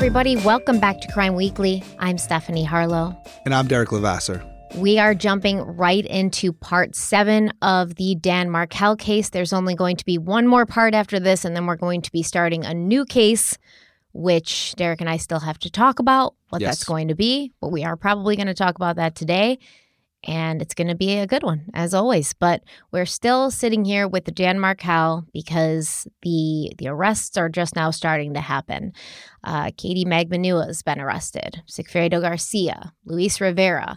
Everybody. Welcome back to Crime Weekly. I'm Stephanie Harlow. And I'm Derek Levasseur. We are jumping right into part seven of the Dan Markel case. There's only going to be one more part after this, and then we're going to be starting a new case, which Derek and I still have to talk about what Yes. that's going to be. But we are probably going to talk about that today. And it's going to be a good one, as always. But we're still sitting here with Dan Markel because the the arrests are just now starting to happen. Uh, Katie Magbanua has been arrested, Sigfredo Garcia, Luis Rivera.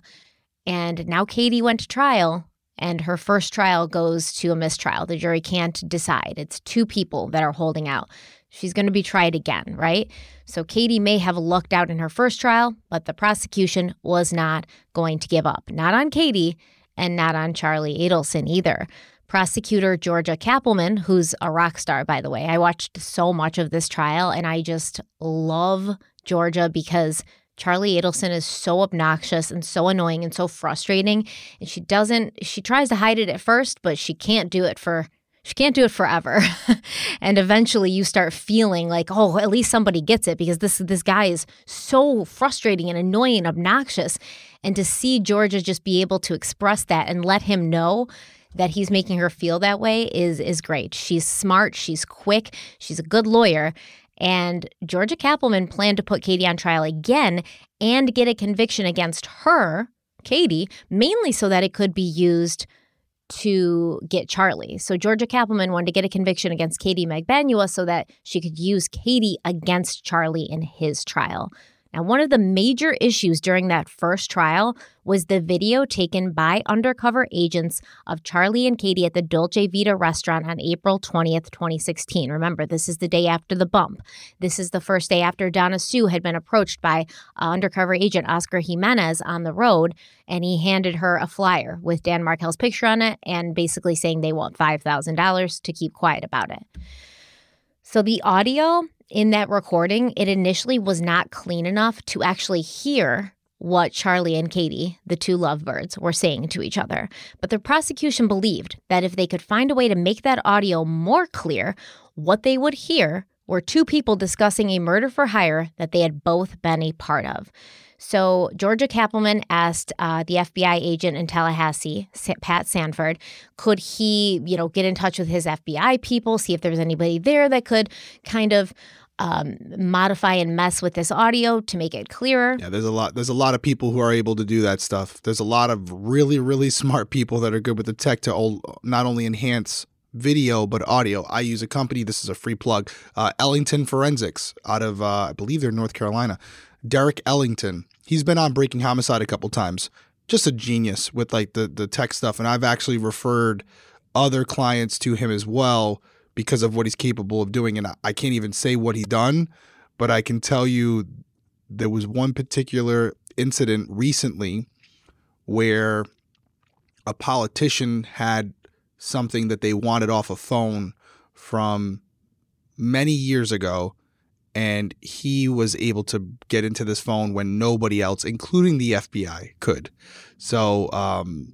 And now Katie went to trial, and her first trial goes to a mistrial. The jury can't decide. It's two people that are holding out. She's going to be tried again, right? So Katie may have lucked out in her first trial, but the prosecution was not going to give up. Not on Katie and not on Charlie Adelson either. Prosecutor Georgia Cappleman, who's a rock star, by the way. I watched so much of this trial and I just love Georgia because Charlie Adelson is so obnoxious and so annoying and so frustrating. And she doesn't, she tries to hide it at first, but she can't do it for, she can't do it forever. and eventually you start feeling like, oh, at least somebody gets it because this, this guy is so frustrating and annoying and obnoxious. And to see Georgia just be able to express that and let him know that he's making her feel that way is is great. She's smart, she's quick, she's a good lawyer. And Georgia Cappleman planned to put Katie on trial again and get a conviction against her, Katie, mainly so that it could be used to get Charlie. So Georgia Cappleman wanted to get a conviction against Katie Magbanua so that she could use Katie against Charlie in his trial. Now, one of the major issues during that first trial was the video taken by undercover agents of Charlie and Katie at the Dolce Vita restaurant on April 20th, 2016. Remember, this is the day after the bump. This is the first day after Donna Sue had been approached by uh, undercover agent Oscar Jimenez on the road, and he handed her a flyer with Dan Markel's picture on it and basically saying they want $5,000 to keep quiet about it. So the audio in that recording, it initially was not clean enough to actually hear what Charlie and Katie, the two lovebirds, were saying to each other. But the prosecution believed that if they could find a way to make that audio more clear, what they would hear were two people discussing a murder for hire that they had both been a part of. So Georgia Cappleman asked uh, the FBI agent in Tallahassee, Pat Sanford, could he, you know, get in touch with his FBI people, see if there was anybody there that could kind of um, modify and mess with this audio to make it clearer. Yeah, there's a lot. There's a lot of people who are able to do that stuff. There's a lot of really, really smart people that are good with the tech to not only enhance video but audio. I use a company. This is a free plug. Uh, Ellington Forensics out of uh, I believe they're North Carolina. Derek Ellington. He's been on Breaking Homicide a couple times. Just a genius with like the the tech stuff, and I've actually referred other clients to him as well because of what he's capable of doing. And I- can't even say what he's done, but I can tell you there was one particular incident recently where a politician had something that they wanted off a phone from many years ago and he was able to get into this phone when nobody else including the FBI could. So um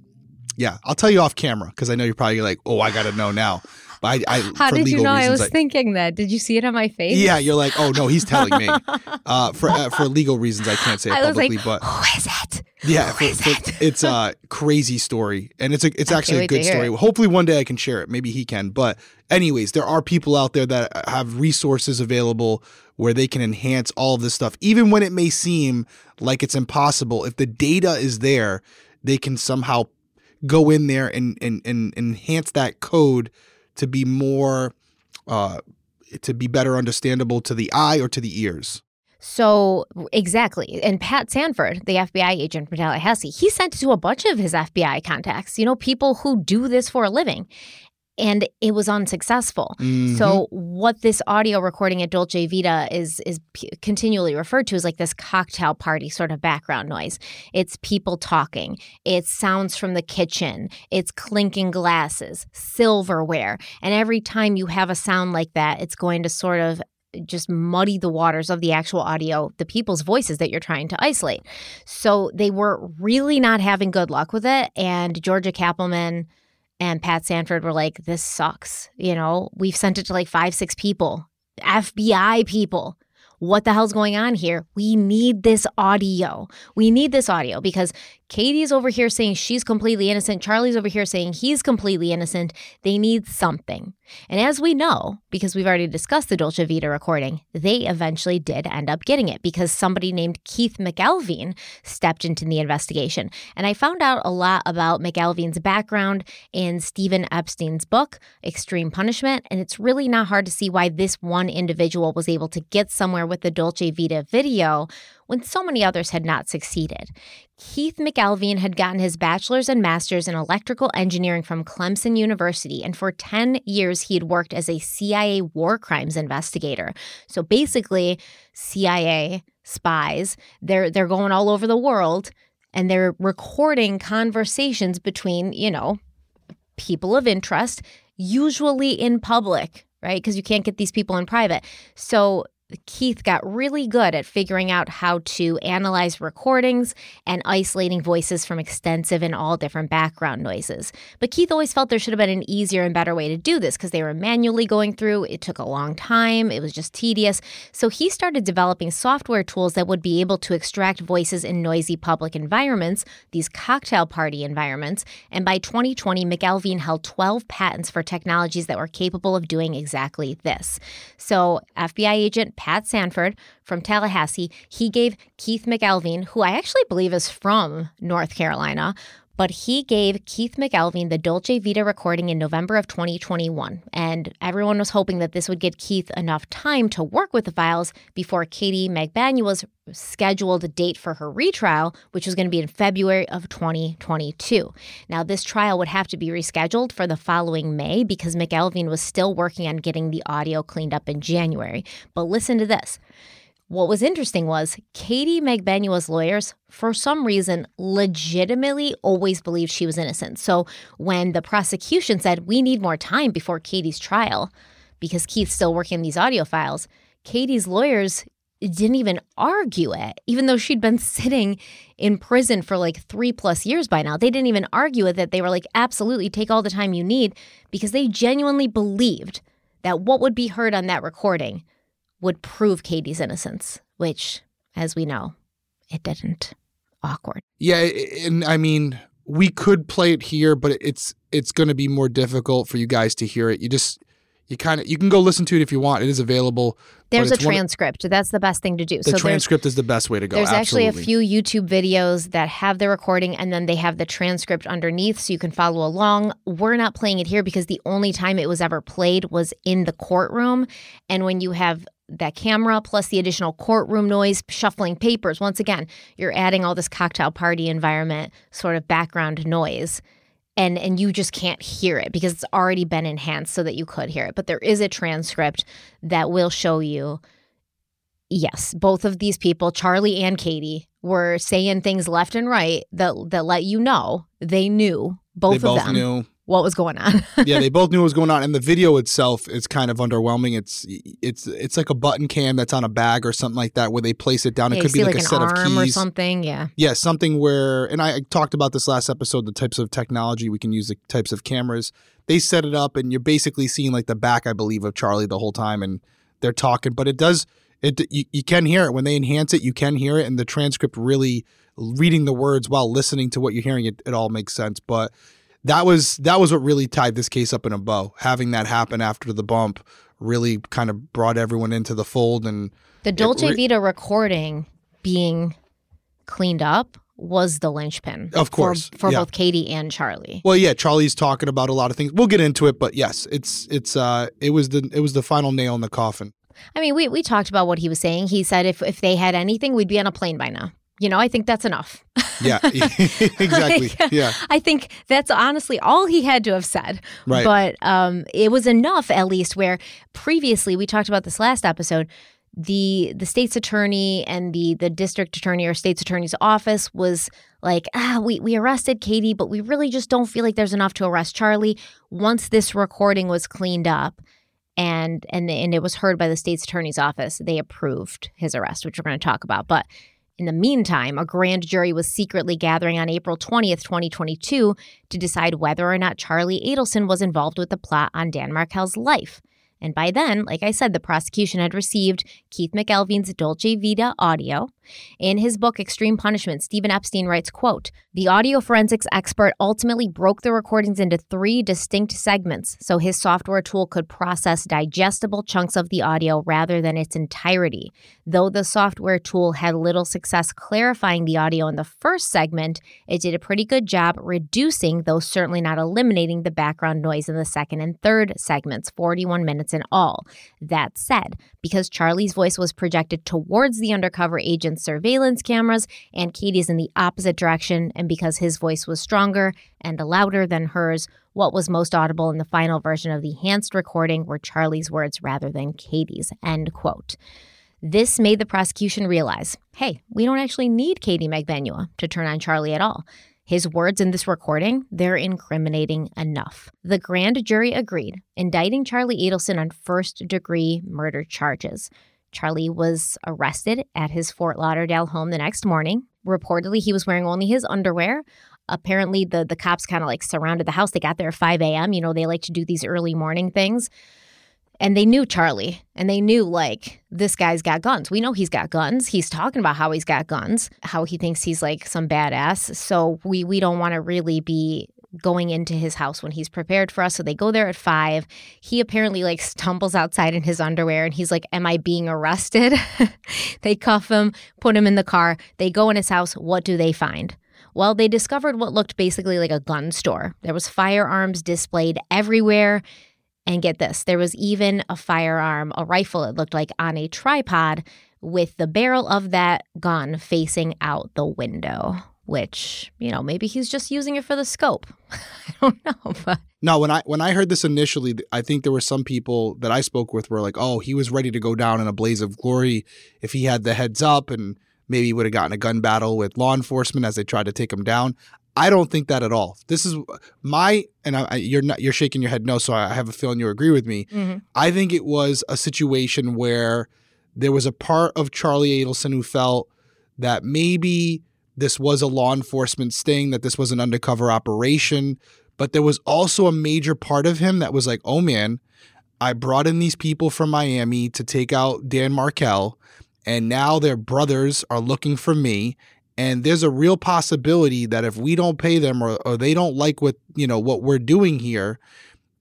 yeah, I'll tell you off camera because I know you're probably like, "Oh, I got to know now." But I, I How did you know I reasons, was thinking that? Did you see it on my face? yeah, you're like, oh no, he's telling me. Uh, for uh, for legal reasons, I can't say it I publicly, like, but who is it? yeah, for, is for- it? it's a crazy story, and it's a it's I actually a good story. it. Hopefully, one day I can share it. Maybe he can. But anyways, there are people out there that have resources available where they can enhance all of this stuff, even when it may seem like it's impossible. If the data is there, they can somehow go in there and and, and enhance that code to be more uh to be better understandable to the eye or to the ears. So exactly, and Pat Sanford, the FBI agent from Tallahassee, he sent to a bunch of his FBI contacts. You know, people who do this for a living, and it was unsuccessful. Mhm. So what this audio recording at Dolce Vita is is p- continually referred to as like this cocktail party sort of background noise. It's people talking. It's sounds from the kitchen. It's clinking glasses, silverware, and every time you have a sound like that, it's going to sort of just muddy the waters of the actual audio, the people's voices that you're trying to isolate. So they were really not having good luck with it. And Georgia Cappleman and Pat Sanford were like, this sucks. You know, we've sent it to like five, six people, FBI people. What the hell's going on here? We need this audio. We need this audio because Katie's over here saying she's completely innocent. Charlie's over here saying he's completely innocent. They need something. And as we know, because we've already discussed the Dolce Vita recording, they eventually did end up getting it because somebody named Keith McElveen stepped into the investigation. And I found out a lot about McElveen's background in Stephen Epstein's book, Extreme Punishment. And it's really not hard to see why this one individual was able to get somewhere with the Dolce Vita video when so many others had not succeeded. Keith McElveen had gotten his bachelor's and master's in electrical engineering from Clemson University, and for 10 years he had worked as a CIA war crimes investigator. So basically, CIA spies, they're they're going all over the world and they're recording conversations between, you know, people of interest, usually in public, right? Because you can't get these people in private. So Keith got really good at figuring out how to analyze recordings and isolating voices from extensive and all different background noises. But Keith always felt there should have been an easier and better way to do this because they were manually going through. It took a long time, it was just tedious. So he started developing software tools that would be able to extract voices in noisy public environments, these cocktail party environments. And by 2020, McElveen held 12 patents for technologies that were capable of doing exactly this. So, FBI agent Pat Sanford from Tallahassee, he gave Keith McElveen, who I actually believe is from North Carolina, but he gave Keith McElveen the Dolce Vita recording in November of 2021. And everyone was hoping that this would get Keith enough time to work with the files before Katie Magbanua's scheduled date for her retrial, which was going to be in February of 2022. Now, this trial would have to be rescheduled for the following May because McElveen was still working on getting the audio cleaned up in January. But listen to this. What was interesting was Katie Magbanua's lawyers, for some reason, legitimately always believed she was innocent. So when the prosecution said, we need more time before Katie's trial, because Keith's still working these audio files, Katie's lawyers didn't even argue it, even though she'd been sitting in prison for like three plus years by now. They didn't even argue it, that they were like, absolutely, take all the time you need, because they genuinely believed that what would be heard on that recording would prove Katie's innocence, which, as we know, it didn't. Awkward. Yeah, and I mean, we could play it here, but it's it's going to be more difficult for you guys to hear it. You just you kind of you can go listen to it if you want. It is available. There's a transcript. That's the best thing to do. The so transcript is the best way to go. There's actually a few YouTube videos that have the recording and then they have the transcript underneath so you can follow along. We're not playing it here because the only time it was ever played was in the courtroom. And when you have that camera plus the additional courtroom noise, shuffling papers, once again, you're adding all this cocktail party environment sort of background noise. And, and you just can't hear it because it's already been enhanced so that you could hear it. But there is a transcript that will show you yes, both of these people, Charlie and Katie, were saying things left and right that that let you know they knew both they of both them knew. What was going on. yeah, they both knew what was going on, and the video itself is kind of underwhelming. It's it's it's like a button cam that's on a bag or something like that, where they place it down. Yeah, it could be like, like a set of arm or keys. something. Yeah. Yeah, something where, and I talked about this last episode. The types of technology we can use, the types of cameras. They set it up, and you're basically seeing like the back, I believe, of Charlie the whole time, and they're talking. But it does, it you, you can hear it when they enhance it. You can hear it, and the transcript really reading the words while listening to what you're hearing. It, it all makes sense, but that was that was what really tied this case up in a bow. Having that happen after the bump really kind of brought everyone into the fold, and The Dolce re- Vita recording being cleaned up was the linchpin. Of for- course, For, yeah. both Katie and Charlie. Well, yeah, Charlie's talking about a lot of things. We'll get into it, but yes, it's it's uh it was the it was the final nail in the coffin. I mean, we we talked about what he was saying. He said if if they had anything, we'd be on a plane by now. You know, I think that's enough. Yeah, exactly. Like, yeah. I think that's honestly all he had to have said. Right. But um, it was enough, at least, where previously we talked about this last episode. The the state's attorney and the the district attorney or state's attorney's office was like, ah, we we arrested Katie, but we really just don't feel like there's enough to arrest Charlie. Once this recording was cleaned up, and and and it was heard by the state's attorney's office, they approved his arrest, which we're going to talk about. But in the meantime, a grand jury was secretly gathering on April 20th, 2022, to decide whether or not Charlie Adelson was involved with the plot on Dan Markel's life. And by then, like I said, the prosecution had received Keith McElveen's Dolce Vita audio. In his book Extreme Punishment, Stephen Epstein writes, quote, "The audio forensics expert ultimately broke the recordings into three distinct segments so his software tool could process digestible chunks of the audio rather than its entirety. Though the software tool had little success clarifying the audio in the first segment, it did a pretty good job reducing, though certainly not eliminating, the background noise in the second and third segments, 41 minutes in all. That said, because Charlie's voice was projected towards the undercover agent's surveillance cameras and Katie's in the opposite direction, and because his voice was stronger and louder than hers, what was most audible in the final version of the enhanced recording were Charlie's words rather than Katie's. End quote. This made the prosecution realize hey, we don't actually need Katie Magbanua to turn on Charlie at all. His words in this recording, they're incriminating enough. The grand jury agreed, indicting Charlie Adelson on first degree murder charges. Charlie was arrested at his Fort Lauderdale home the next morning. Reportedly, he was wearing only his underwear. Apparently, the, the cops kind of like surrounded the house. They got there at 5 a.m. You know, they like to do these early morning things. And they knew Charlie and they knew like this guy's got guns. We know he's got guns. He's talking about how he's got guns, how he thinks he's like some badass. So we we don't want to really be going into his house when he's prepared for us. So they go there at five. He apparently like stumbles outside in his underwear and he's like, Am I being arrested? they cuff him, put him in the car. They go in his house. What do they find? Well, they discovered what looked basically like a gun store. There was firearms displayed everywhere. And get this, there was even a firearm, a rifle, it looked like, on a tripod with the barrel of that gun facing out the window, which, you know, maybe he's just using it for the scope. I don't know, but No, when I when I heard this initially, I think there were some people that I spoke with were like, "Oh, he was ready to go down in a blaze of glory if he had the heads up, and maybe he would have gotten a gun battle with law enforcement as they tried to take him down." I don't think that at all. This is my and I, you're not you're shaking your head no, so I have a feeling you agree with me. Mhm. I think it was a situation where there was a part of Charlie Adelson who felt that maybe this was a law enforcement sting, that this was an undercover operation, but there was also a major part of him that was like, oh man, I brought in these people from Miami to take out Dan Markel, and now their brothers are looking for me. And there's a real possibility that if we don't pay them or, or they don't like what you know what we're doing here,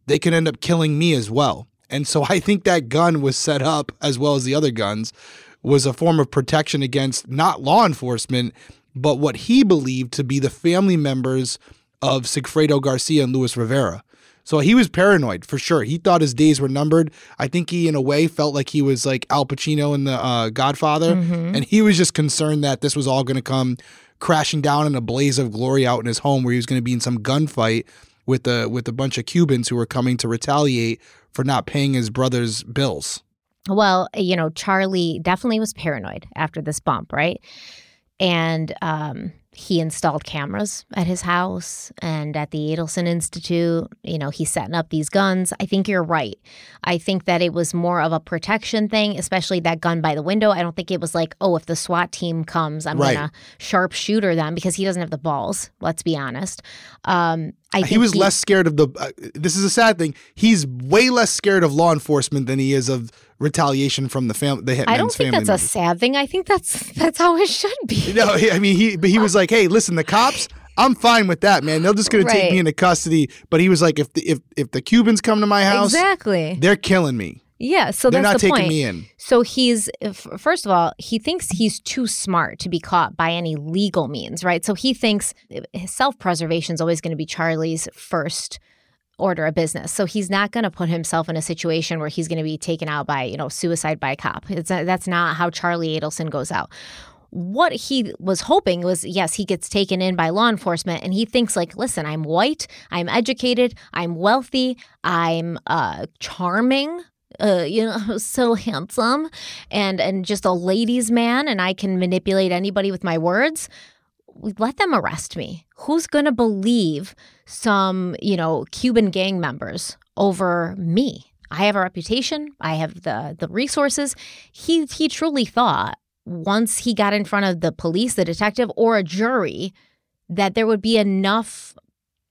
they can end up killing me as well. And so I think that gun was set up as well as the other guns was a form of protection against not law enforcement, but what he believed to be the family members of Sigfredo Garcia and Luis Rivera. So he was paranoid for sure. He thought his days were numbered. I think he, in a way, felt like he was like Al Pacino in the uh, Godfather, and he was just concerned that this was all going to come crashing down in a blaze of glory out in his home, where he was going to be in some gunfight with a with a bunch of Cubans who were coming to retaliate for not paying his brother's bills. Well, you know, Charlie definitely was paranoid after this bump, right? And um, he installed cameras at his house and at the Adelson Institute. You know, he's setting up these guns. I think you're right. I think that it was more of a protection thing, especially that gun by the window. I don't think it was like, oh, if the SWAT team comes, I'm Right. gonna sharpshooter them because he doesn't have the balls. Let's be honest. Um, I he was the- less scared of the. Uh, this is a sad thing. He's way less scared of law enforcement than he is of retaliation from the family. The hitman's I don't think that's a sad thing. I think that's that's how it should be. No, I mean he. But he was like, "Hey, listen, the cops. I'm fine with that, man. They're just going to take me into custody." But he was like, "If the, if if the Cubans come to my house, Exactly. they're killing me. Yeah. So they're that's not the taking point. me in." So he's first of all, he thinks he's too smart to be caught by any legal means, right? So he thinks eh, self-preservation is always going to be Charlie's first order a business. So he's not going to put himself in a situation where he's going to be taken out by, you know, suicide by cop. It's that's not how Charlie Adelson goes out. What he was hoping was yes, he gets taken in by law enforcement and he thinks like, listen, I'm white, I'm educated, I'm wealthy, I'm uh charming, uh, you know, so handsome and and just a ladies' man, and I can manipulate anybody with my words. Let them arrest me. Who's gonna believe some, you know, Cuban gang members over me? I have a reputation. I have the the resources. He he truly thought once he got in front of the police, the detective, or a jury, that there would be enough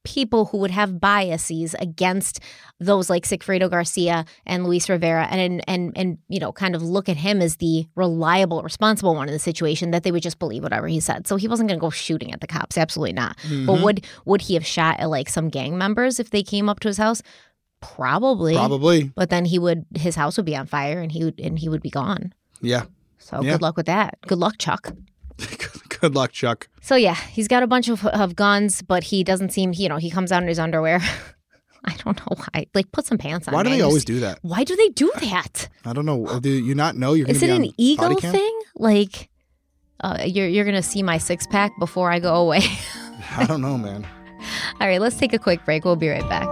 people who would have biases against those like Sigfredo Garcia and Luis Rivera and and and you know kind of look at him as the reliable responsible one in the situation that they would just believe whatever he said. So he wasn't going to go shooting at the cops, absolutely not. Mm-hmm. But would would he have shot at like some gang members if they came up to his house? Probably. Probably. But then he would his house would be on fire and he would and he would be gone. Yeah. So yeah. good luck with that. Good luck, Chuck. Good luck, Chuck. So yeah, he's got a bunch of, of guns, but he doesn't seem, you know, he comes out in his underwear. I don't know why. Like, put some pants on. Why do man. they always do that? Why do they do that? I don't know. Do you not know you're? Is it an eagle thing? Like, uh, you're you're gonna see my six pack before I go away. I don't know, man. All right, let's take a quick break. We'll be right back.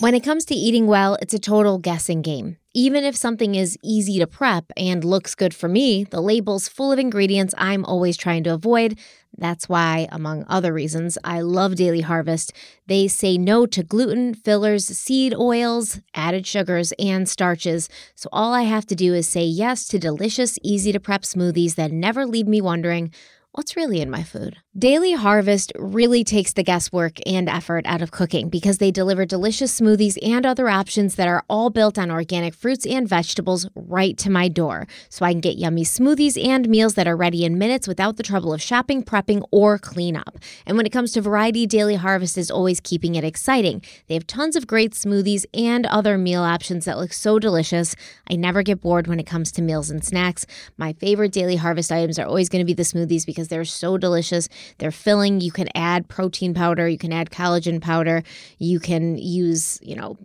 When it comes to eating well, it's a total guessing game. Even if something is easy to prep and looks good for me, the label's full of ingredients I'm always trying to avoid. That's why, among other reasons, I love Daily Harvest. They say no to gluten, fillers, seed oils, added sugars, and starches. So all I have to do is say yes to delicious, easy to prep smoothies that never leave me wondering what's really in my food? Daily Harvest really takes the guesswork and effort out of cooking because they deliver delicious smoothies and other options that are all built on organic fruits and vegetables right to my door. So I can get yummy smoothies and meals that are ready in minutes without the trouble of shopping, prepping, or cleanup. And when it comes to variety, Daily Harvest is always keeping it exciting. They have tons of great smoothies and other meal options that look so delicious. I never get bored when it comes to meals and snacks. My favorite Daily Harvest items are always going to be the smoothies because they're so delicious. They're filling. You can add protein powder, you can add collagen powder, you can use, you know,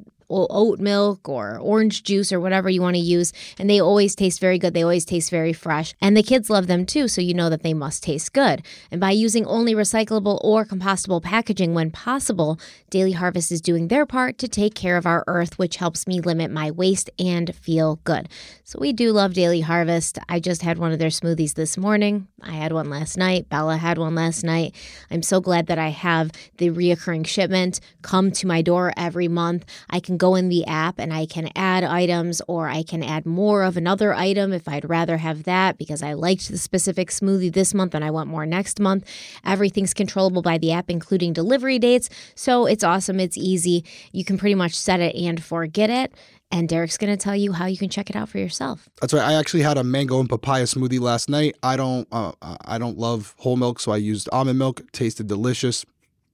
oat milk or orange juice or whatever you want to use. And they always taste very good. They always taste very fresh. And the kids love them too, so you know that they must taste good. And by using only recyclable or compostable packaging when possible, Daily Harvest is doing their part to take care of our earth, which helps me limit my waste and feel good. So we do love Daily Harvest. I just had one of their smoothies this morning. I had one last night. Bella had one last night. I'm so glad that I have the reoccurring shipment come to my door every month. I can go in the app and I can add items or I can add more of another item if I'd rather have that because I liked the specific smoothie this month and I want more next month. Everything's controllable by the app, including delivery dates. So it's awesome. It's easy. You can pretty much set it and forget it. And Derek's going to tell you how you can check it out for yourself. That's right. I actually had a mango and papaya smoothie last night. I don't, uh, I don't love whole milk, so I used almond milk. It tasted delicious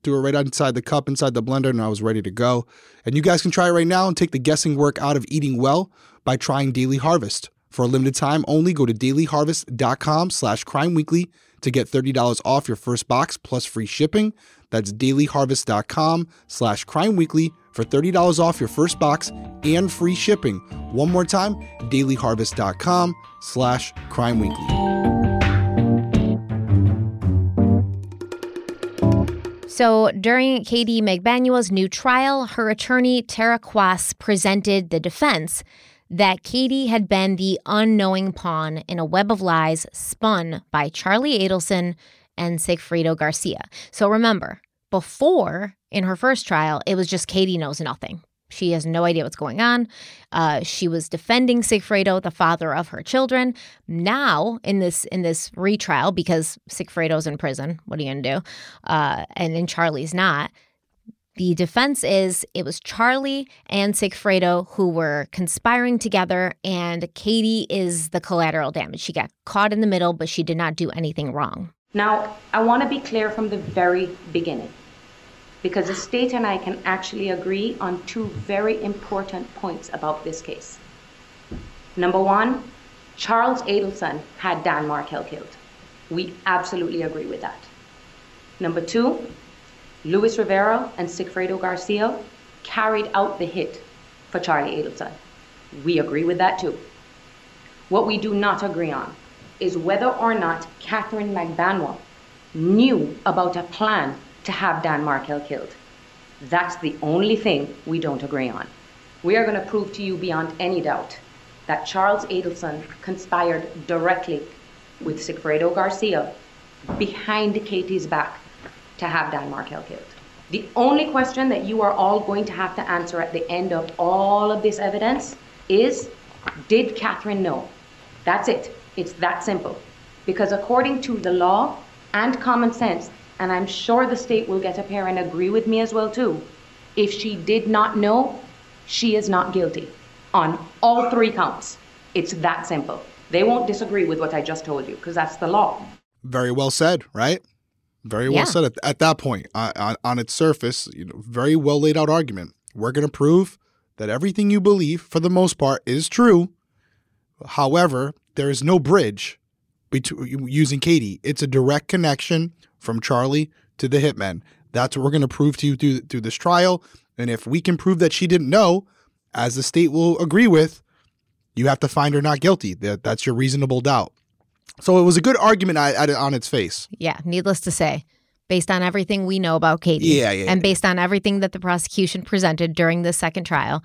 threw it right inside the cup, inside the blender, and I was ready to go. And you guys can try it right now and take the guessing work out of eating well by trying Daily Harvest. For a limited time only, go to dailyharvest.com slash crimeweekly to get $30 off your first box plus free shipping. That's dailyharvest.com slash crimeweekly for $30 off your first box and free shipping. One more time, dailyharvest.com slash crimeweekly. So during Katie Magbanua new trial, her attorney Tara Kawass presented the defense that Katie had been the unknowing pawn in a web of lies spun by Charlie Adelson and Sigfredo Garcia. So remember, before in her first trial, it was just Katie knows nothing. She has no idea what's going on. Uh, she was defending Sigfredo, the father of her children. Now, in this in this retrial, because Sigfredo's in prison, what are you gonna do? Uh, and and Charlie's not. The defense is it was Charlie and Sigfredo who were conspiring together, and Katie is the collateral damage. She got caught in the middle, but she did not do anything wrong. Now, I want to be clear from the very beginning because the state and I can actually agree on two very important points about this case. Number one, Charles Adelson had Dan Markel killed. We absolutely agree with that. Number two, Luis Rivera and Sigfredo Garcia carried out the hit for Charlie Adelson. We agree with that too. What we do not agree on is whether or not Catherine Magbanua knew about a plan to have Dan Markel killed. That's the only thing we don't agree on. We are going to prove to you beyond any doubt that Charles Adelson conspired directly with Sigfredo Garcia behind Katie's back to have Dan Markel killed. The only question that you are all going to have to answer at the end of all of this evidence is Did Catherine know? That's it. It's that simple. Because according to the law and common sense, and I'm sure the state will get up here and agree with me as well too, if she did not know, she is not guilty on all three counts. It's that simple. They won't disagree with what I just told you because that's the law. Very well said, right? Very well Yeah. said at, at that point. Uh, on, on its surface, you know, very well laid out argument. We're going to prove that everything you believe, for the most part, is true. However, there is no bridge between using Katie. It's a direct connection from Charlie to the hitmen. That's what we're going to prove to you through, through this trial. And if we can prove that she didn't know, as the state will agree with, you have to find her not guilty. That that's your reasonable doubt. So it was a good argument on its face. Yeah, needless to say, based on everything we know about Katie, Yeah, yeah, and yeah. based on everything that the prosecution presented during the second trial,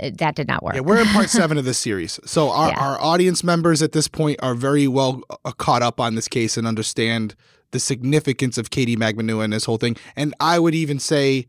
uh, that did not work. Yeah, we're in part seven of this series. So our, Yeah. our audience members at this point are very well uh, caught up on this case and understand the significance of Katie Magbanua and this whole thing. And I would even say,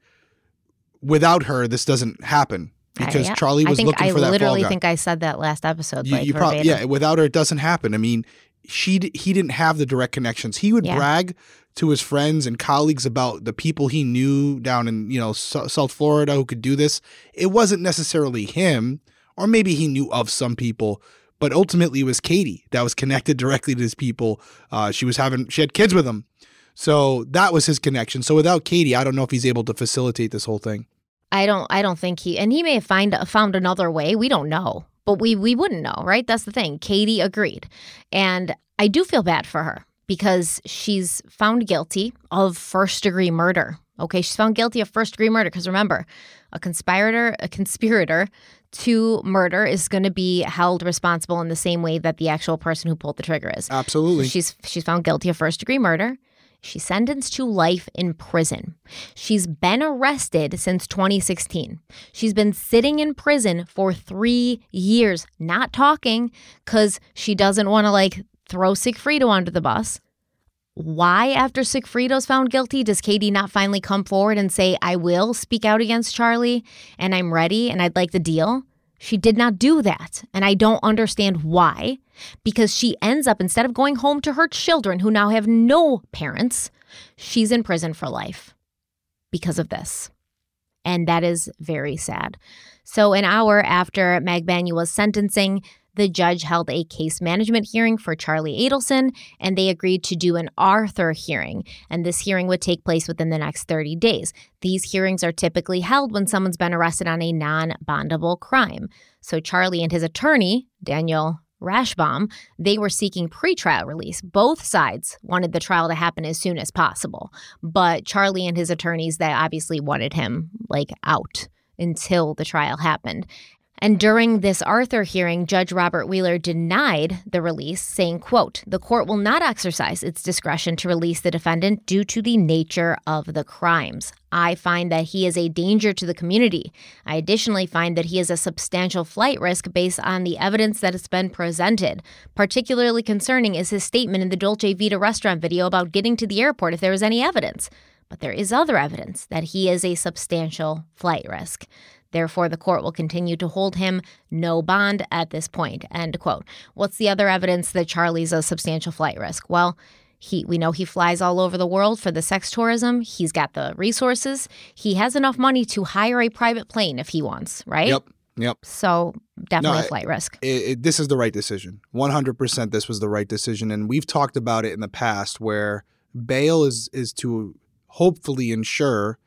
without her, this doesn't happen because yeah. Charlie was looking I for that I literally think I said that last episode. you, like you verbatim. yeah. Without her, it doesn't happen. I mean, she d- he didn't have the direct connections. He would Yeah. brag to his friends and colleagues about the people he knew down in you know S- South Florida who could do this. It wasn't necessarily him, or maybe he knew of some people, but ultimately it was Katie that was connected directly to his people. Uh, she was having she had kids with him, so that was his connection. So without Katie, I don't know if he's able to facilitate this whole thing. I don't. I don't think he. And he may have find found another way. We don't know, but we we wouldn't know, right? That's the thing. Katie agreed, and I do feel bad for her because she's found guilty of first degree murder. Okay, she's found guilty of first degree murder because remember, a conspirator, a conspirator to murder is going to be held responsible in the same way that the actual person who pulled the trigger is. Absolutely. She's she's found guilty of first degree murder. She's sentenced to life in prison. She's been arrested since 2016. She's been sitting in prison for three years, not talking because she doesn't want to like throw Sigfredo under the bus. Why, after Sigfredo's found guilty, does Katie not finally come forward and say, I will speak out against Charlie and I'm ready and I'd like the deal? She did not do that. And I don't understand why, because she ends up, instead of going home to her children who now have no parents, she's in prison for life because of this. And that is very sad. So, an hour after Magbanua's sentencing, the judge held a case management hearing for Charlie Adelson, and they agreed to do an Arthur hearing. And this hearing would take place within the next 30 days. These hearings are typically held when someone's been arrested on a non bondable crime. So, Charlie and his attorney, Daniel Rashbaum, they were seeking pretrial release. Both sides wanted the trial to happen as soon as possible. But Charlie and his attorneys, they obviously wanted him like out until the trial happened. And during this Arthur hearing, Judge Robert Wheeler denied the release, saying, quote, the court will not exercise its discretion to release the defendant due to the nature of the crimes. I find that he is a danger to the community. I additionally find that he is a substantial flight risk based on the evidence that has been presented. Particularly concerning is his statement in the Dolce Vita restaurant video about getting to the airport if there was any evidence. But there is other evidence that he is a substantial flight risk. Therefore, the court will continue to hold him no bond at this point. End quote. What's the other evidence that Charlie's a substantial flight risk? Well, he we know he flies all over the world for the sex tourism. He's got the resources. He has enough money to hire a private plane if he wants, right? Yep. Yep. So definitely No, a flight risk. it, it, this is the right decision. 100% this was the right decision and we've talked about it in the past where bail is is to hopefully ensure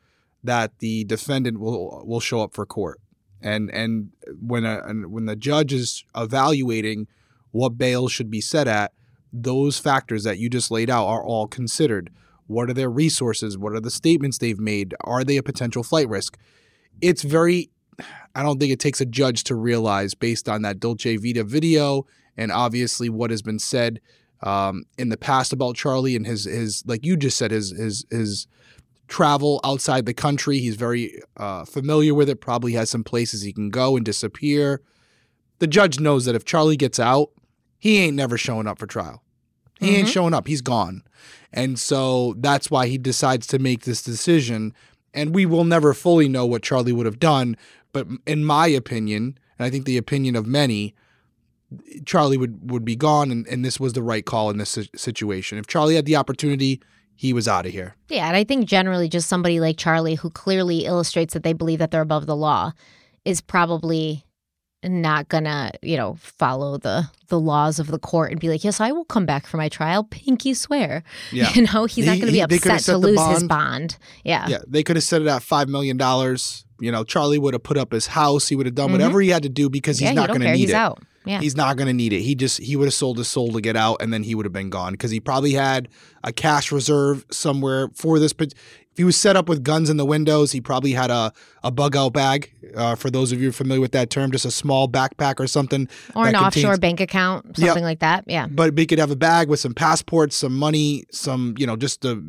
that the defendant will will show up for court. And and when a and when the judge is evaluating what bail should be set at, those factors that you just laid out are all considered. What are their resources? What are the statements they've made? Are they a potential flight risk? It's very, I don't think it takes a judge to realize based on that Dolce Vita video and obviously what has been said um, in the past about Charlie and his his like you just said his his his travel outside the country. He's very uh, familiar with it. Probably has some places he can go and disappear. The judge knows that if Charlie gets out, he ain't never showing up for trial. He mm-hmm. ain't showing up. He's gone. And so that's why he decides to make this decision. And we will never fully know what Charlie would have done. But in my opinion, and I think the opinion of many, Charlie would, would be gone, and, and this was the right call in this situation. If Charlie had the opportunity, he was out of here. Yeah, and I think generally just somebody like Charlie, who clearly illustrates that they believe that they're above the law, is probably not gonna, you know, follow the the laws of the court and be like, yes, I will come back for my trial. Pinky swear. Yeah. You know, he's he, not gonna be upset to lose bond. his bond. Yeah. Yeah. They could have set it at five million dollars. You know, Charlie would have put up his house. He would have done mm-hmm. whatever he had to do because he's yeah, not going to need he's it. Out. Yeah. He's not going to need it. He just he would have sold his soul to get out, and then he would have been gone because he probably had a cash reserve somewhere for this. But if he was set up with guns in the windows, he probably had a a bug out bag. Uh, for those of you familiar with that term, just a small backpack or something, or an contains, offshore bank account, something yep. like that. Yeah, but he could have a bag with some passports, some money, some you know just the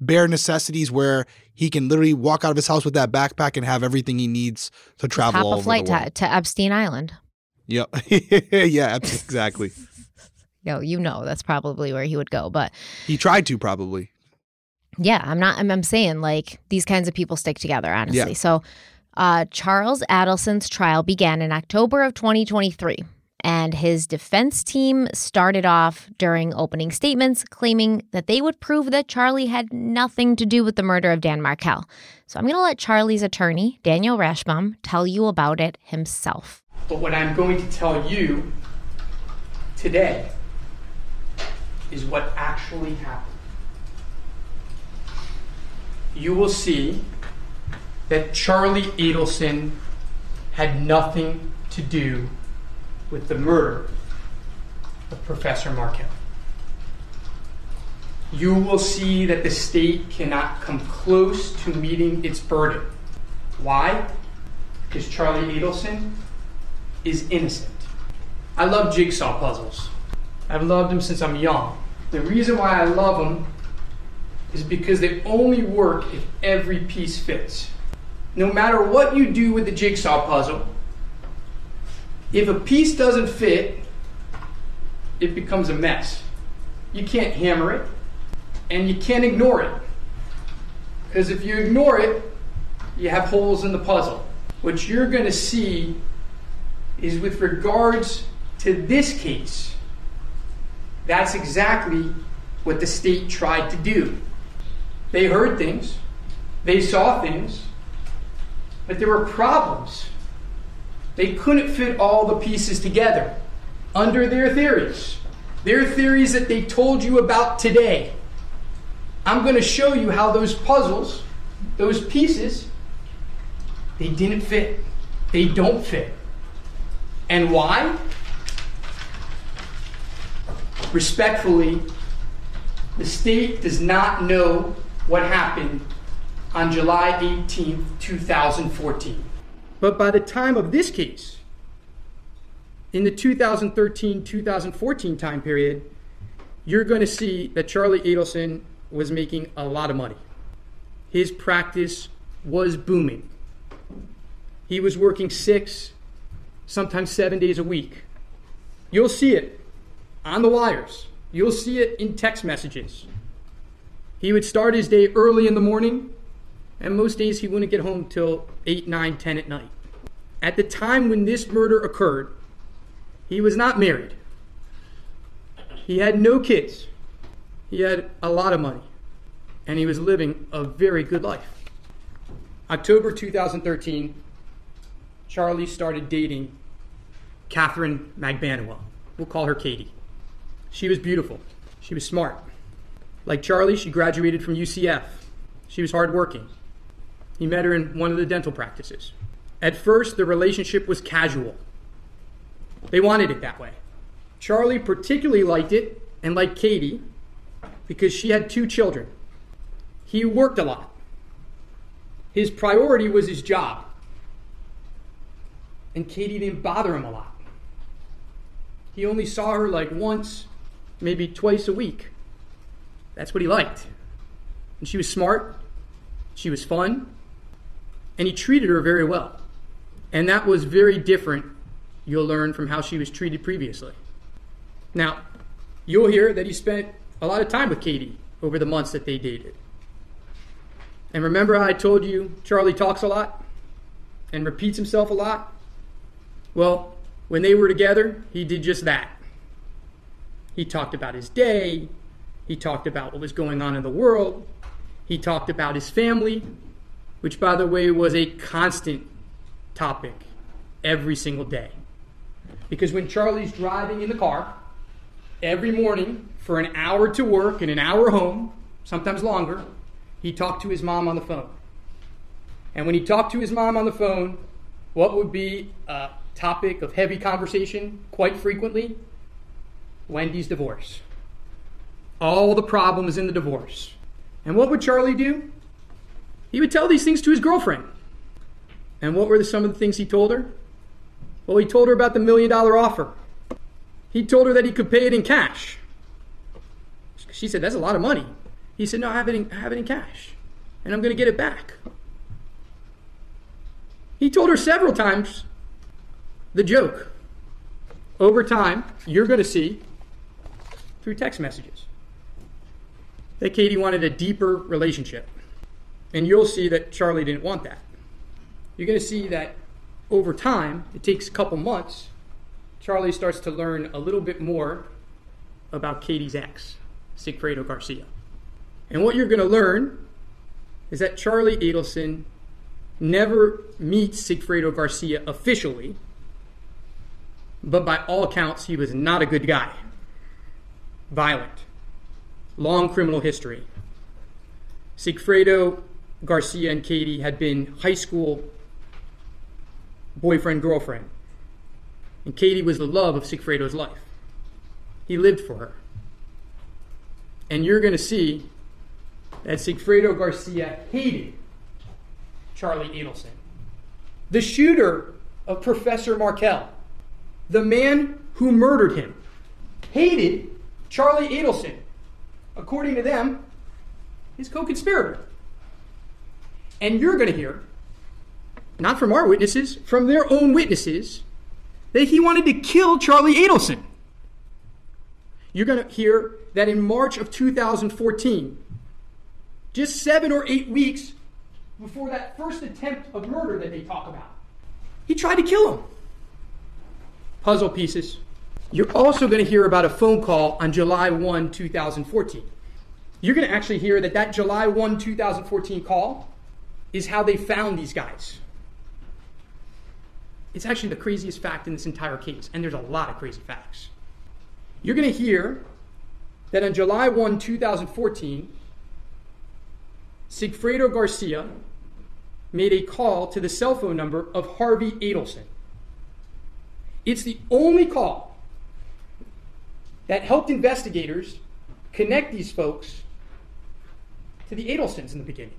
bare necessities where he can literally walk out of his house with that backpack and have everything he needs to travel Hop a flight to, to Epstein Island. Yep. yeah, exactly. Yo, you know that's probably where he would go, but he tried to probably. Yeah, I'm not. I'm, I'm saying like these kinds of people stick together, honestly. Yeah. So, uh, Charles Adelson's trial began in October of 2023, and his defense team started off during opening statements claiming that they would prove that Charlie had nothing to do with the murder of Dan Markel. So I'm going to let Charlie's attorney, Daniel Rashbaum, tell you about it himself. But what I'm going to tell you today is what actually happened. You will see that Charlie Adelson had nothing to do with the murder of Professor Markel. You will see that the state cannot come close to meeting its burden. Why? Because Charlie Adelson is innocent. I love jigsaw puzzles. I've loved them since I'm young. The reason why I love them is because they only work if every piece fits. No matter what you do with the jigsaw puzzle, if a piece doesn't fit, it becomes a mess. You can't hammer it, and you can't ignore it. Because if you ignore it, you have holes in the puzzle. What you're going to see is with regards to this case. That's exactly what the state tried to do. They heard things, they saw things, but there were problems. They couldn't fit all the pieces together under their theories. Their theories that they told you about today. I'm going to show you how those puzzles, those pieces, they didn't fit. They don't fit. And why? Respectfully, the state does not know what happened on July 18, 2014. But by the time of this case, in the 2013 2014 time period, you're going to see that Charlie Adelson was making a lot of money. His practice was booming. He was working six, sometimes seven days a week. You'll see it on the wires, you'll see it in text messages. He would start his day early in the morning, and most days he wouldn't get home till 8, 9, 10 at night. At the time when this murder occurred, he was not married. He had no kids. He had a lot of money. And he was living a very good life. October 2013, Charlie started dating Catherine Magbanua. We'll call her Katie. She was beautiful. She was smart. Like Charlie, she graduated from UCF. She was hardworking. He met her in one of the dental practices. At first, the relationship was casual. They wanted it that way. Charlie particularly liked it and liked Katie because she had two children he worked a lot. His priority was his job. And Katie didn't bother him a lot. He only saw her like once, maybe twice a week. That's what he liked. And she was smart, she was fun, and he treated her very well. And that was very different, you'll learn, from how she was treated previously. Now, you'll hear that he spent a lot of time with Katie over the months that they dated. And remember I told you Charlie talks a lot and repeats himself a lot? Well, when they were together, he did just that. He talked about his day, he talked about what was going on in the world, he talked about his family, which, by the way, was a constant topic every single day. Because when Charlie's driving in the car every morning for an hour to work and an hour home, sometimes longer, he talked to his mom on the phone. And when he talked to his mom on the phone, what would be topic of heavy conversation quite frequently? Wendy's divorce. All the problems in the divorce. And what would Charlie do? He would tell these things to his girlfriend. And what were the, some of the things he told her? Well, he told her about the million dollar offer. He told her that he could pay it in cash. She said, That's a lot of money. He said, No, I have it in, I have it in cash, and I'm going to get it back. He told her several times the joke. Over time, you're going to see through text messages that Katie wanted a deeper relationship. And you'll see that Charlie didn't want that. You're going to see that over time, it takes a couple months, Charlie starts to learn a little bit more about Katie's ex, Sigfredo Garcia. And what you're going to learn is that Charlie Adelson never meets Sigfredo Garcia officially, but by all accounts, he was not a good guy. Violent, long criminal history. Sigfredo Garcia and Katie had been high school boyfriend girlfriend. And Katie was the love of Sigfredo's life. He lived for her. And you're going to see that Sigfredo Garcia hated Charlie Adelson. The shooter of Professor Markel, the man who murdered him, hated Charlie Adelson. According to them, his co conspirator. And you're going to hear, not from our witnesses, from their own witnesses, that he wanted to kill Charlie Adelson. You're going to hear that in March of 2014, just seven or eight weeks before that first attempt of murder that they talk about, he tried to kill him. Puzzle pieces. You're also going to hear about a phone call on July 1, 2014. You're going to actually hear that that July 1, 2014 call is how they found these guys. It's actually the craziest fact in this entire case, and there's a lot of crazy facts. You're going to hear that on July 1, 2014, Sigfredo Garcia made a call to the cell phone number of Harvey Adelson. It's the only call that helped investigators connect these folks to the Adelsons in the beginning.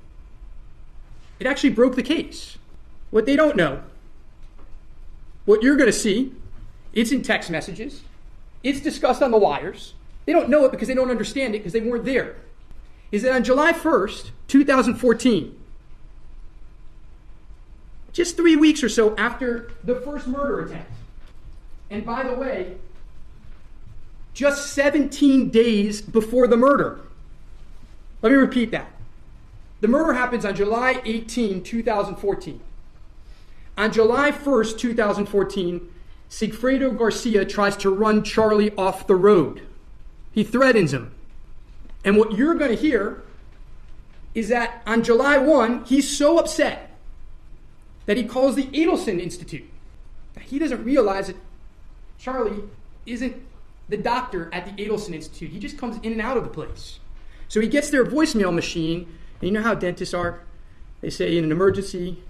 It actually broke the case. What they don't know, what you're going to see, it's in text messages, it's discussed on the wires. They don't know it because they don't understand it because they weren't there. Is that on July 1st, 2014, just three weeks or so after the first murder attempt, and by the way, just 17 days before the murder. Let me repeat that. The murder happens on July 18, 2014. On July 1st, 2014, Sigfredo Garcia tries to run Charlie off the road. He threatens him. And what you're going to hear is that on July 1, he's so upset that he calls the Adelson Institute. He doesn't realize that Charlie isn't the doctor at the Adelson Institute. He just comes in and out of the place. So he gets their voicemail machine and you know how dentists are? They say in an emergency,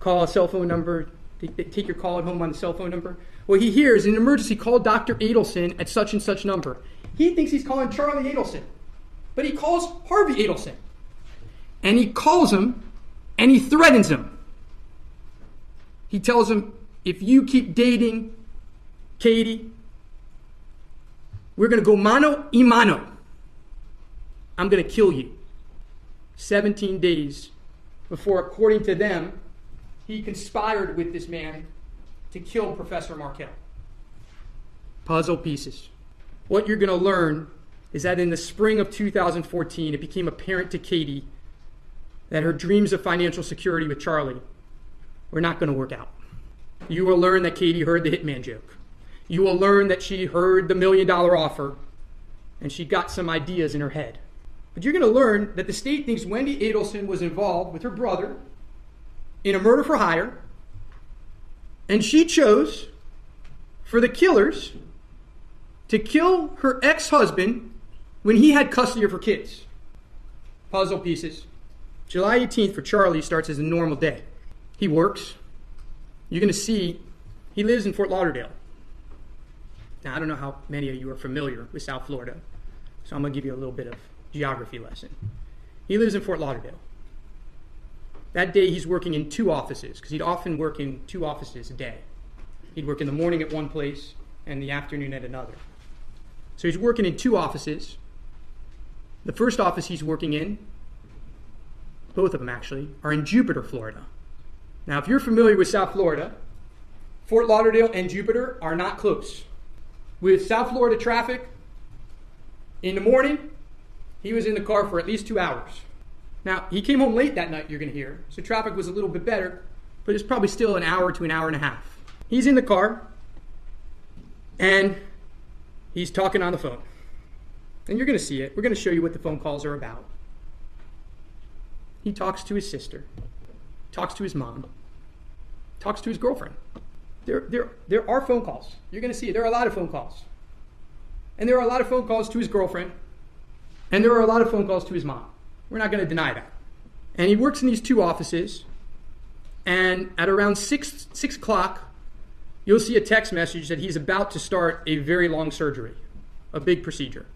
call a cell phone number, take your call at home on the cell phone number. Well, he hears in an emergency, call Dr. Adelson at such and such number. He thinks he's calling Charlie Adelson, but he calls Harvey Adelson. And he calls him and he threatens him. He tells him, if you keep dating Katie, we're going to go mano y mano. I'm going to kill you. 17 days before, according to them, he conspired with this man to kill Professor Markel. Puzzle pieces. What you're going to learn is that in the spring of 2014, it became apparent to Katie that her dreams of financial security with Charlie were not going to work out. You will learn that Katie heard the hitman joke. You will learn that she heard the million dollar offer and she got some ideas in her head. But you're going to learn that the state thinks Wendy Adelson was involved with her brother in a murder for hire, and she chose for the killers to kill her ex husband when he had custody of her kids. Puzzle pieces. July 18th for Charlie starts as a normal day. He works. You're going to see he lives in Fort Lauderdale. Now, I don't know how many of you are familiar with South Florida, so I'm going to give you a little bit of geography lesson. He lives in Fort Lauderdale. That day, he's working in two offices because he'd often work in two offices a day. He'd work in the morning at one place and the afternoon at another. So he's working in two offices. The first office he's working in, both of them actually, are in Jupiter, Florida. Now, if you're familiar with South Florida, Fort Lauderdale and Jupiter are not close. With South Florida traffic, in the morning, he was in the car for at least two hours. Now, he came home late that night, you're going to hear, so traffic was a little bit better, but it's probably still an hour to an hour and a half. He's in the car, and he's talking on the phone. And you're going to see it. We're going to show you what the phone calls are about. He talks to his sister, talks to his mom, talks to his girlfriend. There, there, there are phone calls. You're going to see. There are a lot of phone calls. And there are a lot of phone calls to his girlfriend, and there are a lot of phone calls to his mom. We're not going to deny that. And he works in these two offices. And at around six, six o'clock, you'll see a text message that he's about to start a very long surgery, a big procedure.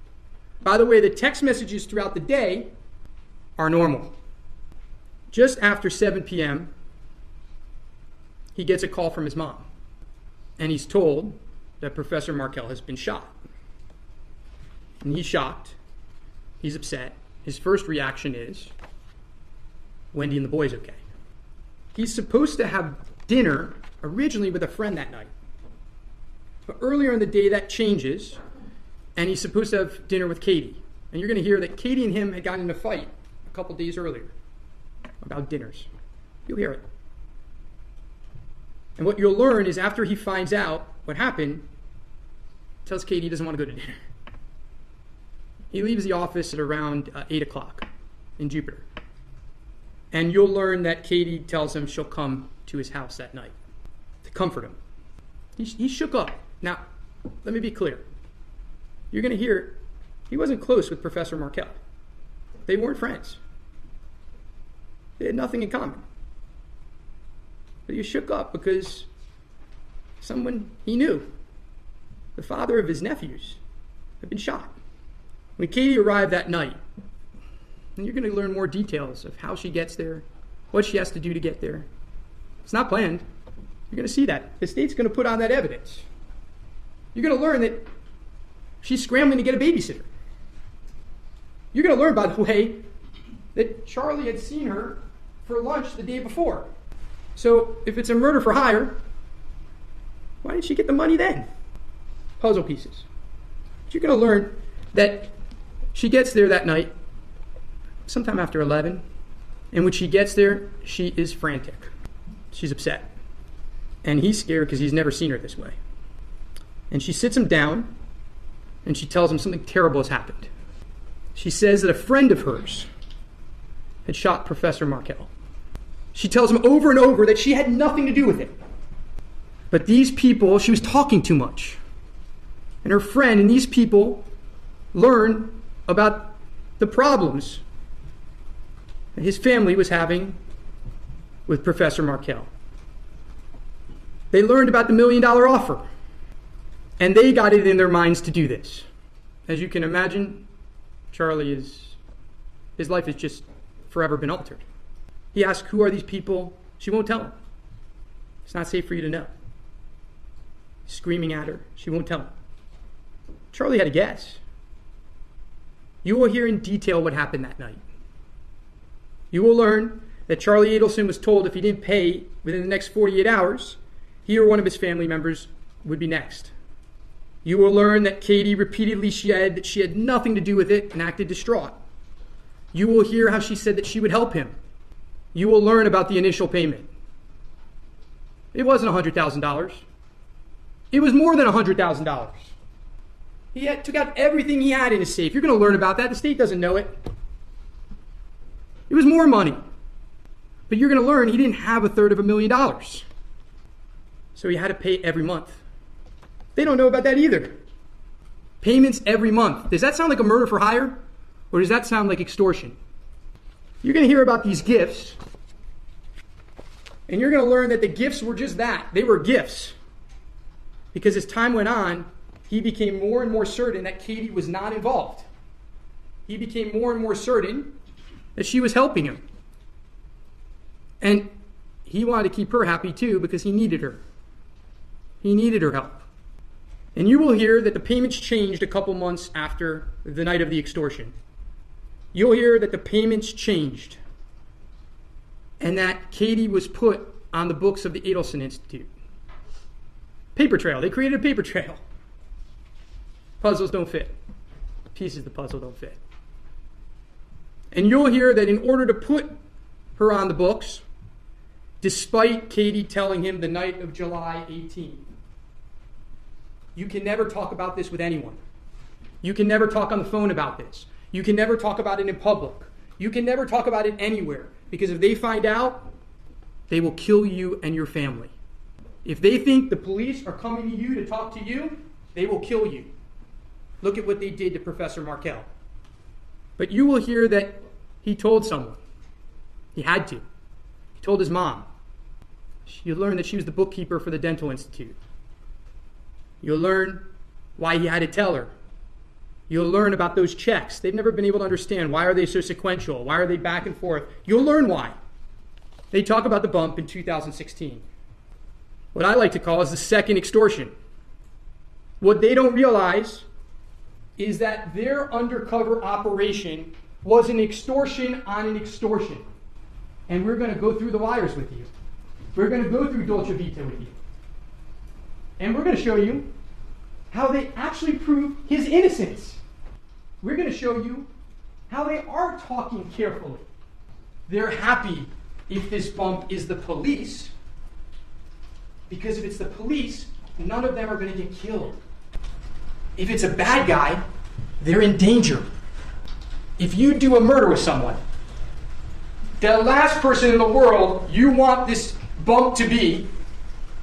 By the way, the text messages throughout the day are normal. Just after 7 p.m., he gets a call from his mom. And he's told that Professor Markel has been shot. And he's shocked. He's upset his first reaction is Wendy and the boys okay. He's supposed to have dinner originally with a friend that night. But earlier in the day, that changes, and he's supposed to have dinner with Katie. And you're going to hear that Katie and him had gotten in a fight a couple days earlier about dinners. You'll hear it. And what you'll learn is after he finds out what happened, tells Katie he doesn't want to go to dinner. He leaves the office at around uh, 8 o'clock in Jupiter. And you'll learn that Katie tells him she'll come to his house that night to comfort him. He, he shook up. Now, let me be clear. You're going to hear he wasn't close with Professor Markel. They weren't friends. They had nothing in common. But he shook up because someone he knew, the father of his nephews, had been shot. When Katie arrived that night, and you're going to learn more details of how she gets there, what she has to do to get there. It's not planned. You're going to see that. The state's going to put on that evidence. You're going to learn that she's scrambling to get a babysitter. You're going to learn, by the way, that Charlie had seen her for lunch the day before. So if it's a murder for hire, why did she get the money then? Puzzle pieces. But you're going to learn that she gets there that night, sometime after 11. And when she gets there, she is frantic. She's upset. And he's scared because he's never seen her this way. And she sits him down and she tells him something terrible has happened. She says that a friend of hers had shot Professor Markel. She tells him over and over that she had nothing to do with it. But these people, she was talking too much. And her friend and these people learn about the problems his family was having with Professor Markel. They learned about the million dollar offer, and they got it in their minds to do this. As you can imagine, Charlie is, his life has just forever been altered. He asks, Who are these people? She won't tell him. It's not safe for you to know. Screaming at her, she won't tell him. Charlie had a guess. You will hear in detail what happened that night. You will learn that Charlie Adelson was told if he didn't pay within the next 48 hours, he or one of his family members would be next. You will learn that Katie repeatedly said that she had nothing to do with it and acted distraught. You will hear how she said that she would help him. You will learn about the initial payment. It wasn't $100,000. It was more than $100,000. He had, took out everything he had in his safe. You're going to learn about that. The state doesn't know it. It was more money. But you're going to learn he didn't have a third of a million dollars. So he had to pay every month. They don't know about that either. Payments every month. Does that sound like a murder for hire? Or does that sound like extortion? You're going to hear about these gifts. And you're going to learn that the gifts were just that. They were gifts. Because as time went on, he became more and more certain that Katie was not involved. He became more and more certain that she was helping him. And he wanted to keep her happy too because he needed her. He needed her help. And you will hear that the payments changed a couple months after the night of the extortion. You'll hear that the payments changed and that Katie was put on the books of the Adelson Institute. Paper trail. They created a paper trail. Puzzles don't fit. Pieces of the puzzle don't fit. And you'll hear that in order to put her on the books, despite Katie telling him the night of July 18, you can never talk about this with anyone. You can never talk on the phone about this. You can never talk about it in public. You can never talk about it anywhere because if they find out, they will kill you and your family. If they think the police are coming to you to talk to you, they will kill you. Look at what they did to Professor Markel. But you will hear that he told someone. He had to. He told his mom. You learn that she was the bookkeeper for the Dental Institute. You'll learn why he had to tell her. You'll learn about those checks. They've never been able to understand why are they so sequential? Why are they back and forth? You'll learn why. They talk about the bump in 2016. What I like to call is the second extortion. What they don't realize is that their undercover operation was an extortion on an extortion. And we're going to go through the wires with you. We're going to go through Dolce Vita with you. And we're going to show you how they actually prove his innocence. We're going to show you how they are talking carefully. They're happy if this bump is the police, because if it's the police, none of them are going to get killed. If it's a bad guy, they're in danger. If you do a murder with someone, the last person in the world you want this bump to be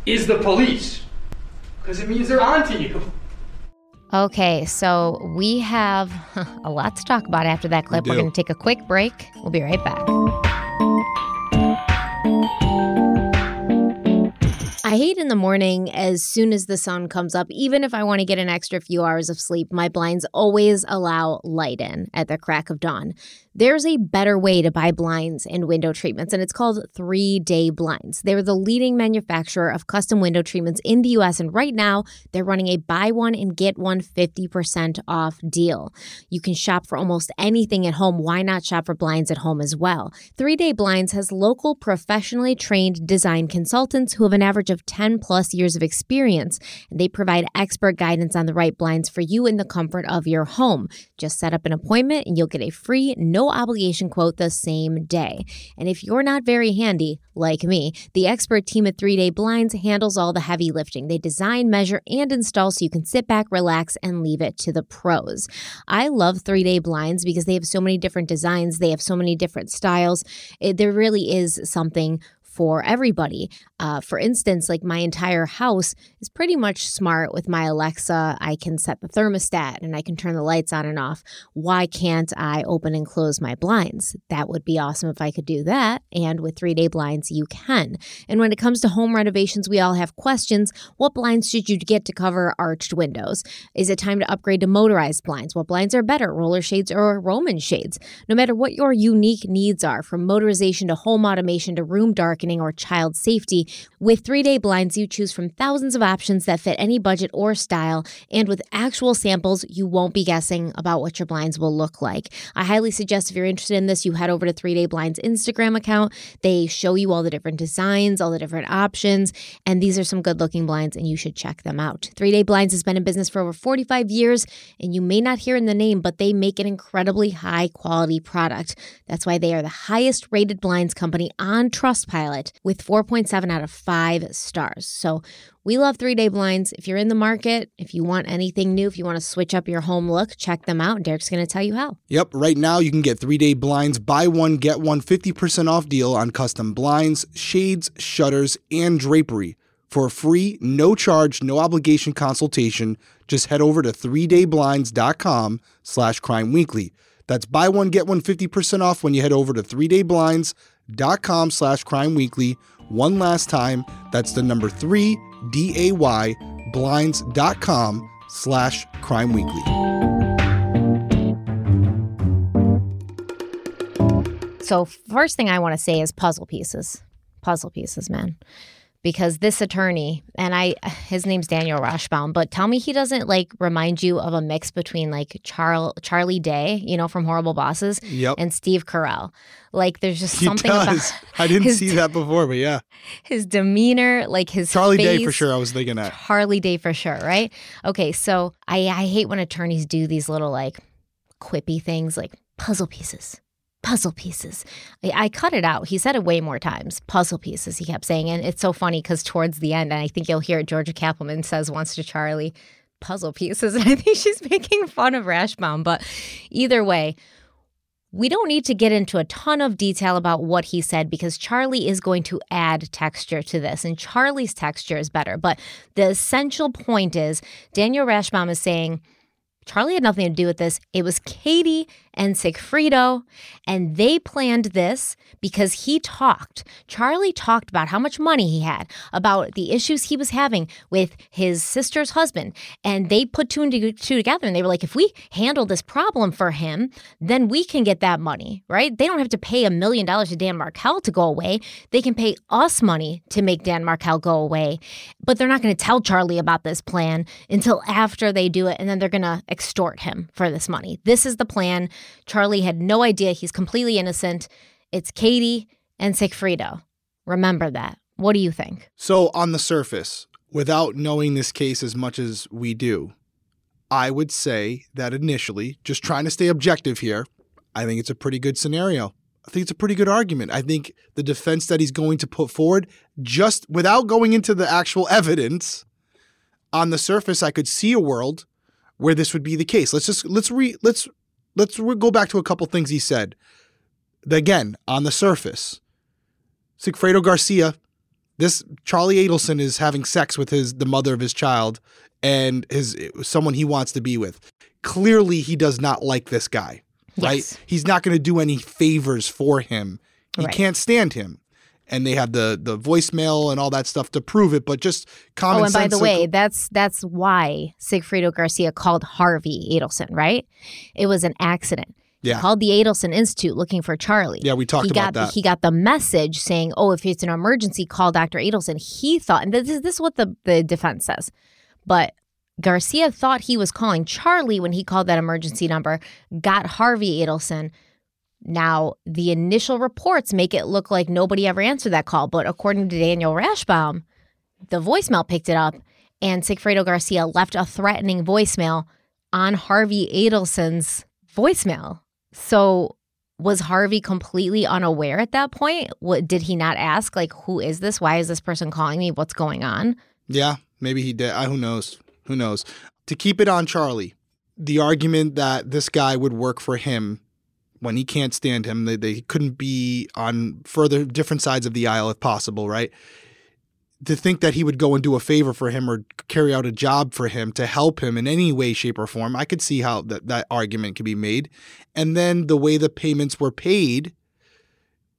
is the police. Because it means they're onto you. Okay, so we have a lot to talk about after that clip. We are going to take a quick break. We'll be right back. I hate in the morning as soon as the sun comes up, even if I want to get an extra few hours of sleep, my blinds always allow light in at the crack of dawn. There's a better way to buy blinds and window treatments, and it's called Three Day Blinds. They're the leading manufacturer of custom window treatments in the US, and right now they're running a buy one and get one 50% off deal. You can shop for almost anything at home. Why not shop for blinds at home as well? Three Day Blinds has local, professionally trained design consultants who have an average of 10 plus years of experience, and they provide expert guidance on the right blinds for you in the comfort of your home. Just set up an appointment, and you'll get a free, no no obligation quote the same day. And if you're not very handy, like me, the expert team at 3 Day Blinds handles all the heavy lifting. They design, measure, and install so you can sit back, relax, and leave it to the pros. I love 3 Day Blinds because they have so many different designs, they have so many different styles. It, there really is something for everybody. Uh, for instance, like my entire house is pretty much smart with my Alexa. I can set the thermostat and I can turn the lights on and off. Why can't I open and close my blinds? That would be awesome if I could do that. And with three day blinds, you can. And when it comes to home renovations, we all have questions. What blinds should you get to cover arched windows? Is it time to upgrade to motorized blinds? What blinds are better, roller shades or Roman shades? No matter what your unique needs are, from motorization to home automation to room darkening or child safety, with three day blinds, you choose from thousands of options that fit any budget or style. And with actual samples, you won't be guessing about what your blinds will look like. I highly suggest if you're interested in this, you head over to Three Day Blinds Instagram account. They show you all the different designs, all the different options, and these are some good looking blinds, and you should check them out. Three Day Blinds has been in business for over 45 years, and you may not hear in the name, but they make an incredibly high quality product. That's why they are the highest rated blinds company on Trustpilot with 4.7 out of 5 stars. So we love three day blinds. If you're in the market, if you want anything new, if you want to switch up your home look, check them out. Derek's going to tell you how. Yep, right now you can get three day blinds, buy one, get one 50% off deal on custom blinds, shades, shutters, and drapery. For a free, no charge, no obligation consultation, just head over to 3dayblinds.com slash crime weekly. That's buy one, get one 50% off when you head over to 3dayblinds.com slash crime weekly. One last time, that's the number 3, D-A-Y, blinds.com slash crime weekly. So, first thing I want to say is puzzle pieces. Puzzle pieces, man. Because this attorney, and I, his name's Daniel Rashbaum, but tell me he doesn't like remind you of a mix between like Charl, Charlie Day, you know, from Horrible Bosses, Yep. and Steve Carell. Like, there's just He something does. about I didn't his- see that before, but yeah. his demeanor, like his Charlie Day for sure. I was thinking that. Harley Day for sure, right? Okay, so I I hate when attorneys do these little like quippy things like puzzle pieces. Puzzle pieces. I, I cut it out. He said it way more times. Puzzle pieces, he kept saying. And it's so funny because towards the end, and I think you'll hear it, Georgia Cappleman says once to Charlie, puzzle pieces. And I think she's making fun of Rashbaum. But either way, we don't need to get into a ton of detail about what he said because Charlie is going to add texture to this, and Charlie's texture is better. But the essential point is Daniel Rashbaum is saying Charlie had nothing to do with this. It was Katie and Sigfredo, and they planned this because he talked. Charlie talked about how much money he had, about the issues he was having with his sister's husband, and they put two and two together, and they were like, if we handle this problem for him, then we can get that money, right? They don't have to pay a million dollars to Dan Markel to go away. They can pay us money to make Dan Markel go away, but they're not going to tell Charlie about this plan until after they do it, and then they're going to extort him for this money. This is the plan. Charlie had no idea. He's completely innocent. It's Katie and Sigfredo. Remember that. What do you think? So, on the surface, without knowing this case as much as we do, I would say that initially, just trying to stay objective here, I think it's a pretty good scenario. I think it's a pretty good argument. I think the defense that he's going to put forward, just without going into the actual evidence, on the surface, I could see a world where this would be the case. Let's just let's re let's let's go back to a couple things he said. Again, on the surface, Sigfredo Garcia this Charlie Adelson is having sex with his the mother of his child and his someone he wants to be with. Clearly he does not like this guy, right? Yes. He's not going to do any favors for him. He Right. can't stand him. And they have the the voicemail and all that stuff to prove it, but just common oh, and by the way, that's that's why Sigfredo Garcia called Harvey Adelson, right? It was an accident. Yeah. He called the Adelson Institute looking for Charlie. Yeah, we talked he about got that. he got the message saying, "Oh, if it's an emergency, call Dr. Adelson." He thought, and this is this is what the the defense says, but Garcia thought he was calling Charlie when he called that emergency number. Got Harvey Adelson. Now, the initial reports make it look like nobody ever answered that call, but according to Daniel Rashbaum, the voicemail picked it up, and Sigfredo Garcia left a threatening voicemail on Harvey Adelson's voicemail. So was Harvey completely unaware at that point? What did he not ask like who is this? Why is this person calling me? What's going on? Yeah, maybe he did. I, who knows? Who knows? To keep it on Charlie, the argument that this guy would work for him when he can't stand him. They, they couldn't be on further different sides of the aisle if possible, right? To think that he would go and do a favor for him or carry out a job for him to help him in any way, shape, or form, I could see how that, that argument could be made. And then the way the payments were paid,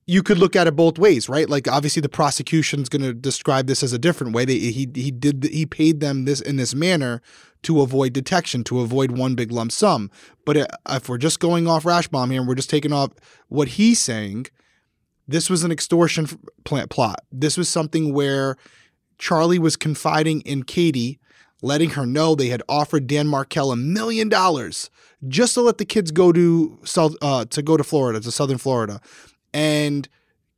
you could look at it both ways, right? Like obviously the prosecution's going to describe this as a different way. They, he he did he paid them this in this manner to avoid detection, to avoid one big lump sum. But uh, if we're just going off Rashbaum here and we're just taking off what he's saying, this was an extortion plant plot. This was something where Charlie was confiding in Katie, letting her know they had offered Dan Markel a million dollars just to let the kids go to South uh, to go to Florida, to Southern Florida. And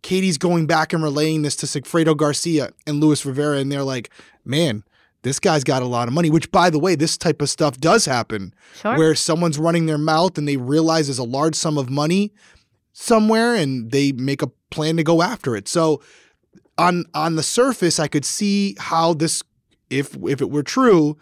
Katie's going back and relaying this to Sigfredo Garcia and Luis Rivera, and they're like, man, this guy's got a lot of money, which by the way, this type of stuff does happen Sure. where someone's running their mouth and they realize there's a large sum of money somewhere and they make a plan to go after it. So on on the surface, I could see how this if if it were true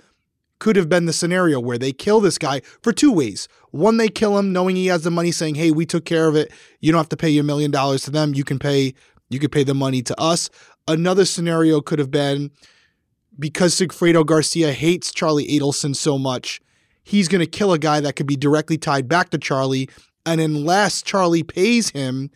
could have been the scenario where they kill this guy for two ways. One, they kill him knowing he has the money saying, "Hey, we took care of it. You don't have to pay your million dollars to them. You can pay you could pay the money to us." Another scenario could have been because Sigfredo Garcia hates Charlie Adelson so much, he's going to kill a guy that could be directly tied back to Charlie. And unless Charlie pays him,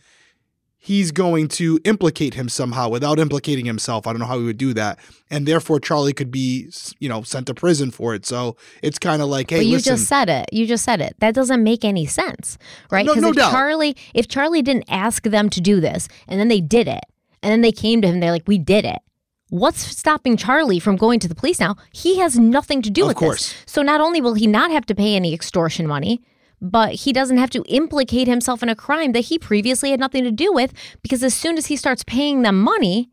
he's going to implicate him somehow without implicating himself. I don't know how he would do that. And therefore, Charlie could be, you know, sent to prison for it. So it's kind of like, hey, but you listen. just said it. You just said it. That doesn't make any sense, right? No- no if doubt. Charlie, if Charlie didn't ask them to do this, and then they did it, and then they came to him, they're like, "We did it." What's stopping Charlie from going to the police now? He has nothing to do Of with course. this. So not only will he not have to pay any extortion money, but he doesn't have to implicate himself in a crime that he previously had nothing to do with because as soon as he starts paying them money,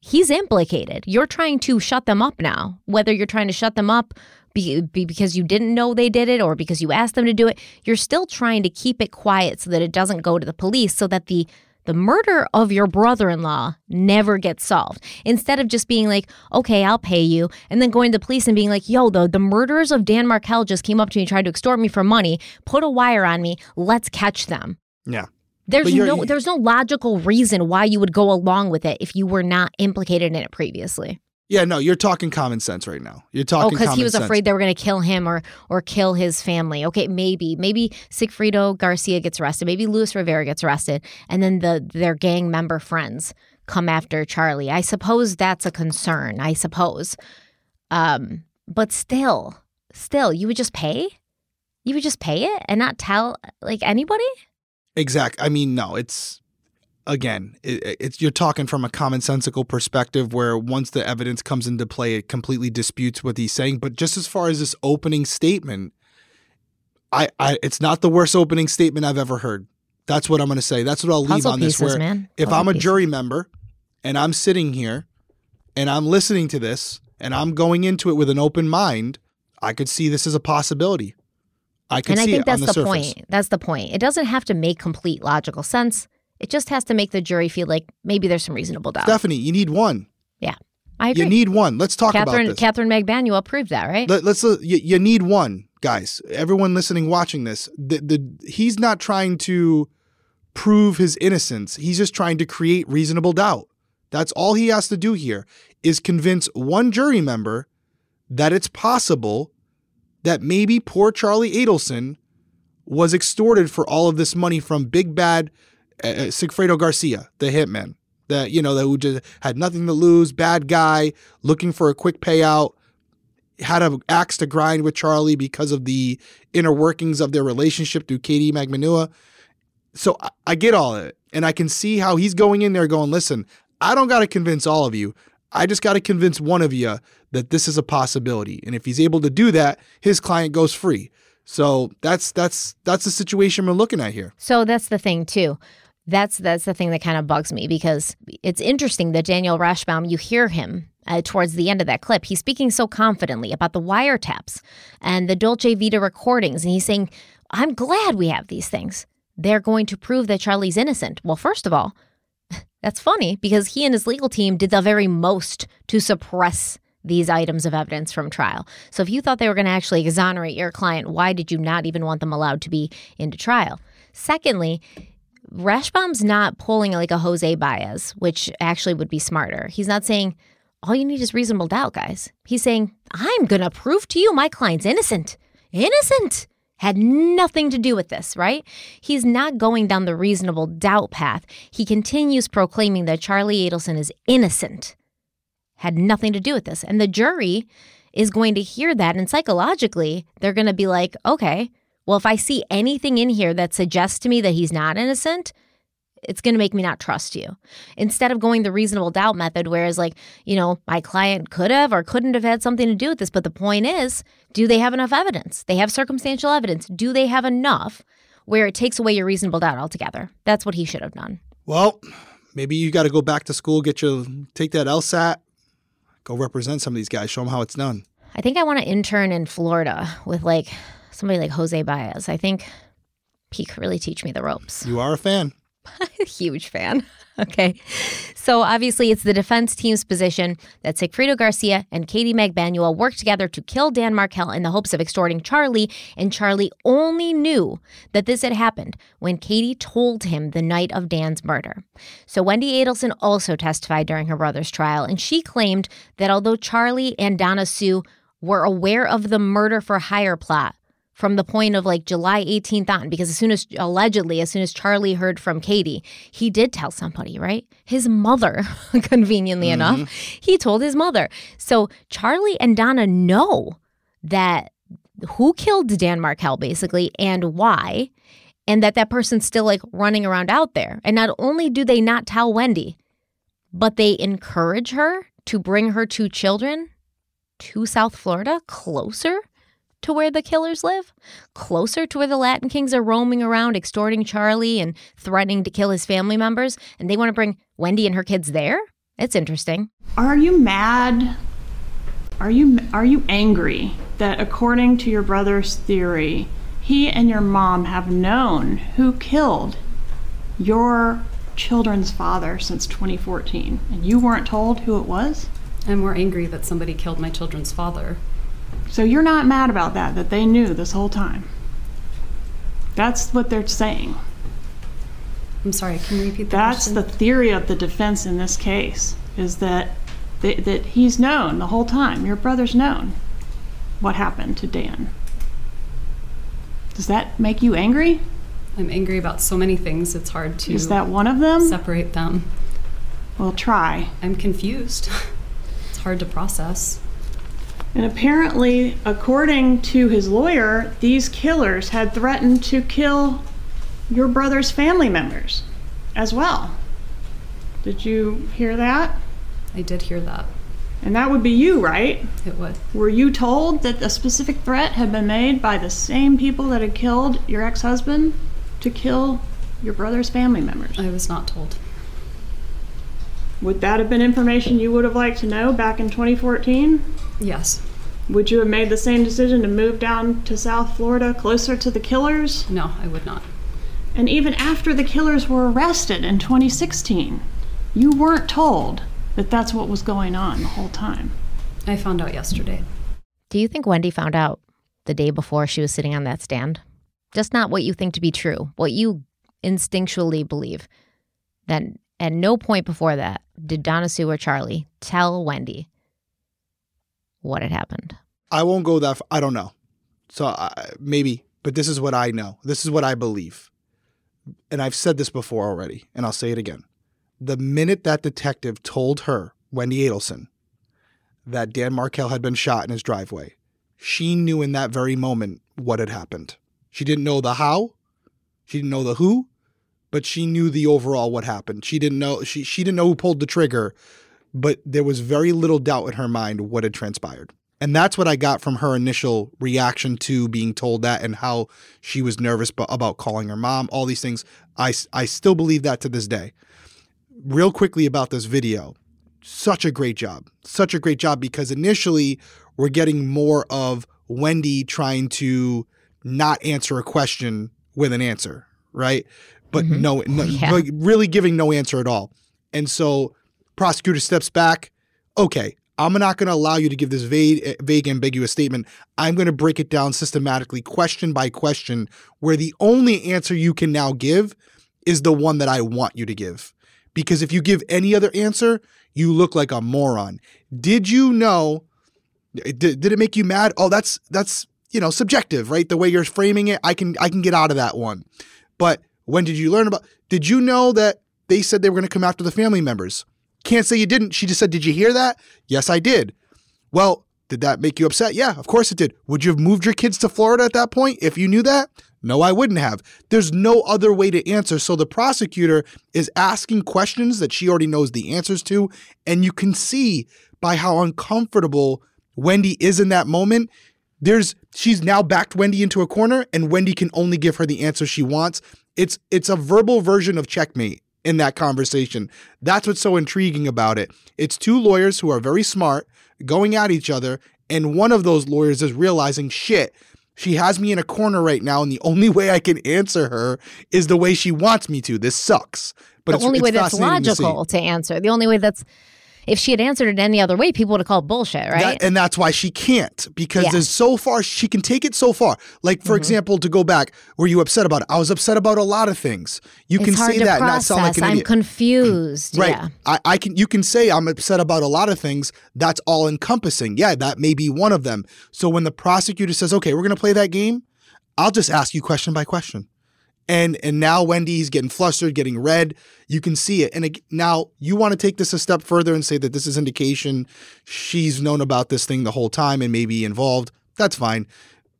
he's implicated. You're trying to shut them up now. Whether you're trying to shut them up be, be because you didn't know they did it or because you asked them to do it, you're still trying to keep it quiet so that it doesn't go to the police so that the the murder of your brother-in-law never gets solved. Instead of just being like, "Okay, I'll pay you," and then going to the police and being like, "Yo, the the murderers of Dan Markel just came up to me and tried to extort me for money, put a wire on me. Let's catch them." yeah. There's no there's no logical reason why you would go along with it if you were not implicated in it previously. Yeah, no, you're talking common sense right now. You're talking. Oh, because he was sense. afraid they were going to kill him or or kill his family. Okay, maybe maybe Sigfredo Garcia gets arrested. Maybe Luis Rivera gets arrested, and then the their gang member friends come after Charlie. I suppose that's a concern. I suppose, um, but still, still, you would just pay. You would just pay it and not tell like anybody. Exact. I mean, no, it's again, it, it's you're talking from a commonsensical perspective where once the evidence comes into play, it completely disputes what he's saying. But just as far as this opening statement, I, I it's not the worst opening statement I've ever heard. That's what I'm going to say. That's what I'll leave Puzzle on this. pieces, Where man. if Puzzle I'm a pieces. jury member and I'm sitting here and I'm listening to this and I'm going into it with an open mind, I could see this as a possibility. I could and I think that's the, the, point. That's the point. It doesn't have to make complete logical sense. It just has to make the jury feel like maybe there's some reasonable doubt. Stephanie, you need one. Yeah, I agree. You need one. Let's talk Katherine about this. Katherine Magban, approved that, right? Let, us uh, you, you need one, guys. Everyone listening, watching this, the, the he's not trying to prove his innocence. He's just trying to create reasonable doubt. That's all he has to do here is convince one jury member that it's possible that maybe poor Charlie Adelson was extorted for all of this money from Big Bad uh, uh, Sigfredo Garcia, the hitman. That you know that who just had nothing to lose, bad guy, looking for a quick payout had an axe to grind with Charlie because of the inner workings of their relationship through Katie Magbanua. So I, I get all of it. And I can see how he's going in there going, listen, I don't got to convince all of you. I just got to convince one of you that this is a possibility. And if he's able to do that, his client goes free. So that's that's that's the situation we're looking at here. So that's the thing too. That's that's the thing that kind of bugs me because it's interesting that Daniel Rashbaum, you hear him uh, towards the end of that clip. He's speaking so confidently about the wiretaps and the Dolce Vita recordings, and he's saying, "I'm glad we have these things. They're going to prove that Charlie's innocent." Well, first of all, that's funny because he and his legal team did the very most to suppress these items of evidence from trial. So if you thought they were going to actually exonerate your client, why did you not even want them allowed to be into trial? Secondly, Rashbaum's not pulling like a Jose Baez, which actually would be smarter. He's not saying, all you need is reasonable doubt, guys. He's saying, I'm going to prove to you my client's innocent. Innocent. Had nothing to do with this, right? He's not going down the reasonable doubt path. He continues proclaiming that Charlie Adelson is innocent. Had nothing to do with this. And the jury is going to hear that. And psychologically, they're going to be like, okay, well, if I see anything in here that suggests to me that he's not innocent, it's going to make me not trust you. Instead of going the reasonable doubt method, whereas, like, you know, my client could have or couldn't have had something to do with this. But the point is, do they have enough evidence? They have circumstantial evidence. Do they have enough where it takes away your reasonable doubt altogether? That's what he should have done. Well, maybe you got to go back to school, get your, take that LSAT, go represent some of these guys, show them how it's done. I think I want to intern in Florida with like somebody like Jose Baez. I think he could really teach me the ropes. You are a fan. Huge fan. Okay. So obviously, it's the defense team's position that Sigfredo Garcia and Katie Magbanua worked together to kill Dan Markel in the hopes of extorting Charlie. And Charlie only knew that this had happened when Katie told him the night of Dan's murder. So Wendy Adelson also testified during her brother's trial, and she claimed that although Charlie and Donna Sue were aware of the murder for hire plot, from the point of like July 18th on, because as soon as allegedly, as soon as Charlie heard from Katie, he did tell somebody, right? His mother, conveniently mm-hmm. enough, he told his mother. So Charlie and Donna know that who killed Dan Markel basically and why, and that that person's still like running around out there. And not only do they not tell Wendy, but they encourage her to bring her two children to South Florida, closer to where the killers live, closer to where the Latin Kings are roaming around, extorting Charlie and threatening to kill his family members, and they want to bring Wendy and her kids there? It's interesting. Are you mad? Are you are you angry that according to your brother's theory, he and your mom have known who killed your children's father since 2014 and you weren't told who it was? I'm more angry that somebody killed my children's father so you're not mad about that, that they knew this whole time. That's what they're saying. I'm sorry, can you repeat that? That's question? the theory of the defense in this case, is that they, that he's known the whole time. Your brother's known what happened to Dan. Does that make you angry? I'm angry about so many things. It's hard to Is that one of them? Separate them. Well, try. I'm confused. it's hard to process. And apparently, according to his lawyer, these killers had threatened to kill your brother's family members as well. Did you hear that? I did hear that. And that would be you, right? It would. Were you told that a specific threat had been made by the same people that had killed your ex husband to kill your brother's family members? I was not told. Would that have been information you would have liked to know back in 2014? Yes. Would you have made the same decision to move down to South Florida, closer to the killers? No, I would not. And even after the killers were arrested in 2016, you weren't told that that's what was going on the whole time. I found out yesterday. Do you think Wendy found out the day before she was sitting on that stand? Just not what you think to be true, what you instinctually believe. Then at no point before that did Donna Sue or Charlie tell Wendy what had happened. I won't go that. Far. I don't know. So uh, maybe, but this is what I know. This is what I believe. And I've said this before already, and I'll say it again. The minute that detective told her, Wendy Adelson, that Dan Markel had been shot in his driveway, she knew in that very moment what had happened. She didn't know the how, she didn't know the who, but she knew the overall what happened. She didn't know she she didn't know who pulled the trigger, but there was very little doubt in her mind what had transpired. And that's what I got from her initial reaction to being told that and how she was nervous about calling her mom, all these things. I, I still believe that to this day. Real quickly about this video, such a great job. Such a great job because initially we're getting more of Wendy trying to not answer a question with an answer, right? But mm-hmm. no, no yeah. like really giving no answer at all. And so prosecutor steps back. Okay, I'm not going to allow you to give this vague, vague, ambiguous statement. I'm going to break it down systematically, question by question, where the only answer you can now give is the one that I want you to give. Because if you give any other answer, you look like a moron. Did you know? Did, did it make you mad? Oh, that's that's you know subjective, right? The way you're framing it, I can I can get out of that one. But when did you learn about? Did you know that they said they were going to come after the family members? Can't say you didn't. She just said, Did you hear that? Yes, I did. Well, did that make you upset? Yeah, of course it did. Would you have moved your kids to Florida at that point if you knew that? No, I wouldn't have. There's no other way to answer. So the prosecutor is asking questions that she already knows the answers to. And you can see by how uncomfortable Wendy is in that moment. There's she's now backed Wendy into a corner, and Wendy can only give her the answer she wants. It's it's a verbal version of checkmate in that conversation. That's what's so intriguing about it. It's two lawyers who are very smart going at each other, and one of those lawyers is realizing shit. She has me in a corner right now, and the only way I can answer her is the way she wants me to. This sucks. But the it's, only it's way that's fascinating to logical to, answer. The only way that's if she had answered it any other way, people would have called bullshit, right? That- and that's why she can't because Yeah. there's so far she can take it so far. Like Mm-hmm. for example, to go back, were you upset about it? I was upset about a lot of things. You it's can say to that and not process. sound like an I'm idiot. confused. Right. Yeah. I, I can you can say I'm upset about a lot of things. That's all encompassing. Yeah, that may be one of them. So when the prosecutor says, okay, we're gonna play that game, I'll just ask you question by question. And and now Wendy's getting flustered, getting red. You can see it. And ag- now you want to take this a step further and say that this is indication she's known about this thing the whole time and maybe involved. That's fine.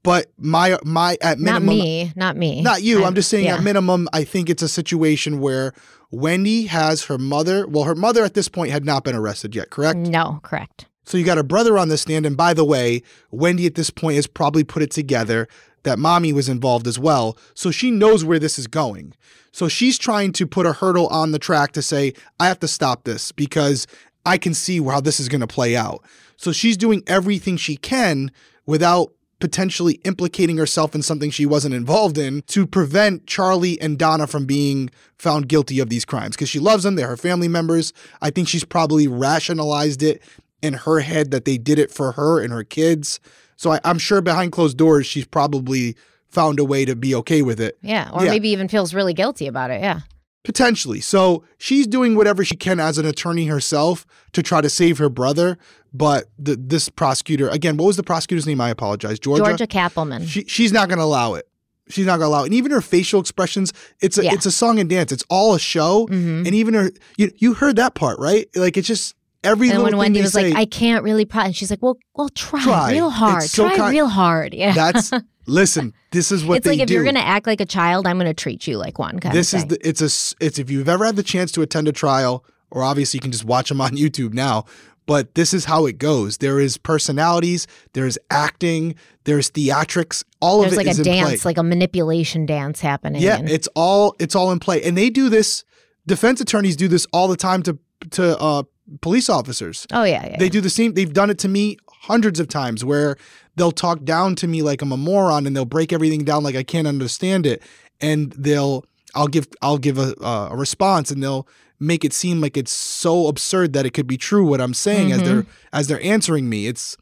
But my my at minimum Not me. Not me. not you. I'm, just saying yeah. at minimum, I think it's a situation where Wendy has her mother. Well, her mother at this point had not been arrested yet, correct? No, correct. So you got a brother on the stand. And by the way, Wendy at this point has probably put it together that mommy was involved as well. So she knows where this is going. So she's trying to put a hurdle on the track to say, I have to stop this because I can see how this is going to play out. So she's doing everything she can without potentially implicating herself in something she wasn't involved in to prevent Charlie and Donna from being found guilty of these crimes because she loves them. They're her family members. I think she's probably rationalized it in her head that they did it for her and her kids. So I, I'm sure behind closed doors, she's probably found a way to be okay with it. Yeah. Or Yeah. maybe even feels really guilty about it. Yeah. Potentially. So she's doing whatever she can as an attorney herself to try to save her brother. But the, this prosecutor, again, what was the prosecutor's name? I apologize. Georgia. Georgia Cappleman. She, she's not going to allow it. She's not going to allow it. And even her facial expressions, it's a Yeah. it's a song and dance. It's all a show. Mhm. And even her, you you heard that part, right? Like it's just every and little when thing Wendy was say, like, I can't really, pro-, and she's like, well, well, try, Try. real hard. So try real hard. Yeah. that's listen. This is what it's they like if do. you're going to act like a child, I'm going to treat you like one kind this is the it's a it's if you've ever had the chance to attend a trial or obviously you can just watch them on YouTube now but this is how it goes there is personalities there's acting there's theatrics all There's of it like is a in play. dance, like a manipulation dance happening. yeah it's all it's all in play and they do this defense attorneys do this all the time to to uh police officers oh, yeah. yeah. they do the same they've done it to me hundreds of times where they'll talk down to me like I'm a moron and they'll break everything down like I can't understand it and they'll I'll give I'll give a a response and they'll make it seem like it's so absurd that it could be true what I'm saying as mm-hmm. they're as they're answering me it's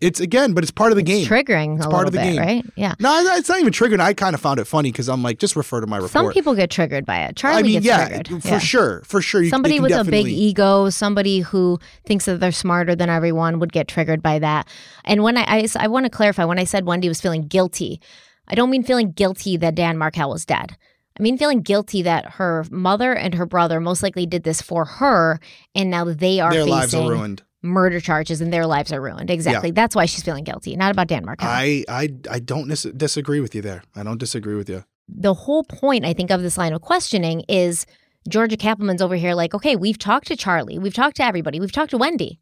it's again but it's part of the game triggering It's a part little of the bit, game. right? Yeah. no it's not even triggering I kind of found it funny because I'm like just refer to my report Some people get triggered by it. Charlie I mean gets yeah triggered. for Yeah. sure for sure you, Somebody with a big ego, somebody who thinks that they're smarter than everyone would get triggered by that. And when I, I, I want to clarify, when I said Wendy was feeling guilty, I don't mean feeling guilty that Dan Markel was dead. I mean feeling guilty that her mother and her brother most likely did this for her, and now they are their facing lives are ruined murder charges and their lives are ruined. Exactly. That's why she's feeling guilty, not about Dan Markel. I I I don't dis- disagree with you there I don't disagree with you the whole point, I think, of this line of questioning is Georgia Cappleman's over here like, okay, we've talked to Charlie, we've talked to everybody, we've talked to Wendy.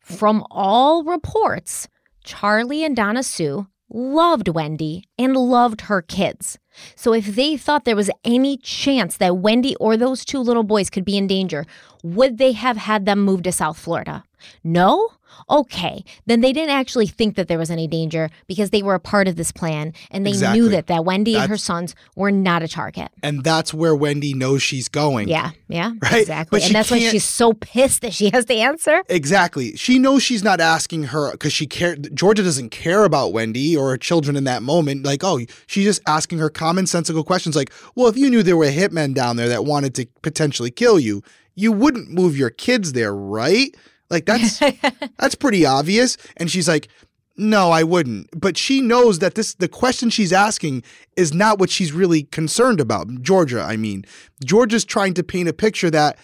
From all reports, Charlie and Donna Sue loved Wendy and loved her kids. So if they thought there was any chance that Wendy or those two little boys could be in danger, would they have had them move to South Florida? No? Okay, then they didn't actually think that there was any danger because they were a part of this plan and they Exactly. knew that, that Wendy and her sons were not a target. And that's where Wendy knows she's going. Yeah, yeah, Right, exactly. but And that's why she's so pissed that she has to answer. Exactly. She knows she's not asking her because she care. Georgia doesn't care about Wendy or her children in that moment. Like, oh, she's just asking her commonsensical questions. Like, well, if you knew there were hitmen down there that wanted to potentially kill you, you wouldn't move your kids there, right? Like that's that's pretty obvious. And she's like, no, I wouldn't. But she knows that this the question she's asking is not what she's really concerned about. Georgia, I mean, Georgia's trying to paint a picture that,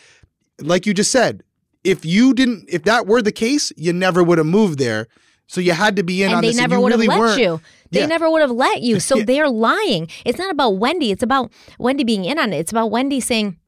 like you just said, if you didn't, if that were the case, you never would have moved there. So you had to be in and on they this. never and really have let weren't. you. They Yeah. never would have let you. So Yeah. they're lying. It's not about Wendy. It's about Wendy being in on it. It's about Wendy saying,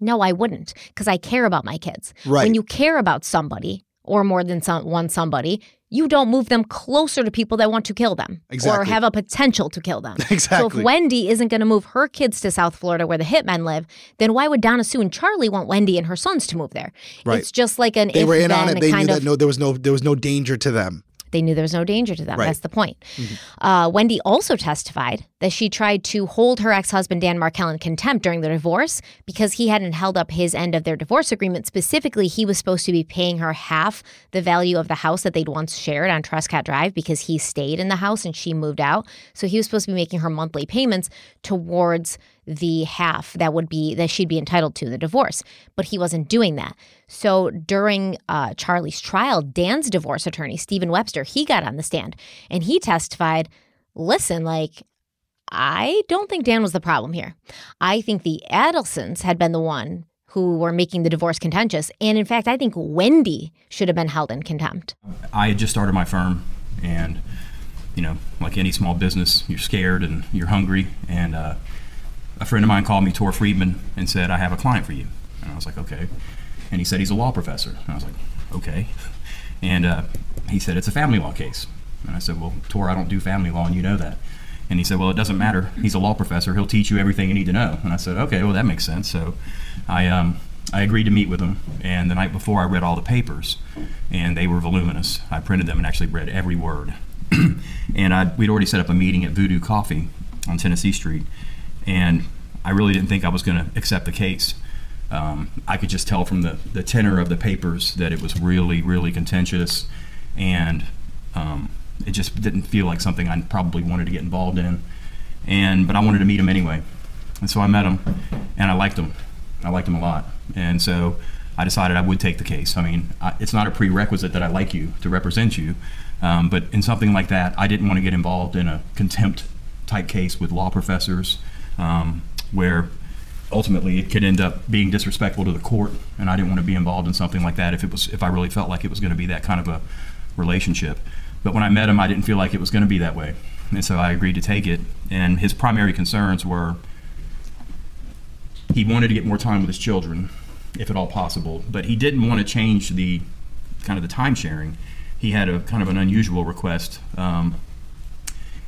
"No, I wouldn't, because I care about my kids." Right. When you care about somebody or more than some, one somebody, you don't move them closer to people that want to kill them exactly. or have a potential to kill them. Exactly. So if Wendy isn't going to move her kids to South Florida where the hitmen live, then why would Donna Sue and Charlie want Wendy and her sons to move there? Right. It's just like an They were in on it. They knew kind that no, there was no, there was no danger to them. They knew there was no danger to them. Right. That's the point. Uh, Wendy also testified that she tried to hold her ex husband, Dan Markel, in contempt during the divorce because he hadn't held up his end of their divorce agreement. Specifically, he was supposed to be paying her half the value of the house that they'd once shared on Trescott Drive because he stayed in the house and she moved out. So he was supposed to be making her monthly payments towards the half that would be that she'd be entitled to the divorce. But he wasn't doing that. So during uh, charlie's trial dan's divorce attorney stephen webster he got on the stand and he testified listen like i don't think dan was the problem here. I think the adelsons had been the one who were making the divorce contentious. And in fact i think wendy should have been held in contempt. I had just started my firm, and you know, like any small business, you're scared and you're hungry. And uh, a friend of mine called me, Tor Friedman, and said, "I have a client for you." And I was like, "Okay." And he said he's a law professor. And I was like, "Okay." And uh, he said it's a family law case. And I said, "Well, Tor, I don't do family law, and you know that." And he said, "Well, it doesn't matter. He's a law professor. He'll teach you everything you need to know." And I said, "Okay, well, that makes sense." So I um, I agreed to meet with him, and the night before I read all the papers, and they were voluminous. I printed them and actually read every word. and I, we'd already set up a meeting at Voodoo Coffee on Tennessee Street, and I really didn't think I was going to accept the case. Um, I could just tell from the, the tenor of the papers that it was really, really contentious, and um, it just didn't feel like something I probably wanted to get involved in. And but I wanted to meet him anyway, and so I met him, and I liked him. I liked him a lot, and so I decided I would take the case. I mean, I, it's not a prerequisite that I like you to represent you, um, but in something like that, I didn't want to get involved in a contempt type case with law professors, um, where ultimately it could end up being disrespectful to the court, and I didn't want to be involved in something like that if it was if I really felt like it was going to be that kind of a relationship. But when I met him, I didn't feel like it was going to be that way, and so I agreed to take it. And his primary concerns were he wanted to get more time with his children, if at all possible, but he didn't want to change the kind of the time sharing. He had a kind of an unusual request. Um,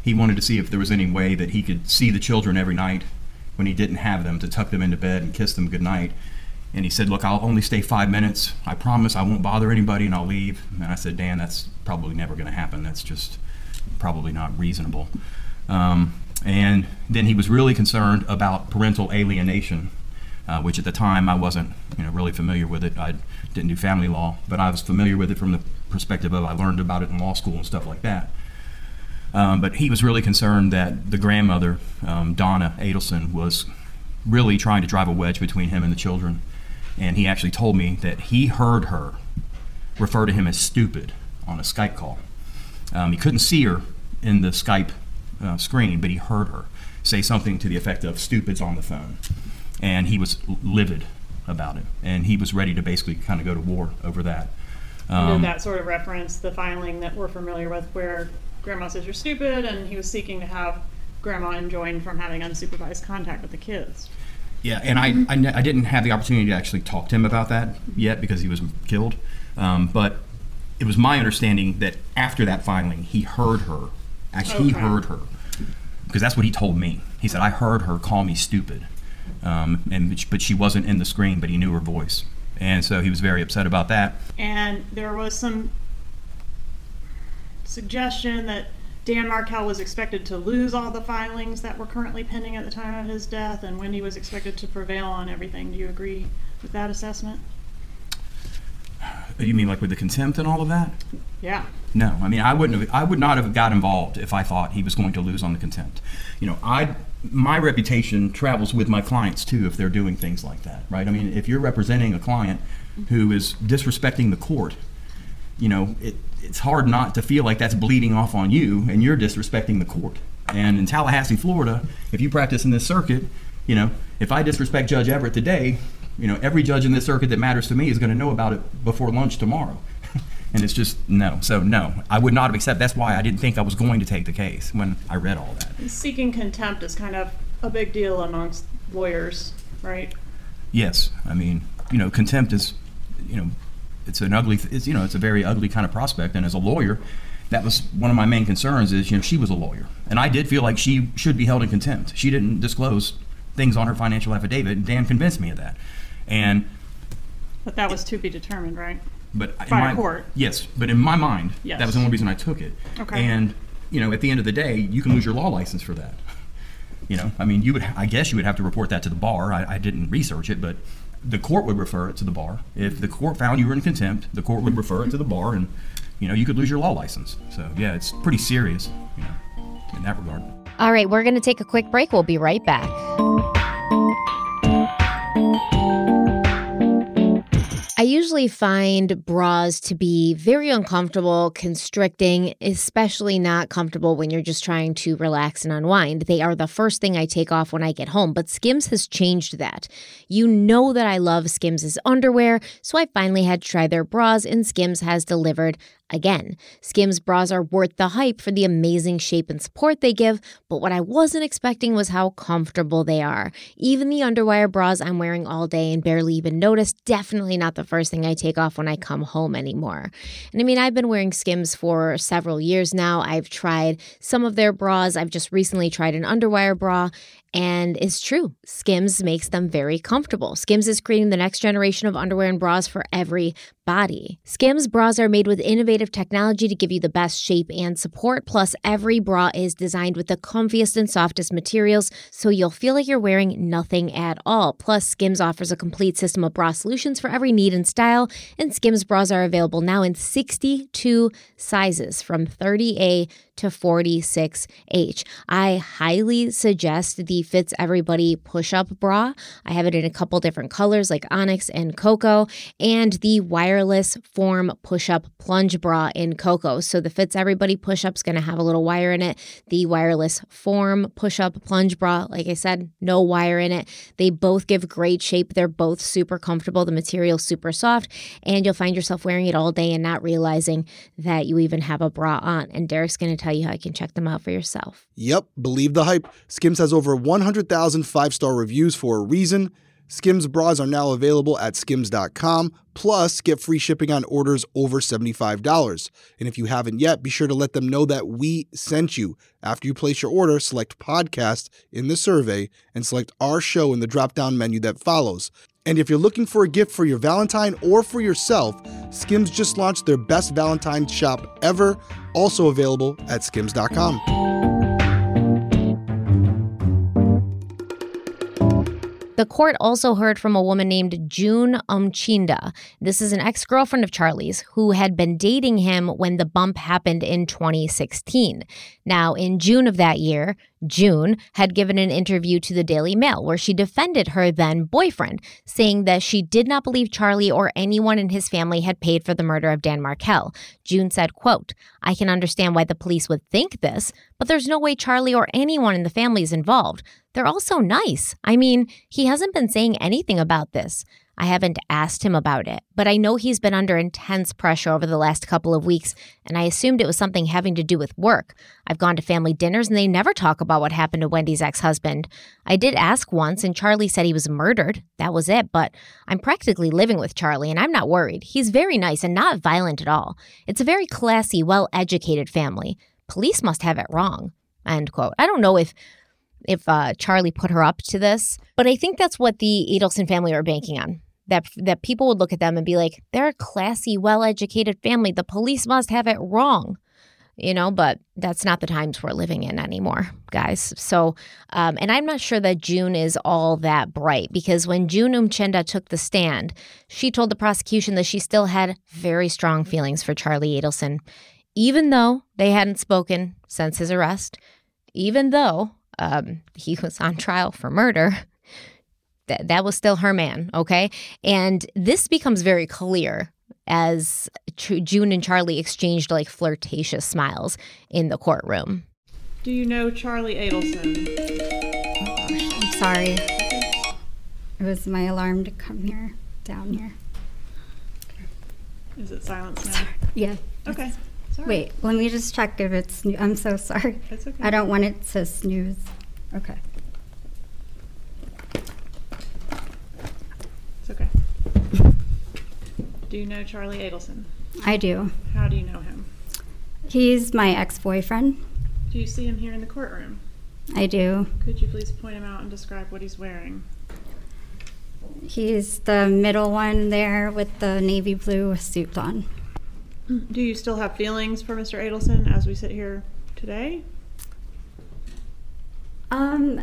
he wanted to see if there was any way that he could see the children every night when he didn't have them to tuck them into bed and kiss them goodnight. And he said, Look, I'll only stay five minutes. I promise I won't bother anybody and I'll leave. And I said, Dan, that's probably never going to happen. That's just probably not reasonable. Um, and then he was really concerned about parental alienation, uh, which at the time I wasn't you know, really familiar with it. I didn't do family law, but I was familiar with it from the perspective of I learned about it in law school and stuff like that. Um, but he was really concerned that the grandmother, um, Donna Adelson, was really trying to drive a wedge between him and the children. And he actually told me that he heard her refer to him as stupid on a Skype call. Um, he couldn't see her in the Skype uh, screen, but he heard her say something to the effect of "stupid's on the phone," and he was livid about it, and he was ready to basically kind of go to war over that. Um, that sort of reference the filing that we're familiar with where grandma says you're stupid and he was seeking to have grandma enjoined from having unsupervised contact with the kids. Yeah, and I, I, I didn't have the opportunity to actually talk to him about that yet because he was killed. Um, but it was my understanding that after that filing, he heard her. Actually, he heard her because that's what he told me. He said I heard her call me stupid, um, and but she wasn't in the screen, but he knew her voice, and so he was very upset about that. And there was some suggestion that Dan Markel was expected to lose all the filings that were currently pending at the time of his death, and Wendy was expected to prevail on everything. Do you agree with that assessment? You mean like with the contempt and all of that? Yeah. No, I mean I wouldn't have. I would not have got involved if I thought he was going to lose on the contempt. You know, I my reputation travels with my clients too if they're doing things like that, right? I mean, if you're representing a client who is disrespecting the court, you know, it, it's hard not to feel like that's bleeding off on you and you're disrespecting the court. And in Tallahassee, Florida, if you practice in this circuit, you know, if I disrespect Judge Everett today, you know, every judge in this circuit that matters to me is going to know about it before lunch tomorrow. and it's just no. So no, I would not have accepted. That's why I didn't think I was going to take the case when I read all that. Seeking contempt is kind of a big deal amongst lawyers, right? Yes, I mean, you know, contempt is, you know, it's an ugly, it's you know, it's a very ugly kind of prospect. And as a lawyer, that was one of my main concerns. Is you know, she was a lawyer, and I did feel like she should be held in contempt. She didn't disclose things on her financial affidavit. And Dan convinced me of that, and. But that was to be determined, right? But By in my, a court. Yes, but in my mind, Yes. that was the only reason I took it. Okay. And you know, at the end of the day, you can lose your law license for that. You know, I mean, you would. I guess you would have to report that to the bar. I, I didn't research it, but the court would refer it to the bar. If the court found you were in contempt, the court would refer it to the bar, and you know, you could lose your law license. So yeah, it's pretty serious. You know, in that regard. All right, we're going to take a quick break. We'll be right back. Usually find bras to be very uncomfortable, constricting, especially not comfortable when you're just trying to relax and unwind. They are the first thing I take off when I get home, but Skims has changed that. You know that I love Skims' underwear, so I finally had to try their bras, and Skims has delivered again. Skims bras are worth the hype for the amazing shape and support they give, but what I wasn't expecting was how comfortable they are. Even the underwire bras I'm wearing all day and barely even notice, definitely not the first thing I take off when I come home anymore. And I mean, I've been wearing Skims for several years now. I've tried some of their bras. I've just recently tried an underwire bra, and it's true. Skims makes them very comfortable. Skims is creating the next generation of underwear and bras for every body. Skims bras are made with innovative technology to give you the best shape and support. Plus, every bra is designed with the comfiest and softest materials, so you'll feel like you're wearing nothing at all. Plus, Skims offers a complete system of bra solutions for every need and style, and Skims bras are available now in 62 sizes from 30A to 46H. I highly suggest the Fits Everybody push up bra. I have it in a couple different colors like onyx and cocoa, and the wireless form push up plunge bra in cocoa. So the Fits Everybody push up's going to have a little wire in it. The wireless form push up plunge bra, like I said, no wire in it. They both give great shape. They're both super comfortable. The material's super soft, and you'll find yourself wearing it all day and not realizing that you even have a bra on. And Derek's going to tell you how you can check them out for yourself. Yep, believe the hype. Skims has over 100,000 five star reviews for a reason. Skims bras are now available at skims.com. Plus, get free shipping on orders over $75. And if you haven't yet, be sure to let them know that we sent you. After you place your order, select podcast in the survey and select our show in the drop down menu that follows. And if you're looking for a gift for your Valentine or for yourself, Skims just launched their best Valentine shop ever, also available at skims.com. The court also heard from a woman named June Umchinda. This is an ex girlfriend of Charlie's who had been dating him when the bump happened in 2016. Now, in June of that year, June had given an interview to the Daily Mail where she defended her then boyfriend, saying that she did not believe Charlie or anyone in his family had paid for the murder of Dan Markel. June said, quote, I can understand why the police would think this, but there's no way Charlie or anyone in the family is involved. They're all so nice. I mean, he hasn't been saying anything about this. I haven't asked him about it, but I know he's been under intense pressure over the last couple of weeks, and I assumed it was something having to do with work. I've gone to family dinners and they never talk about what happened to Wendy's ex husband. I did ask once, and Charlie said he was murdered. That was it, but I'm practically living with Charlie, and I'm not worried. He's very nice and not violent at all. It's a very classy, well educated family. Police must have it wrong. End quote. I don't know if if uh, Charlie put her up to this, but I think that's what the Adelson family are banking on. That that people would look at them and be like, they're a classy, well-educated family. The police must have it wrong you know, but that's not the times we're living in anymore, guys. So, um, and I'm not sure that June is all that bright because when June Umchenda took the stand, she told the prosecution that she still had very strong feelings for Charlie Adelson, even though they hadn't spoken since his arrest, even though um, he was on trial for murder. That, that was still her man, okay? And this becomes very clear as June and Charlie exchanged like flirtatious smiles in the courtroom. Do you know Charlie Adelson? Oh gosh, I'm sorry. It was my alarm to come here, down here. Is it silence now? Sorry. Yeah. Okay. Sorry. Wait, let me just check if it's. I'm so sorry. It's okay. I don't want it to snooze. Okay. It's okay. Do you know Charlie Adelson? I do. How do you know him? He's my ex boyfriend. Do you see him here in the courtroom? I do. Could you please point him out and describe what he's wearing? He's the middle one there with the navy blue suit on. Do you still have feelings for Mr. Adelson as we sit here today? Um,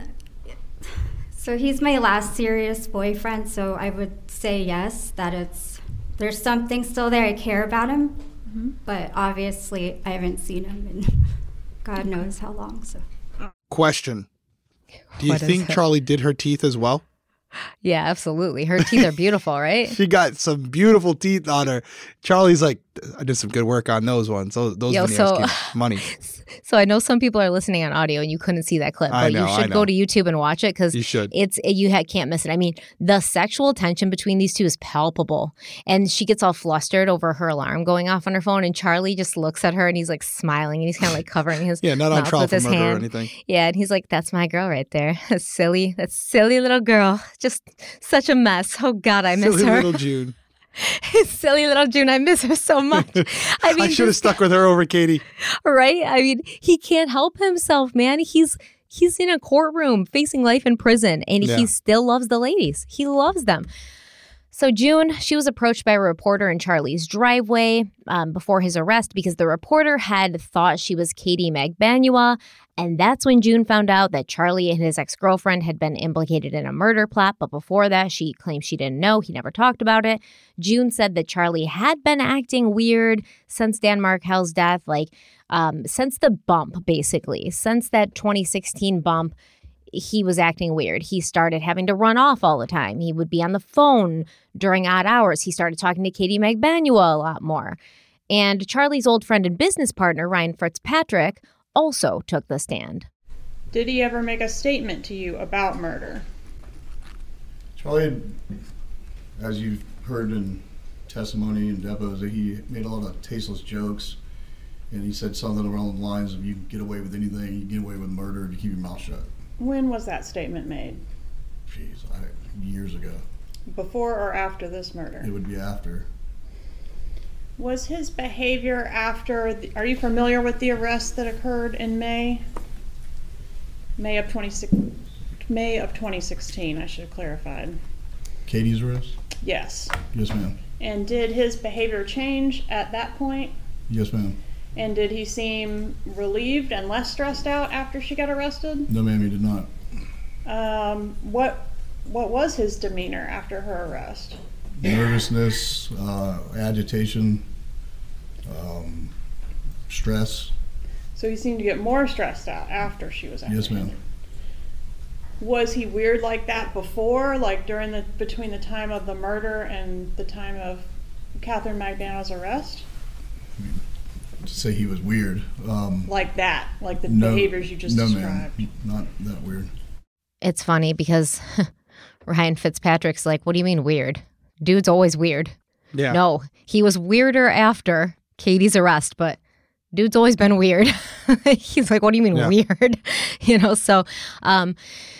so he's my last serious boyfriend, so I would say yes, that it's there's something still there. I care about him, mm-hmm. but obviously I haven't seen him in God knows how long. So, question: Do you think Charlie did her teeth as well? Yeah, absolutely. Her teeth are beautiful, right? she got some beautiful teeth on her. Charlie's like, I did some good work on those ones. Those those Yo, so, money. So I know some people are listening on audio and you couldn't see that clip, but know, you should go to YouTube and watch it because you should. It's you ha- can't miss it. I mean, the sexual tension between these two is palpable, and she gets all flustered over her alarm going off on her phone, and Charlie just looks at her and he's like smiling and he's kind of like covering his yeah, not on trial with his hand. or anything. Yeah, and he's like, "That's my girl right there. That's silly, that silly little girl, just such a mess. Oh God, I miss silly her." Little June. silly little June. I miss her so much. I mean, I should have stuck with her over Katie. Right? I mean, he can't help himself, man. He's he's in a courtroom facing life in prison, and yeah. he still loves the ladies. He loves them. So, June, she was approached by a reporter in Charlie's driveway um, before his arrest because the reporter had thought she was Katie Magbanua. And that's when June found out that Charlie and his ex girlfriend had been implicated in a murder plot. But before that, she claimed she didn't know. He never talked about it. June said that Charlie had been acting weird since Dan Markel's death, like um, since the bump, basically, since that 2016 bump he was acting weird. He started having to run off all the time. He would be on the phone during odd hours. He started talking to Katie Magbanua a lot more. And Charlie's old friend and business partner, Ryan Fitzpatrick, also took the stand. Did he ever make a statement to you about murder? Charlie, as you've heard in testimony and depots, he made a lot of tasteless jokes. And he said something along the lines of, you can get away with anything, you can get away with murder if you keep your mouth shut. When was that statement made? Jeez, I, years ago. Before or after this murder? It would be after. Was his behavior after? The, are you familiar with the arrest that occurred in May? May of 26, May of 2016. I should have clarified. Katie's arrest. Yes. Yes, ma'am. And did his behavior change at that point? Yes, ma'am. And did he seem relieved and less stressed out after she got arrested? No, ma'am, he did not. Um, what what was his demeanor after her arrest? Nervousness, uh, agitation, um, stress. So he seemed to get more stressed out after she was Yes, ma'am. Was he weird like that before, like during the between the time of the murder and the time of Katherine Magbanua's arrest? to say he was weird. Um, like that, like the no, behaviors you just no, described. Man, not that weird. It's funny because Ryan Fitzpatrick's like, "What do you mean weird? Dude's always weird." Yeah. No, he was weirder after Katie's arrest, but dude's always been weird. He's like, what do you mean yeah. weird? you know, so, um,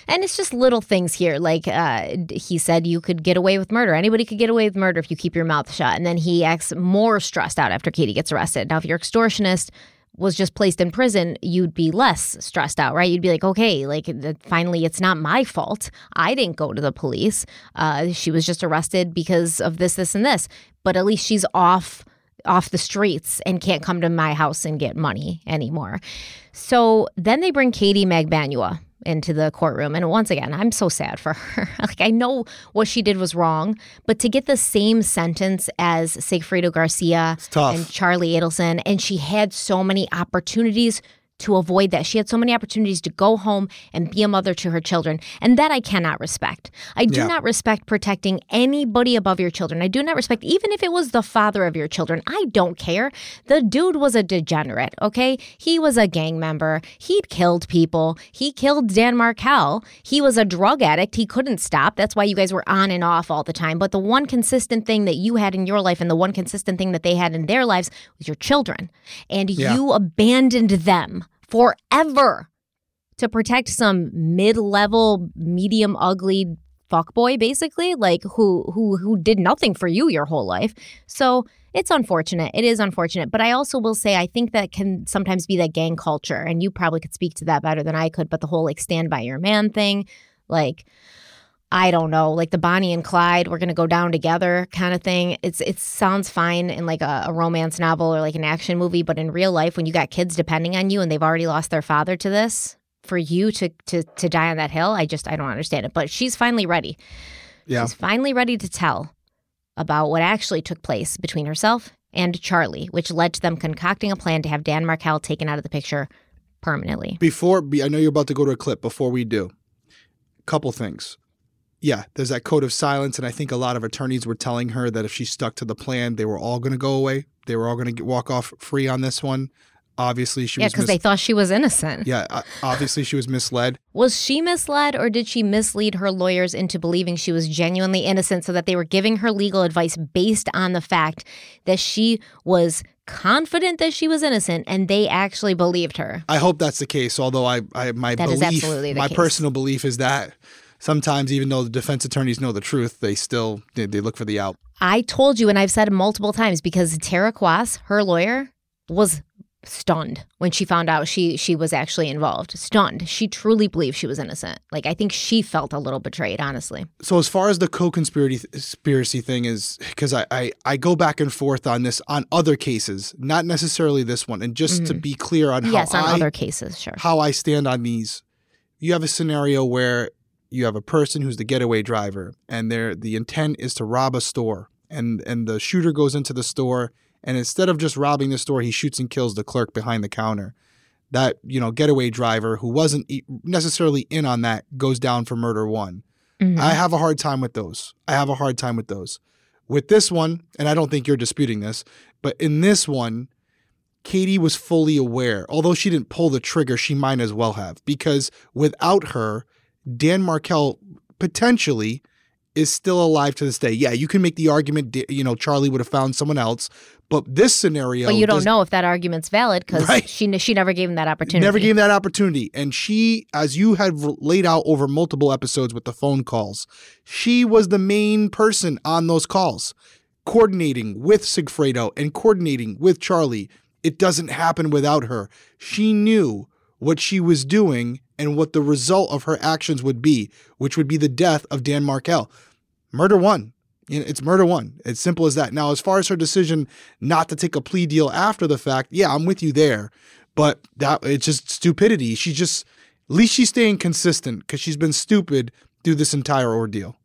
and it's just little things here. Like uh, he said, you could get away with murder. Anybody could get away with murder if you keep your mouth shut. And then he acts more stressed out after Katie gets arrested. Now, if you're extortionist, was just placed in prison, you'd be less stressed out, right? You'd be like, okay, like finally, it's not my fault. I didn't go to the police. Uh, she was just arrested because of this, this, and this. But at least she's off off the streets and can't come to my house and get money anymore. So then they bring Katie Magbanua into the courtroom. And once again, I'm so sad for her. like, I know what she did was wrong, but to get the same sentence as Sigfredo Garcia and Charlie Adelson, and she had so many opportunities to avoid that. She had so many opportunities to go home and be a mother to her children. And that I cannot respect. I do Yeah. not respect protecting anybody above your children. I do not respect, even if it was the father of your children. I don't care. The dude was a degenerate, okay? He was a gang member. He'd killed people. He killed Dan Markel. He was a drug addict. He couldn't stop. That's why you guys were on and off all the time. But the one consistent thing that you had in your life and the one consistent thing that they had in their lives was your children. And Yeah. you abandoned them forever to protect some mid-level, medium ugly fuckboy basically, like who who who did nothing for you your whole life. So it's unfortunate. It is unfortunate. But I also will say I think that can sometimes be that gang culture. And you probably could speak to that better than I could, but the whole like stand by your man thing, like I don't know, like the Bonnie and Clyde, we're gonna go down together kind of thing. It's it sounds fine in like a, a romance novel or like an action movie, but in real life, when you got kids depending on you and they've already lost their father to this, for you to to to die on that hill, I just I don't understand it. But she's finally ready. Yeah. She's finally ready to tell about what actually took place between herself and Charlie, which led to them concocting a plan to have Dan Markel taken out of the picture permanently. Before, I know you're about to go to a clip. Before we do, couple things. Yeah, there's that code of silence, and I think a lot of attorneys were telling her that if she stuck to the plan, they were all going to go away. They were all going to walk off free on this one. Obviously, she yeah, was. because mis- they thought she was innocent. yeah, uh, obviously she was misled. Was she misled or did she mislead her lawyers into believing she was genuinely innocent so that they were giving her legal advice based on the fact that she was confident that she was innocent and they actually believed her? I hope that's the case. Although I, I my That belief, my case. personal belief is that sometimes, even though the defense attorneys know the truth, they still they, they look for the out. I told you, and I've said multiple times, because Tara Kawass, her lawyer, was stunned when she found out she she was actually involved. Stunned. She truly believed she was innocent. Like I think she felt a little betrayed, honestly. So as far as the co-conspiracy conspiracy thing is, because I, I I go back and forth on this on other cases, not necessarily this one. And just to Mhm. be clear on how yes, on I, other cases, sure. how I stand on these, you have a scenario where you have a person who's the getaway driver, and the intent is to rob a store, and and the shooter goes into the store, and instead of just robbing the store, he shoots and kills the clerk behind the counter. That you know getaway driver who wasn't necessarily in on that goes down for murder one. Mhm. I have a hard time with those. I have a hard time with those. With this one, and I don't think you're disputing this, but in this one, Katie was fully aware. Although she didn't pull the trigger, she might as well have because without her, Dan Markel potentially is still alive to this day. Yeah, you can make the argument, you know, Charlie would have found someone else, but this scenario, but you don't know if that argument's valid because Right. she she never gave him that opportunity. Never gave him that opportunity. And she, as you have laid out over multiple episodes with the phone calls, she was the main person on those calls, coordinating with Sigfredo and coordinating with Charlie. It doesn't happen without her. She knew what she was doing and what the result of her actions would be, which would be the death of Dan Markel. Murder one. You know, It's murder one. It's simple as that. Now, as far as her decision not to take a plea deal after the fact, yeah, I'm with you there. But that it's just stupidity. She just at least she's staying consistent because she's been stupid through this entire ordeal.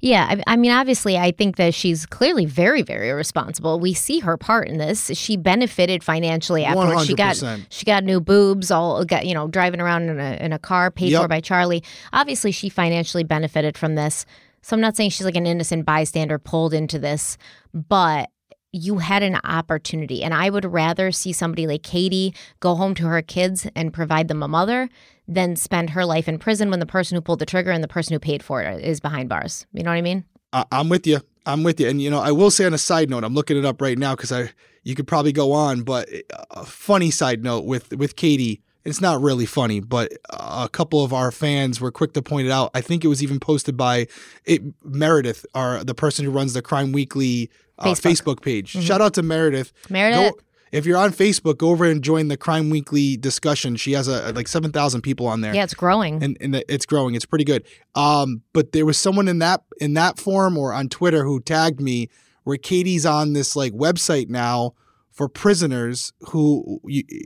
Yeah, I, I mean, obviously, I think that she's clearly very, very responsible. We see her part in this. She benefited financially afterwards. She got she got new boobs, all got you know driving around in a in a car paid Yep. for by Charlie. Obviously, she financially benefited from this. So I'm not saying she's like an innocent bystander pulled into this, but you had an opportunity. And I would rather see somebody like Katie go home to her kids and provide them a mother than spend her life in prison when the person who pulled the trigger and the person who paid for it is behind bars. You know what I mean? I, I'm with you. I'm with you. And you know, I will say on a side note, I'm looking it up right now because I you could probably go on, but uh, a funny side note with with Katie. It's not really funny, but a couple of our fans were quick to point it out. I think it was even posted by it, Meredith, our the person who runs the Crime Weekly uh, Facebook. Facebook page. Mhm. Shout out to Meredith. Meredith. Go- If you're on Facebook, go over and join the Crime Weekly discussion. She has a like seven thousand people on there. Yeah, it's growing. and, and it's growing. It's pretty good. Um, but there was someone in that in that forum or on Twitter who tagged me where Katie's on this like website now for prisoners who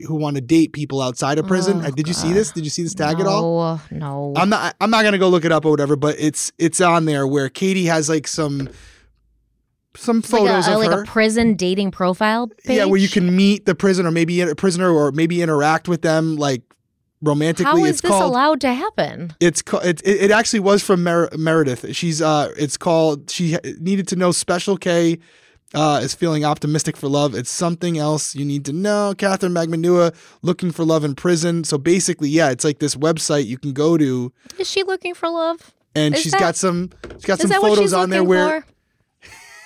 who want to date people outside of prison. Oh, Uh, Did you see this? Did you see this tag at all? No, no. I'm not. I'm not gonna go look it up or whatever. But it's it's on there where Katie has like some some It's like photos a, of like her. a prison dating profile page. Yeah, where you can meet the prisoner, maybe a prisoner, or maybe interact with them like romantically. How is it's this called. allowed to happen? It's it it actually was from Mer- Meredith. She's uh, it's called. She needed to know. Special K uh, is feeling optimistic for love. It's something else you need to know. Katherine Magbanua looking for love in prison. So basically, yeah, it's like this website you can go to, Is she looking for love? and Is she's that- got some she's got some photos on there where for?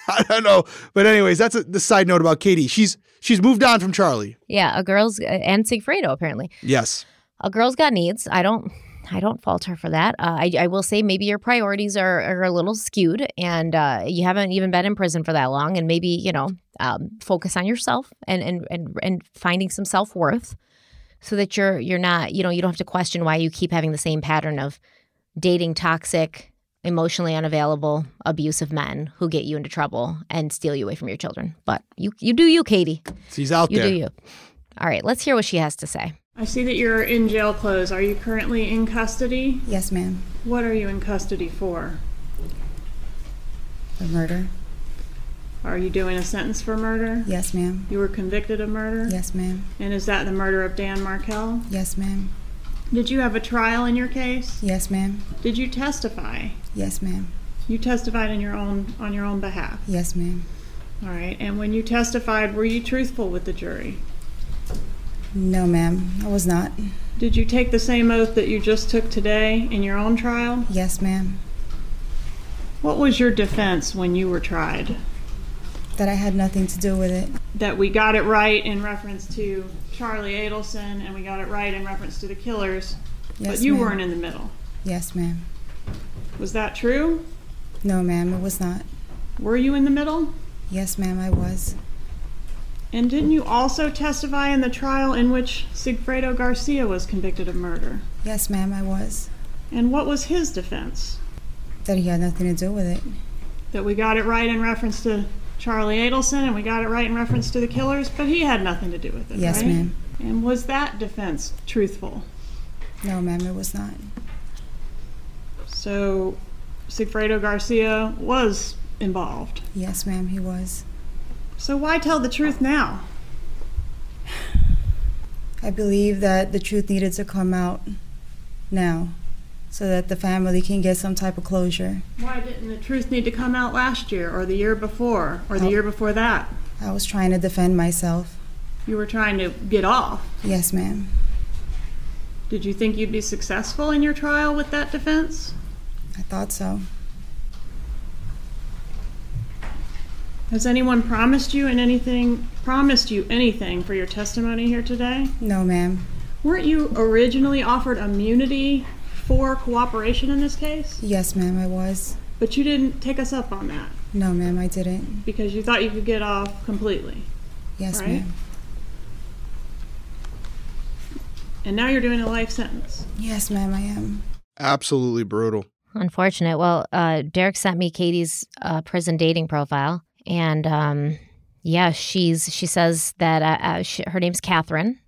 I don't know. But anyways, that's a, the side note about Katie. She's she's moved on from Charlie. Yeah, a girl's and Sigfredo apparently. Yes. A girl's got needs. I don't. I don't fault her for that. Uh, I, I will say maybe your priorities are, are a little skewed, and uh, you haven't even been in prison for that long, and maybe you know um, focus on yourself and and and and finding some self worth, so that you're you're not you know you don't have to question why you keep having the same pattern of dating toxic, emotionally unavailable, abusive men who get you into trouble and steal you away from your children. But you you do you, Katie. She's out You there. do you. All right, let's hear what she has to say. I see that you're in jail clothes. Are you currently in custody? Yes, ma'am. What are you in custody for? For murder? Are you doing a sentence for murder? Yes, ma'am. You were convicted of murder? Yes, ma'am. And is that the murder of Dan Markel? Yes, ma'am. Did you have a trial in your case? Yes, ma'am. Did you testify? Yes, ma'am. You testified in your own on your own behalf. Yes, ma'am. All right. And when you testified, were you truthful with the jury? No, ma'am. I was not. Did you take the same oath that you just took today in your own trial? Yes, ma'am. What was your defense when you were tried? That I had nothing to do with it. That we got it right in reference to Charlie Adelson and we got it right in reference to the killers, Yes, but you weren't in the middle. Yes, ma'am. Was that true? No, ma'am. It was not. Were you in the middle? Yes, ma'am. I was. And didn't you also testify in the trial in which Sigfredo Garcia was convicted of murder? Yes, ma'am. I was. And what was his defense? That he had nothing to do with it. That we got it right in reference to Charlie Adelson and we got it right in reference to the killers, but he had nothing to do with it. Yes, right? ma'am. And was that defense truthful? No, ma'am. It was not. So Sigfredo Garcia was involved. Yes, ma'am. He was. So why tell the truth now? I believe that the truth needed to come out now so that the family can get some type of closure. Why didn't the truth need to come out last year or the year before or the Oh. year before that? I was trying to defend myself. You were trying to get off. Yes, ma'am. Did you think you'd be successful in your trial with that defense? I thought so. Has anyone promised you and anything promised you anything for your testimony here today? No, ma'am. Weren't you originally offered immunity for cooperation in this case? Yes, ma'am, I was. But you didn't take us up on that No, ma'am, I didn't. because you thought you could get off completely. Yes, Right. ma'am. And now you're doing a life sentence. Yes, ma'am, I am. Absolutely brutal. Unfortunate. Well, uh, Derek sent me Katie's uh, prison dating profile, and um, yeah, she's she says that uh, uh, she, her name's Catherine,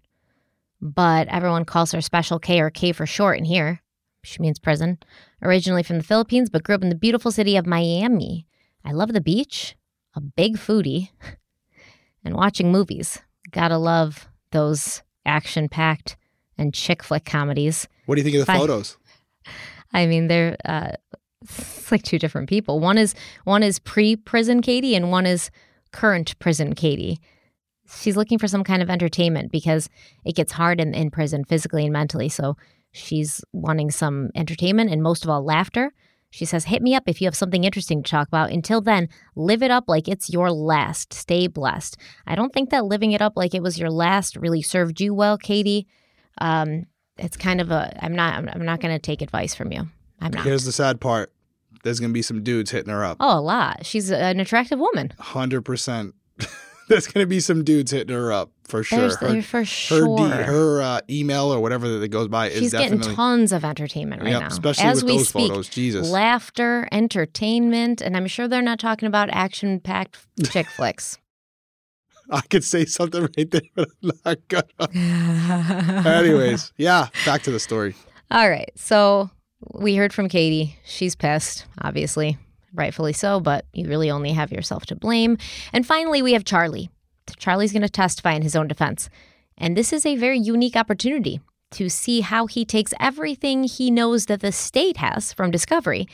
but everyone calls her Special K or K for short. In here, she means prison. Originally from the Philippines, but grew up in the beautiful city of Miami. I love the beach. A big foodie, and watching movies. Gotta love those action-packed and chick flick comedies. What do you think of the Fine. photos? I mean, they're uh, it's like two different people. One is one is pre-prison Katie, and one is current prison Katie. She's looking for some kind of entertainment because it gets hard in, in prison physically and mentally. So she's wanting some entertainment and most of all laughter. She says, "Hit me up if you have something interesting to talk about. Until then, live it up like it's your last. Stay blessed." I don't think that living it up like it was your last really served you well, Katie. Um, it's kind of a. I'm not. I'm, I'm not going to take advice from you. I'm not. Here's the sad part. There's gonna be some dudes hitting her up. Oh, a lot. She's an attractive woman. Hundred percent. There's gonna be some dudes hitting her up. for sure. There's, her, for her, sure. D, her uh, email or whatever that goes by is She's getting definitely tons of entertainment right Yep, now. especially As with we those speak, photos. Jesus. Laughter, entertainment, and I'm sure they're not talking about action packed chick flicks. I could say something right there, but I'm not gonna. Anyways, yeah, back to the story. All right. So we heard from Katie. She's pissed, obviously, rightfully so, but you really only have yourself to blame. And finally, we have Charlie. Charlie's going to testify in his own defense. And this is a very unique opportunity to see how he takes everything he knows that the state has from discovery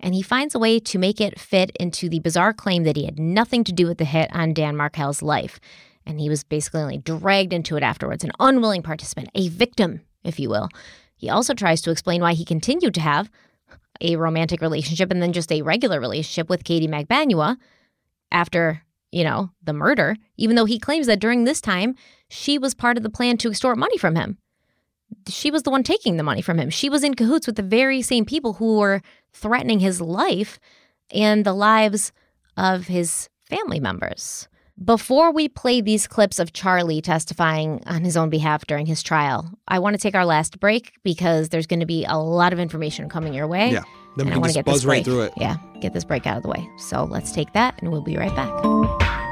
and he finds a way to make it fit into the bizarre claim that he had nothing to do with the hit on Dan Markel's life. And he was basically only dragged into it afterwards, an unwilling participant, a victim, if you will. He also tries to explain why he continued to have a romantic relationship and then just a regular relationship with Katie Magbanua after, you know, the murder, even though he claims that during this time, she was part of the plan to extort money from him. She was the one taking the money from him. She was in cahoots with the very same people who were threatening his life and the lives of his family members. Before we play these clips of Charlie testifying on his own behalf during his trial, I want to take our last break because there's going to be a lot of information coming your way. Yeah. Then we I can want just to get buzz right through it. Yeah, get this break out of the way. So let's take that and we'll be right back.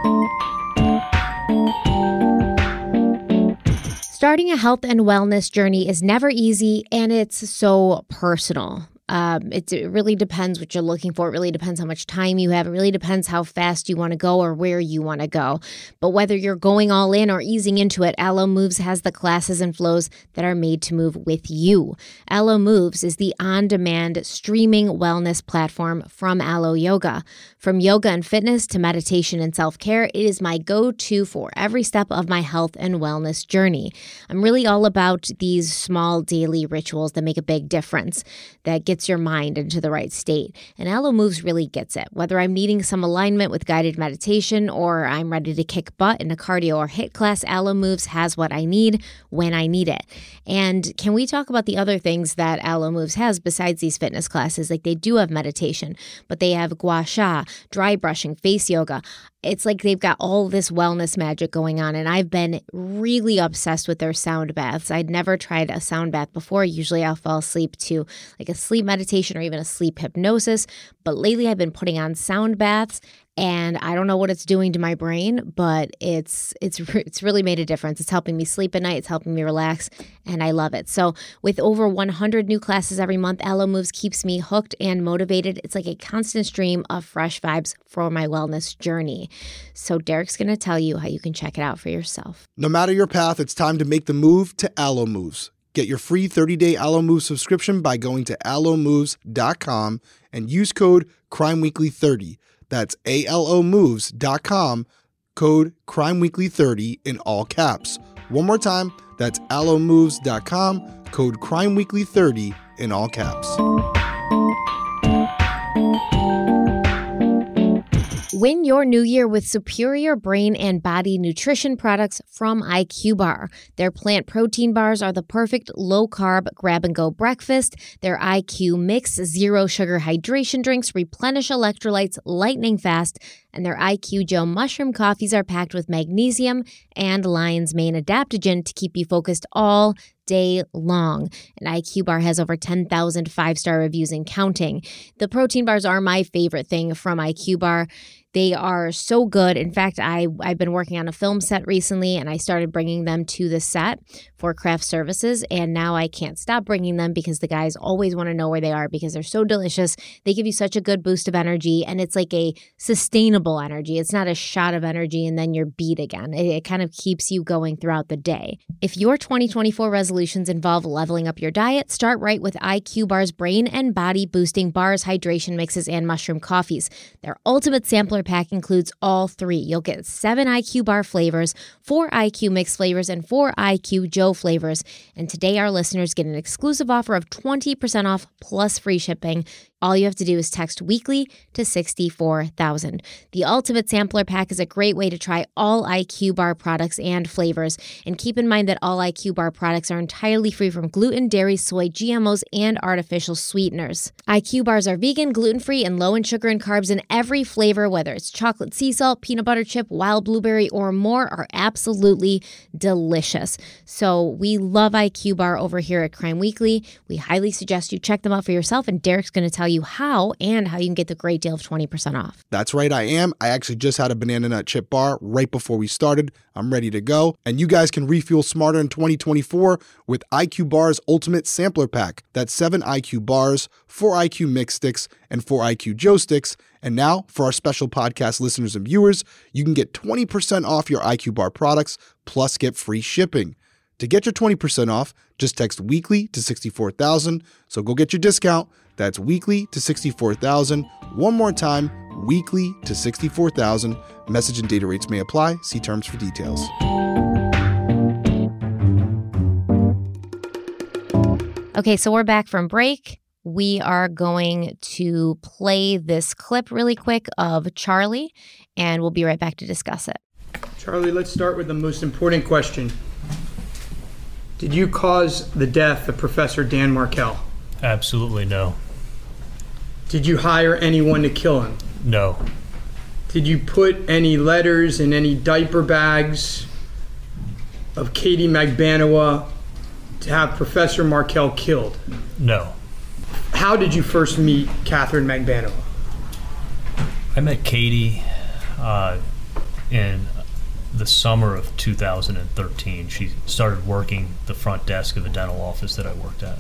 Starting a health and wellness journey is never easy and it's so personal. Um, it, really depends what you're looking for. It really depends how much time you have. It really depends how fast you want to go or where you want to go. But whether you're going all in or easing into it, Alo Moves has the classes and flows that are made to move with you. Alo Moves is the on demand streaming wellness platform from Alo Yoga. From yoga and fitness to meditation and self care, it is my go to for every step of my health and wellness journey. I'm really all about these small daily rituals that make a big difference, that gets your mind into the right state. And Alo Moves really gets it. Whether I'm needing some alignment with guided meditation or I'm ready to kick butt in a cardio or HIIT class, Alo Moves has what I need when I need it. And can we talk about the other things that Alo Moves has besides these fitness classes? Like they do have meditation, but they have gua sha, dry brushing, face yoga. It's like they've got all this wellness magic going on. And I've been really obsessed with their sound baths. I'd never tried a sound bath before. Usually I'll fall asleep to like a sleep meditation or even a sleep hypnosis. But lately I've been putting on sound baths and I don't know what it's doing to my brain, but it's it's it's really made a difference. It's helping me sleep at night, it's helping me relax, and I love it. So, with over 100 new classes every month, Alo Moves keeps me hooked and motivated. It's like a constant stream of fresh vibes for my wellness journey. So, Derek's going to tell you how you can check it out for yourself. No matter your path, it's time to make the move to Alo Moves. Get your free 30-day Alo Moves subscription by going to alomoves.com and use code CrimeWeekly30. That's ALOmoves.com, code CrimeWeekly30 in all caps. One more time, that's alomoves.com, code CrimeWeekly30 in all caps. Win your new year with superior brain and body nutrition products from IQ Bar. Their plant protein bars are the perfect low carb grab and go breakfast. Their IQ Mix zero sugar hydration drinks replenish electrolytes lightning fast. And their IQ Joe mushroom coffees are packed with magnesium and lion's mane adaptogen to keep you focused all day long. And IQ Bar has over 10,000 five star reviews and counting. The protein bars are my favorite thing from IQ Bar. They are so good. In fact, I, I've been working on a film set recently and I started bringing them to the set for craft services. And now I can't stop bringing them because the guys always want to know where they are because they're so delicious. They give you such a good boost of energy and it's like a sustainable energy. It's not a shot of energy and then you're beat again. It, it kind of keeps you going throughout the day. If your 2024 resolutions involve leveling up your diet, start right with IQ Bar's brain and body boosting bars, hydration mixes, and mushroom coffees. Their ultimate sampler pack includes all three. You'll get seven IQ Bar flavors, four IQ Mix flavors, and four IQ Joe flavors. And today, our listeners get an exclusive offer of 20% off plus free shipping. All you have to do is text weekly to 64000. The Ultimate Sampler Pack is a great way to try all IQ Bar products and flavors. And keep in mind that all IQ Bar products are entirely free from gluten, dairy, soy, GMOs, and artificial sweeteners. IQ Bars are vegan, gluten free, and low in sugar and carbs in every flavor, whether it's chocolate sea salt, peanut butter chip, wild blueberry, or more, are absolutely delicious. So we love IQ Bar over here at Crime Weekly. We highly suggest you check them out for yourself, and Derek's going to tell you how and how you can get the great deal of 20% off. That's right, I am. I actually just had a banana nut chip bar right before we started. I'm ready to go. And you guys can refuel smarter in 2024 with IQ Bar's Ultimate Sampler Pack. That's seven IQ bars, four IQ mix sticks, and four IQ Joe sticks. And now, for our special podcast listeners and viewers, you can get 20% off your IQ Bar products plus get free shipping. To get your 20% off, just text weekly to 64000. So go get your discount. That's weekly to 64000. One more time, weekly to 64000. Message and data rates may apply. See terms for details. Okay, so we're back from break. We are going to play this clip really quick of Charlie, and we'll be right back to discuss it. Charlie, let's start with the most important question. Did you cause the death of Professor Dan Markel? Absolutely no. Did you hire anyone to kill him? No. Did you put any letters in any diaper bags of Katie Magbanua to have Professor Markel killed? No. How did you first meet Katherine Magbanua? I met Katie uh, in the summer of 2013. She started working the front desk of a dental office that I worked at.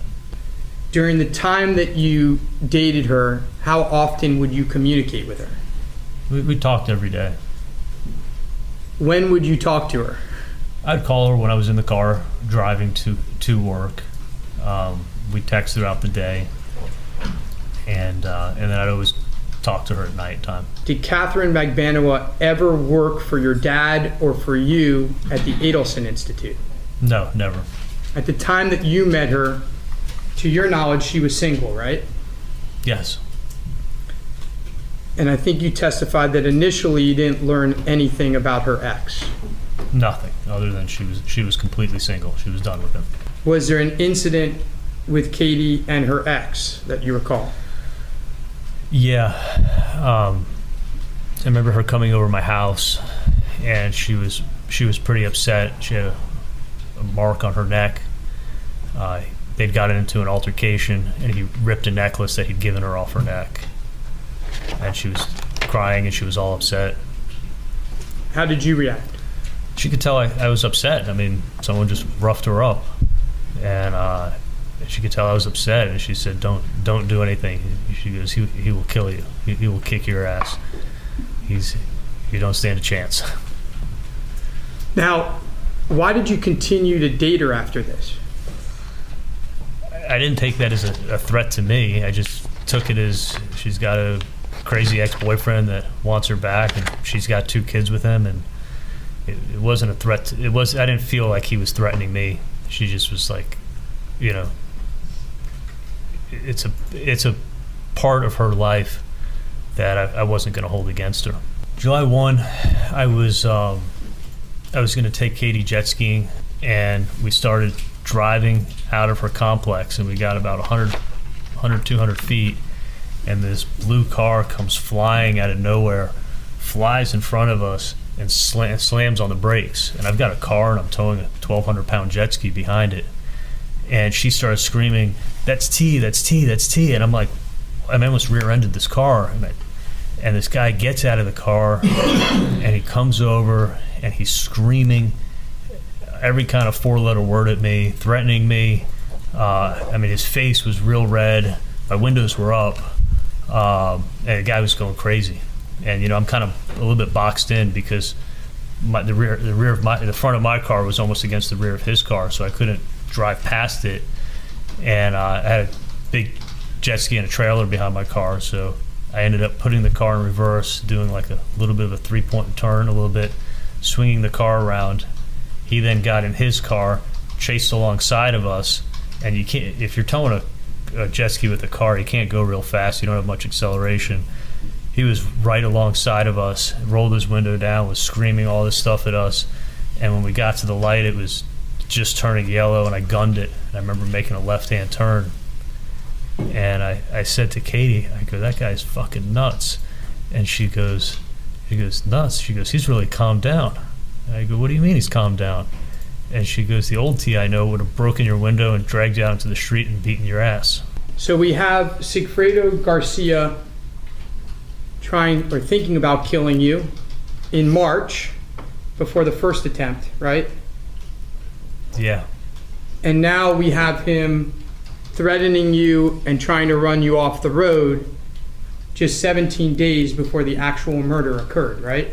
During the time that you dated her, how often would you communicate with her? We, we talked every day. When would you talk to her? I'd call her when I was in the car driving to to work. Um, we text throughout the day, and uh, and then I'd always talk to her at night time. Did Katherine Magbanua ever work for your dad or for you at the Adelson Institute? No, never. At the time that you met her, to your knowledge, she was single, right? Yes. And I think you testified that initially you didn't learn anything about her ex. Nothing other than she was she was completely single. She was done with him. Was there an incident with Katie and her ex that you recall? Yeah. Um, I remember her coming over my house, and she was she was pretty upset. She had a, a mark on her neck. Uh, they'd gotten into an altercation, and he ripped a necklace that he'd given her off her neck, and she was crying, and she was all upset. How did you react? She could tell I, I was upset. I mean, someone just roughed her up, and uh, she could tell I was upset. And she said, "Don't don't do anything." She goes, "He he will kill you. He, he will kick your ass. He's you don't stand a chance." Now, why did you continue to date her after this? I didn't take that as a, a threat to me. I just took it as she's got a crazy ex-boyfriend that wants her back, and she's got two kids with him, and it, it wasn't a threat. To, it was. I didn't feel like he was threatening me. She just was like, you know, it's a it's a part of her life that I, I wasn't going to hold against her. July one, I was um, I was going to take Katie jet skiing, and we started driving out of her complex, and we got about 100, 100 200 feet, and this blue car comes flying out of nowhere, flies in front of us, and slam, slams on the brakes. And I've got a car, and I'm towing a 1,200 pound jet ski behind it. And she started screaming, "That's T! That's T! That's T!" And I'm like, I almost rear-ended this car, and, I, and this guy gets out of the car, and he comes over, and he's screaming every kind of four-letter word at me, threatening me. Uh, I mean, his face was real red. My windows were up, um, and the guy was going crazy. And you know, I'm kind of a little bit boxed in because my, the rear, the rear of my, the front of my car was almost against the rear of his car, so I couldn't drive past it. And uh, I had a big jet ski and a trailer behind my car, so I ended up putting the car in reverse, doing like a little bit of a three-point turn, a little bit, swinging the car around. He then got in his car, chased alongside of us, and you can't if you're towing a, a jet ski with a car. You can't go real fast. You don't have much acceleration. He was right alongside of us, rolled his window down, was screaming all this stuff at us. And when we got to the light, it was just turning yellow, and I gunned it. And I remember making a left hand turn. And I, I said to Katie, I go, that guy's fucking nuts. And she goes, she goes, nuts. She goes, he's really calmed down. I go, what do you mean he's calmed down? And she goes, the old T I know would have broken your window and dragged you out into the street and beaten your ass. So we have Sigfredo Garcia trying or thinking about killing you in March before the first attempt, right? Yeah. And now we have him threatening you and trying to run you off the road just 17 days before the actual murder occurred, right?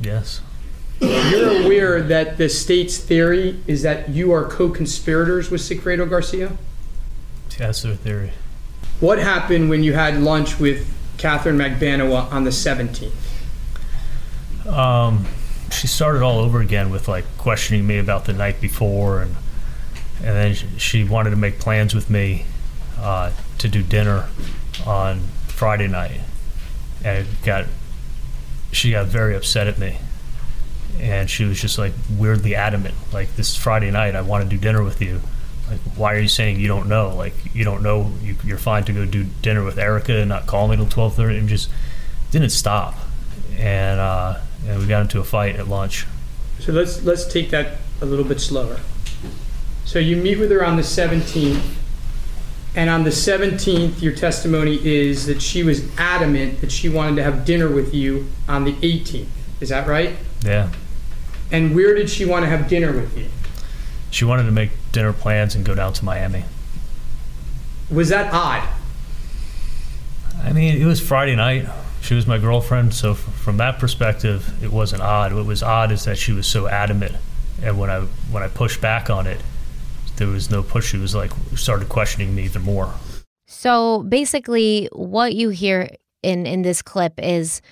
Yes. You're aware that the state's theory is that you are co conspirators with Sigfredo Garcia? That's their theory. What happened when you had lunch with Katherine Magbanua on the 17th? Um, she started all over again with like questioning me about the night before, and and then she wanted to make plans with me uh, to do dinner on Friday night, and got she got very upset at me, and she was just like weirdly adamant, like this is Friday night, I want to do dinner with you. Like, why are you saying you don't know? Like, you don't know you, you're fine to go do dinner with Erica and not call me till twelve thirty, and just didn't stop, and uh, and we got into a fight at lunch. So let's let's take that a little bit slower. So you meet with her on the 17th, and on the 17th, your testimony is that she was adamant that she wanted to have dinner with you on the 18th. Is that right? Yeah. And where did she want to have dinner with you? She wanted to make dinner plans and go down to Miami. Was that odd? I mean, it was Friday night. She was my girlfriend, so f- from that perspective, it wasn't odd. What was odd is that she was so adamant, and when I when I pushed back on it, there was no push. She was like started questioning me even more. So basically, what you hear in in this clip is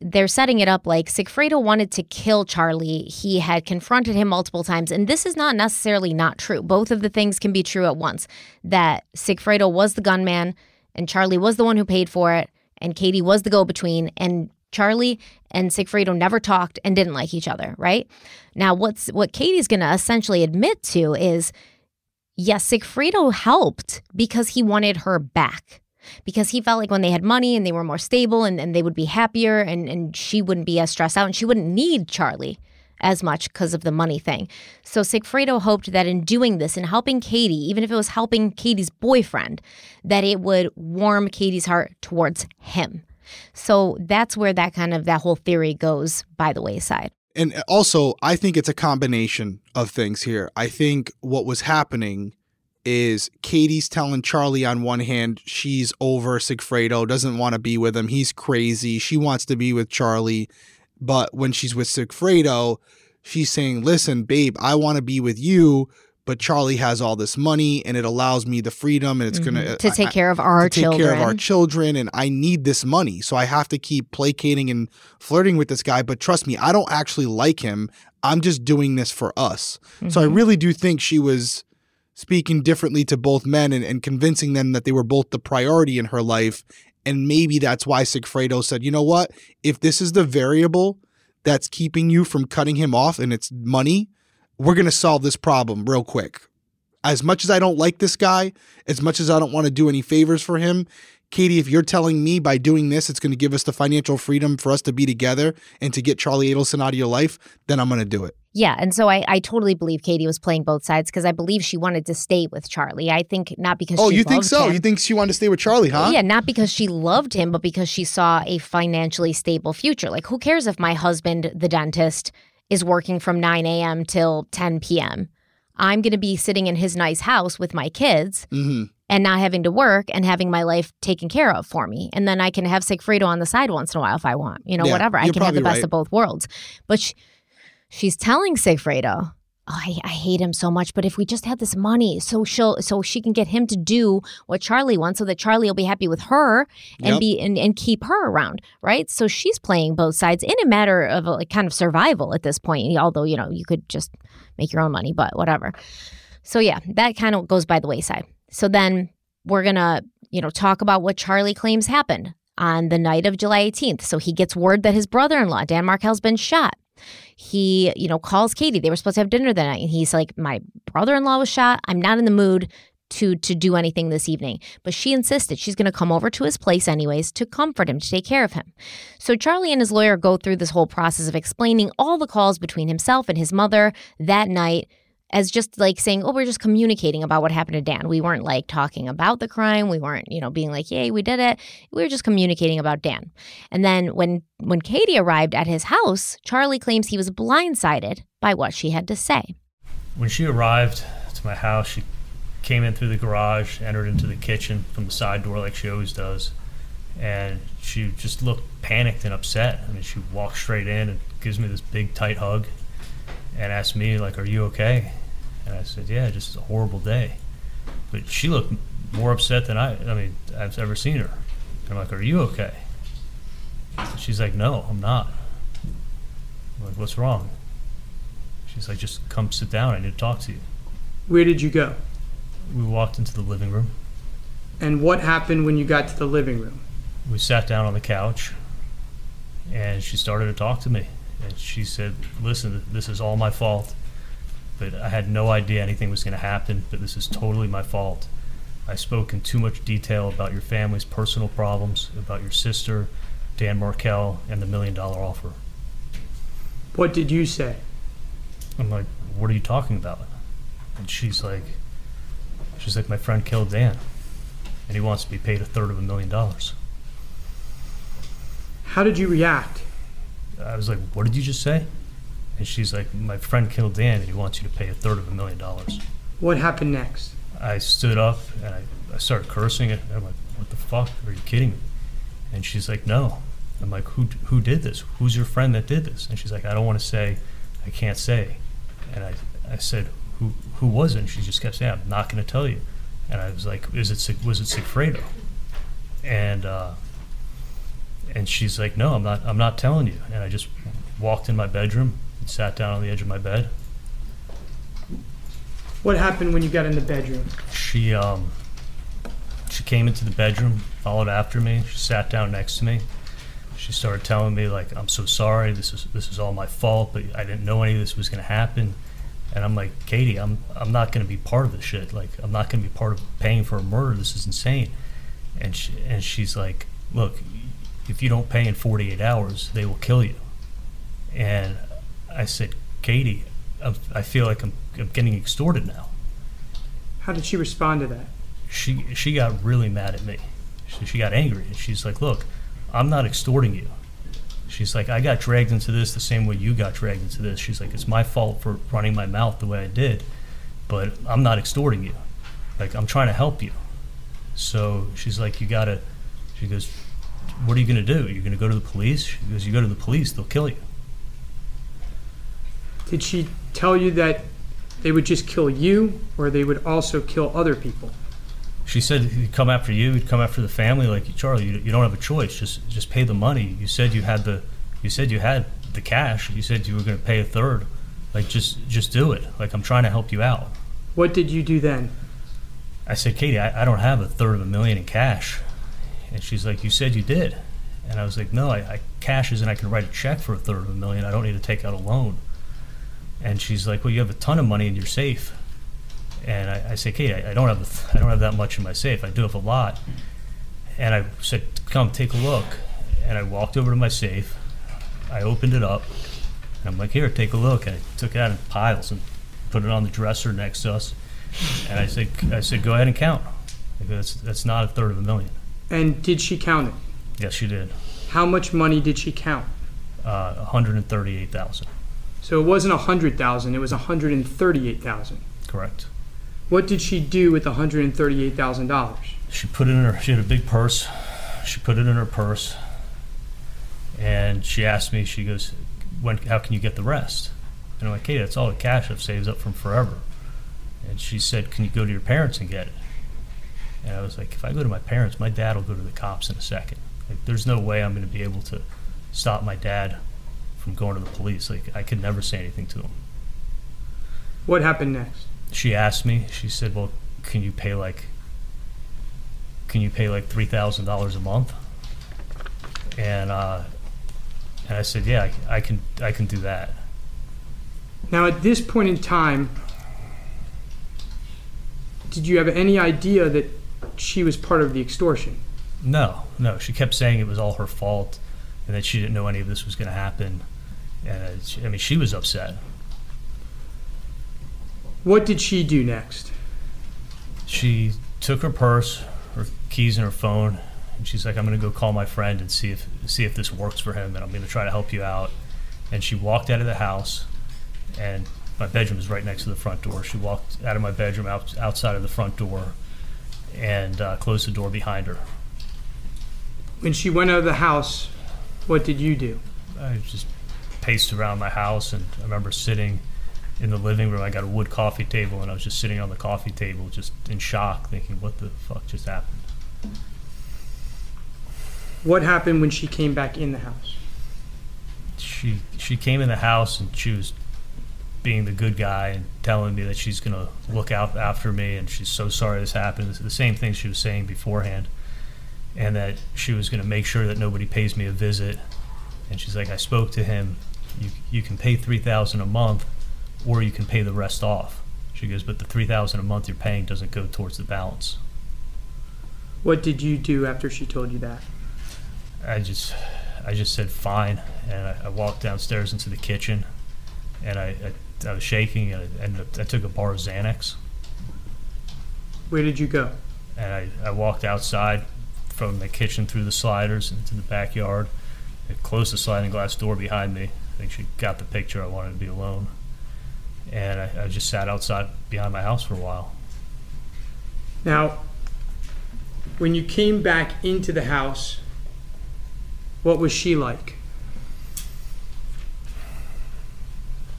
they're setting it up like Sigfredo wanted to kill Charlie. He had confronted him multiple times, and this is not necessarily not true. Both of the things can be true at once. That Sigfredo was the gunman, and Charlie was the one who paid for it, and Katie was the go-between, and Charlie and Sigfredo never talked and didn't like each other, right? Now, what's what Katie's going to essentially admit to is yes, Sigfredo helped because he wanted her back. Because he felt like when they had money and they were more stable and, and they would be happier and, and she wouldn't be as stressed out and she wouldn't need Charlie as much because of the money thing. So Sigfredo hoped that in doing this and helping Katie, even if it was helping Katie's boyfriend, that it would warm Katie's heart towards him. So that's where that kind of that whole theory goes by the wayside. And also, I think it's a combination of things here. I think what was happening is Katie's telling Charlie on one hand she's over Sigfredo, doesn't want to be with him. He's crazy. She wants to be with Charlie. But when she's with Sigfredo, she's saying, Listen, babe, I want to be with you, but Charlie has all this money and it allows me the freedom and it's Mhm. gonna To take I- care of our to take care of our children. children and I need this money. So I have to keep placating and flirting with this guy. But trust me, I don't actually like him. I'm just doing this for us. So I Mhm. really do think she was speaking differently to both men and, and convincing them that they were both the priority in her life. And maybe that's why Sigfredo said, you know what? If this is the variable that's keeping you from cutting him off and it's money, we're going to solve this problem real quick. As much as I don't like this guy, as much as I don't want to do any favors for him, Katie, if you're telling me by doing this, it's going to give us the financial freedom for us to be together and to get Charlie Adelson out of your life, then I'm going to do it. Yeah, and so I, I totally believe Katie was playing both sides because I believe she wanted to stay with Charlie. I think not because Oh, you think so? him. You think she wanted to stay with Charlie, huh? Yeah, not because she loved him, but because she saw a financially stable future. Like, who cares if my husband, the dentist, is working from 9 a.m. till 10 p.m.? I'm going to be sitting in his nice house with my kids Mm-hmm. And not having to work and having my life taken care of for me. And then I can have Sigfredo on the side once in a while if I want, you know, Yeah, whatever. I can have the best right. of both worlds. But sh she's telling Sigfredo, oh, I, I hate him so much, but if we just had this money, so she'll, so she can get him to do what Charlie wants, so that Charlie will be happy with her and Yep. be and, and keep her around, right? So she's playing both sides in a matter of like kind of survival at this point. Although you know you could just make your own money, but whatever. So yeah, that kind of goes by the wayside. So then we're going to, you know, talk about what Charlie claims happened on the night of July 18th. So he gets word that his brother-in-law, Dan Markel's been shot. He, you know, calls Katie. They were supposed to have dinner that night. And he's like, My brother-in-law was shot. I'm not in the mood to to do anything this evening. But she insisted she's going to come over to his place anyways to comfort him, to take care of him. So Charlie and his lawyer go through this whole process of explaining all the calls between himself and his mother that night as just like saying, "Oh, we're just communicating about what happened to Dan. We weren't like talking about the crime. We weren't, you know, being like, "Yay, we did it." We were just communicating about Dan." And then when when Katie arrived at his house, Charlie claims he was blindsided by what she had to say. When she arrived to my house, she came in through the garage, entered into the kitchen from the side door like she always does, and she just looked panicked and upset. I mean, she walked straight in and gives me this big tight hug and asked me like, "Are you okay?" And I said, "Yeah, just a horrible day." But she looked more upset than I. I mean, I've ever seen her. I'm like, "Are you okay?" She's like, "No, I'm not." I'm like, "What's wrong?" She's like, "Just come sit down. I need to talk to you." Where did you go? We walked into the living room. And what happened when you got to the living room? We sat down on the couch, and she started to talk to me. And she said, "Listen, this is all my fault." But I had no idea anything was going to happen. But this is totally my fault. I spoke in too much detail about your family's personal problems, about your sister, Dan Markel, and the million dollar offer. What did you say? I'm like, what are you talking about? And she's like, she's like, my friend killed Dan, and he wants to be paid a third of a million dollars. How did you react? I was like, what did you just say? And she's like, my friend killed Dan, and he wants you to pay a third of a million dollars. What happened next? I stood up and I, I started cursing it. I'm like, what the fuck? Are you kidding me? And she's like, no. I'm like, who, who did this? Who's your friend that did this? And she's like, I don't want to say. I can't say. And I, I said, who, who was it? And she just kept saying, I'm not going to tell you. And I was like, is it, was it Sigfredo? And, uh, and she's like, no, I'm not, I'm not telling you. And I just walked in my bedroom sat down on the edge of my bed. What happened when you got in the bedroom? She um she came into the bedroom, followed after me. She sat down next to me. She started telling me like, "I'm so sorry. This is this is all my fault, but I didn't know any of this was going to happen." And I'm like, "Katie, I'm I'm not going to be part of this shit. Like, I'm not going to be part of paying for a murder. This is insane." And she and she's like, "Look, if you don't pay in 48 hours, they will kill you." And I said, "Katie, I feel like I'm, I'm getting extorted now." How did she respond to that? she she got really mad at me. She, she got angry and she's like, "Look, I'm not extorting you." She's like, "I got dragged into this the same way you got dragged into this." She's like, "It's my fault for running my mouth the way I did, but I'm not extorting you. Like I'm trying to help you." So she's like, "You gotta." She goes, "What are you gonna do? You're gonna go to the police?" She goes, "You go to the police, they'll kill you." Did she tell you that they would just kill you, or they would also kill other people? She said he'd come after you, he'd come after the family. Like Charlie, you, you don't have a choice. Just just pay the money. You said you had the, you said you had the cash. You said you were going to pay a third. Like just just do it. Like I'm trying to help you out. What did you do then? I said, Katie, I, I don't have a third of a million in cash. And she's like, You said you did. And I was like, No, I, I cash is and I can write a check for a third of a million. I don't need to take out a loan. And she's like, "Well, you have a ton of money in your safe." And I, I say, "Kate, I, I don't have a, I don't have that much in my safe. I do have a lot." And I said, "Come, take a look." And I walked over to my safe. I opened it up. And I'm like, "Here, take a look." And I took it out in piles and put it on the dresser next to us. And I said, "I said, go ahead and count. That's that's not a third of a million. And did she count it? Yes, she did. How much money did she count? Uh, 138,000. So it wasn't a hundred thousand; it was a hundred and thirty-eight thousand. Correct. What did she do with the hundred and thirty-eight thousand dollars? She put it in her. She had a big purse. She put it in her purse, and she asked me. She goes, "When? How can you get the rest?" And I'm like, "Hey, that's all the cash I've saved up from forever." And she said, "Can you go to your parents and get it?" And I was like, "If I go to my parents, my dad will go to the cops in a second. Like, there's no way I'm going to be able to stop my dad from going to the police. Like, I could never say anything to him." What happened next? she asked me, she said, Well, can you pay like can you pay like three thousand dollars a month? And uh, and I said, yeah, I, I can I can do that. Now, at this point in time, did you have any idea that she was part of the extortion? No, no. She kept saying it was all her fault, and that she didn't know any of this was going to happen. And she, I mean, she was upset. What did she do next? She took her purse, her keys, and her phone, and she's like, "I'm going to go call my friend and see if see if this works for him, and I'm going to try to help you out." And she walked out of the house, and my bedroom is right next to the front door. She walked out of my bedroom out, outside of the front door, and uh, closed the door behind her. When she went out of the house, what did you do? I just paced around my house, and I remember sitting in the living room. I got a wood coffee table, and I was just sitting on the coffee table, just in shock, thinking, "What the fuck just happened?" What happened when she came back in the house? She she came in the house, and she was being the good guy and telling me that she's gonna look out after me, and she's so sorry this happened. It's the same thing she was saying beforehand, and that she was gonna make sure that nobody pays me a visit. And she's like, "I spoke to him. You you can pay three thousand a month." or you can pay the rest off. She goes, but the three thousand a month you're paying doesn't go towards the balance. What did you do after she told you that? I just, I just said fine, and I, I walked downstairs into the kitchen, and I, I, I was shaking, and I, and I took a bar of Xanax. Where did you go? And I, I walked outside from the kitchen through the sliders into the backyard. I closed the sliding glass door behind me. I think she got the picture. I wanted to be alone and I, I, just sat outside behind my house for a while. Now, when you came back into the house, what was she like?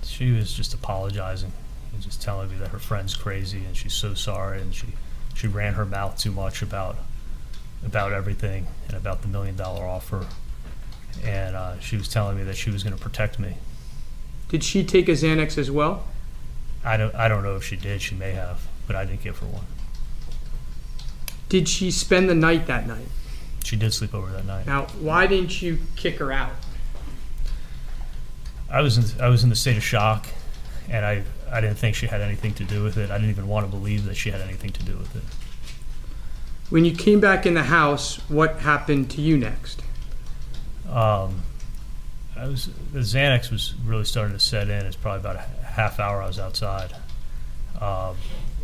She was just apologizing and just telling me that her friend's crazy and she's so sorry and she, she ran her mouth too much about about everything and about the million dollar offer. And uh, she was telling me that she was going to protect me. Did she take a Xanax as well? I don't I don't know if she did. She may have, but I didn't give her one. Did she spend the night that night? She did sleep over that night. Now, why didn't you kick her out? I was in, I was in the state of shock, and I I didn't think she had anything to do with it. I didn't even want to believe that she had anything to do with it. When you came back in the house, what happened to you next? Um, I was the Xanax was really starting to set in. It's probably about a half hour I was outside. Um,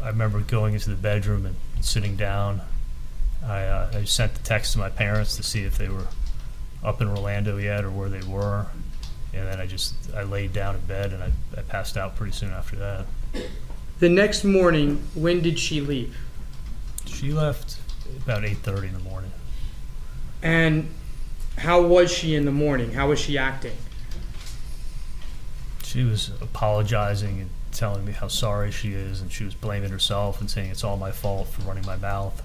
I remember going into the bedroom and, sitting down. I, uh, I sent the text to my parents to see if they were up in Orlando yet or where they were, and then I just I laid down in bed and I, I passed out pretty soon after that. The next morning, when did she leave? She left about eight thirty in the morning. And how was she in the morning? How was she acting? She was apologizing and telling me how sorry she is, and she was blaming herself and saying it's all my fault for running my mouth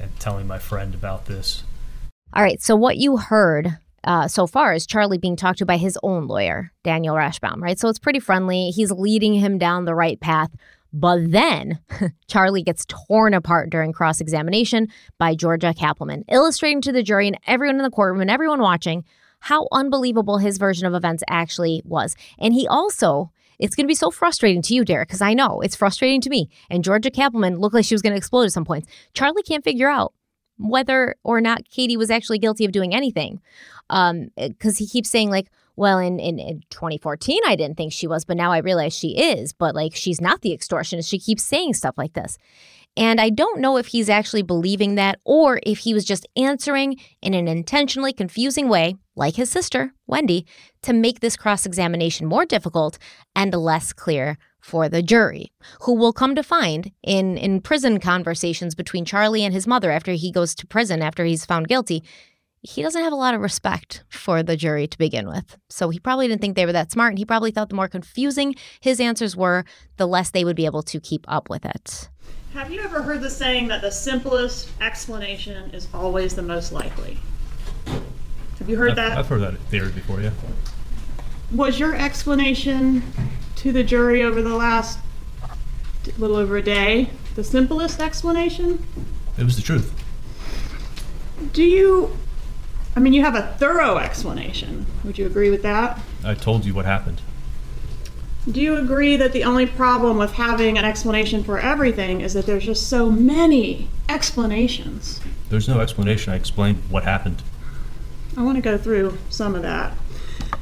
and telling my friend about this. All right, so what you heard uh, so far is Charlie being talked to by his own lawyer, Daniel Rashbaum, right? So it's pretty friendly. He's leading him down the right path. But then Charlie gets torn apart during cross examination by Georgia Cappleman, illustrating to the jury and everyone in the courtroom and everyone watching how unbelievable his version of events actually was. And he also, it's going to be so frustrating to you, Derek, because I know it's frustrating to me. And Georgia Cappleman looked like she was going to explode at some points. Charlie can't figure out whether or not Katie was actually guilty of doing anything. Um, because he keeps saying, like, well, in, in, in 2014, I didn't think she was, but now I realize she is. But like, she's not the extortionist. She keeps saying stuff like this. And I don't know if he's actually believing that or if he was just answering in an intentionally confusing way, like his sister, Wendy, to make this cross examination more difficult and less clear for the jury, who will come to find in, in prison conversations between Charlie and his mother after he goes to prison after he's found guilty. He doesn't have a lot of respect for the jury to begin with. So he probably didn't think they were that smart. And he probably thought the more confusing his answers were, the less they would be able to keep up with it. Have you ever heard the saying that the simplest explanation is always the most likely? Have you heard I've, that? I've heard that theory before, yeah. Was your explanation to the jury over the last little over a day the simplest explanation? It was the truth. Do you, I mean, you have a thorough explanation. Would you agree with that? I told you what happened. Do you agree that the only problem with having an explanation for everything is that there's just so many explanations? There's no explanation. I explained what happened. I want to go through some of that.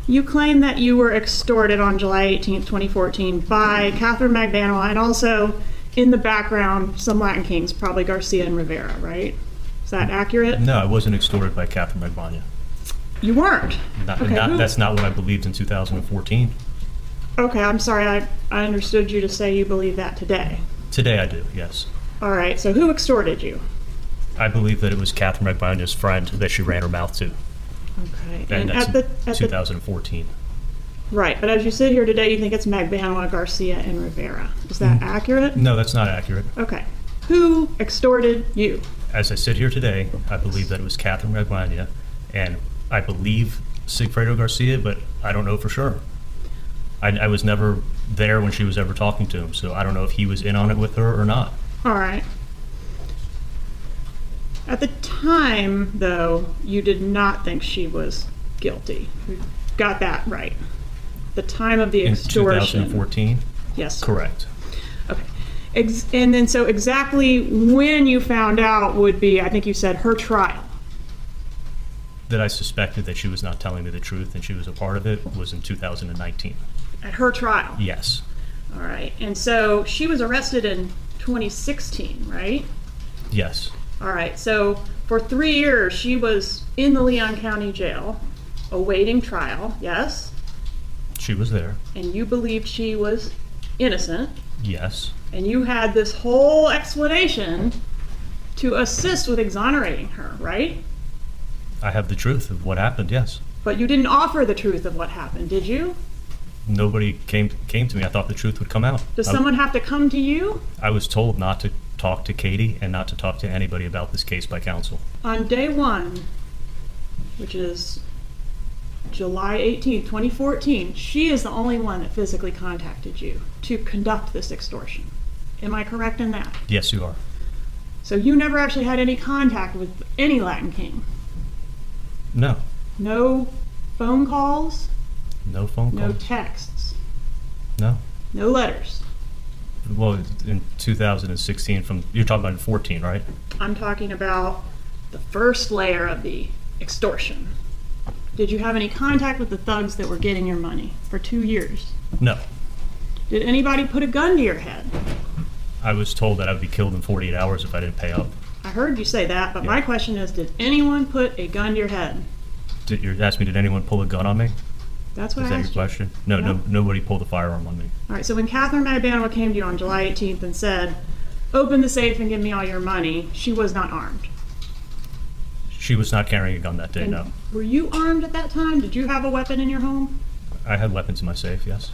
You claim that you were extorted on July 18th, 2014 by Katherine Magbanua and also in the background some Latin kings, probably Garcia and Rivera, right? Is that accurate? No, I wasn't extorted by Katherine Magbanua. You weren't. Not, Okay, not, who- that's not what I believed in 2014. Okay, I'm sorry. I, I understood you to say you believe that today. Today I do, yes. All right, so who extorted you? I believe that it was Katherine Magbanua's friend that she ran her mouth to. Okay. And And that's at the, in at the 2014. right, but as you sit here today, you think it's Magbanua, Garcia, and Rivera. Is that mm. accurate? No, that's not accurate. Okay. Who extorted you? As I sit here today, I believe that it was Katherine Magbanua, and I believe Sigfredo Garcia, but I don't know for sure. I, I was never there when she was ever talking to him, so I don't know if he was in on it with her or not. All right. At the time, though, you did not think she was guilty. We got that right. The time of the In extortion. 2014? Yes. Correct. Okay. Ex- and then, so exactly when you found out would be, I think you said, her trial. That I suspected that she was not telling me the truth and she was a part of it was in 2019. At her trial. Yes. All right. And so she was arrested in 2016, right? Yes. All right. So for three years, she was in the Leon County Jail awaiting trial, yes? She was there. And you believed she was innocent. Yes. And you had this whole explanation to assist with exonerating her, right? I have the truth of what happened, yes. But you didn't offer the truth of what happened, did you? Nobody came came to me. I thought the truth would come out. Does I, someone have to come to you? I was told not to talk to Katie and not to talk to anybody about this case by counsel. On day one, which is July 18, 2014, she is the only one that physically contacted you to conduct this extortion. Am I correct in that? Yes, you are. So you never actually had any contact with any Latin king? No. No phone calls? No phone No texts? No. No letters? Well, in 2016, from you're talking about in 14, right? I'm talking about the first layer of the extortion. Did you have any contact with the thugs that were getting your money for two years? No. Did anybody put a gun to your head? I was told that I would be killed in 48 hours if I didn't pay up. I heard you say that, but my question is did anyone put a gun to your head? Did you ask me? Did anyone pull a gun on me? That's what Is I that your asked you. question? No, No. no, nobody pulled a firearm on me. All right, so when Katherine Magbanua came to you on July 18th and said, open the safe and give me all your money, she was not armed. She was not carrying a gun that day. And No, Were you armed at that time? Did you have a weapon in your home? I had weapons in my safe. Yes.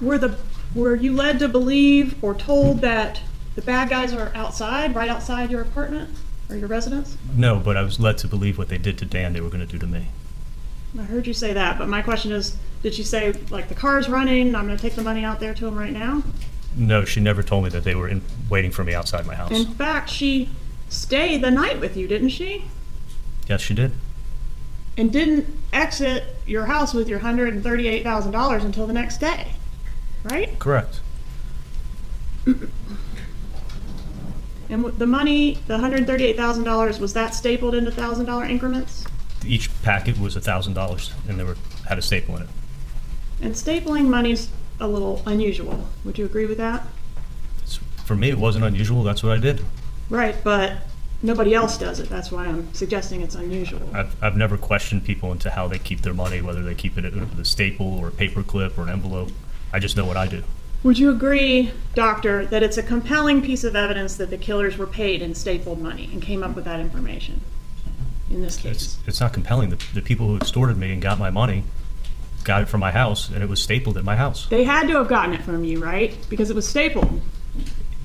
Were the were you led to believe or told that the bad guys are outside, right outside your apartment or your residence? No, but I was led to believe what they did to Dan, they were going to do to me. I heard you say that, but my question is, did she say like the car's running? I'm going to take the money out there to him right now? No, she never told me that they were in, waiting for me outside my house. In fact, she stayed the night with you, didn't she? yes, she did. And didn't exit your house with your $138,000 until the next day, right? Correct. And w- the money, the $138,000, was that stapled into $1,000 increments? Each packet was a thousand dollars, and they were had a staple in it. And stapling money's a little unusual. Would you agree with that? For me, it wasn't unusual. That's what I did. Right, but nobody else does it. That's why I'm suggesting it's unusual. I've, I've never questioned people into how they keep their money, whether they keep it with a staple or a paper clip or an envelope. I just know what I do. Would you agree, Doctor, that it's a compelling piece of evidence that the killers were paid in stapled money and came up with that information in this case? It's, it's not compelling. The, the people who extorted me and got my money got it from my house, and it was stapled at my house. They had to have gotten it from you, right? Because it was stapled.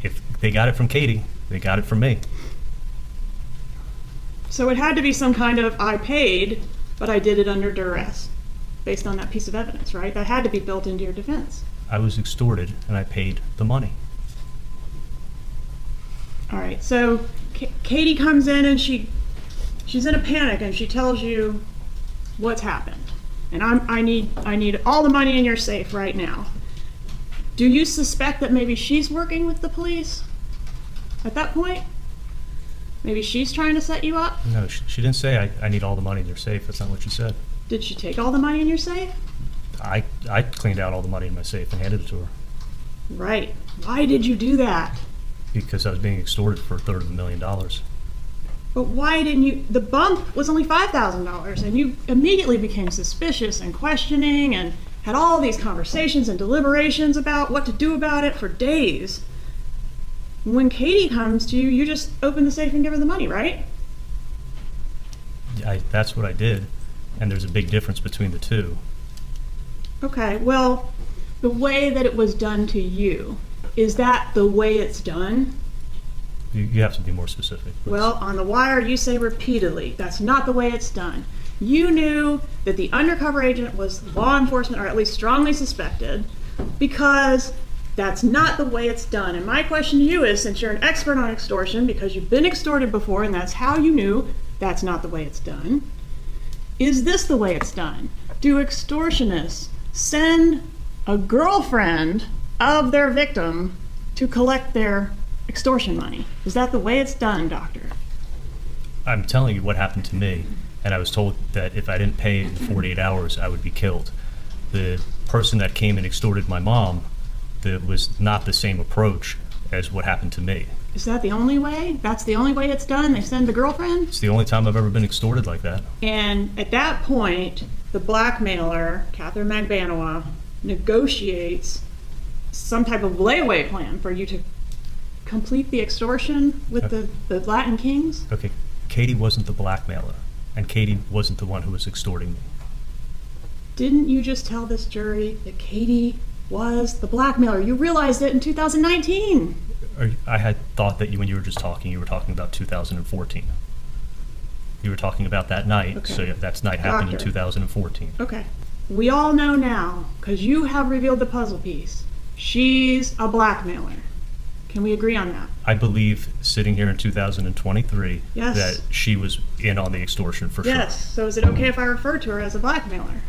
If they got it from Katie, they got it from me. So it had to be some kind of I paid, but I did it under duress, based on that piece of evidence, right? That had to be built into your defense. I was extorted, and I paid the money. All right. So K- Katie comes in and she she's in a panic and she tells you what's happened. And I'm I need I need all the money in your safe right now. Do you suspect that maybe she's working with the police at that point? Maybe she's trying to set you up? No, she, she didn't say I, I need all the money in your safe. That's not what she said. Did she take all the money in your safe? I, I cleaned out all the money in my safe and handed it to her Right. Why did you do that? because I was being extorted for a third of a million dollars. But why didn't you? The bump was only $5,000, and you immediately became suspicious and questioning and had all these conversations and deliberations about what to do about it for days. When Katie comes to you, you just open the safe and give her the money, right? I, that's what I did, and there's a big difference between the two. Okay, well, the way that it was done to you, is that the way it's done? You, you have to be more specific. Well, on the wire, you say repeatedly that's not the way it's done. You knew that the undercover agent was law enforcement, or at least strongly suspected, because that's not the way it's done. And my question to you is since you're an expert on extortion, because you've been extorted before and that's how you knew that's not the way it's done, is this the way it's done? Do extortionists send a girlfriend of their victim to collect their extortion money? Is that the way it's done, doctor? I'm telling you what happened to me, and I was told that if I didn't pay in 48 hours, I would be killed. The person that came and extorted my mom, that was not the same approach as what happened to me. Is that the only way? That's the only way it's done? They send the girlfriend? It's the only time I've ever been extorted like that. And at that point, the blackmailer, Katherine Magbanua, negotiates some type of layaway plan for you to complete the extortion with the, the Latin kings? Okay, Katie wasn't the blackmailer, and Katie wasn't the one who was extorting me. Didn't you just tell this jury that Katie was the blackmailer? You realized it in 2019. I had thought that you, when you were just talking, you were talking about 2014. You were talking about that night, Okay. so yeah, that night happened in Doctor. 2014. Okay. We all know now, because you have revealed the puzzle piece. She's a blackmailer. Can we agree on that? I believe, sitting here in 2023, Yes. that she was in on the extortion for sure. Yes. So is it okay if I refer to her as a blackmailer?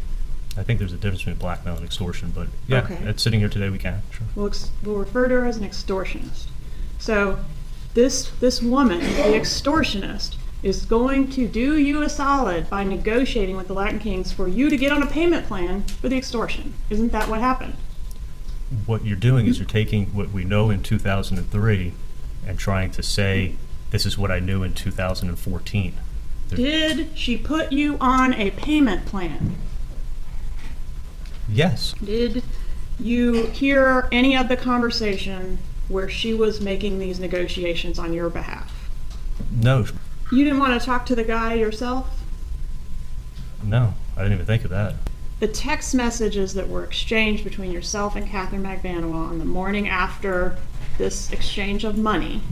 I think there's a difference between blackmail and extortion, but yeah, Okay. it's sitting here today, we can. Sure. We'll, ex- we'll refer to her as an extortionist. So this this woman, the extortionist, is going to do you a solid by negotiating with the Latin Kings for you to get on a payment plan for the extortion. Isn't that what happened? What you're doing is you're taking what we know in 2003 and trying to say, this is what I knew in 2014. There- Did she put you on a payment plan? Yes. Did you hear any of the conversation where she was making these negotiations on your behalf? No. You didn't want to talk to the guy yourself? No. I didn't even think of that. The text messages that were exchanged between yourself and Katherine Magbanua on the morning after this exchange of money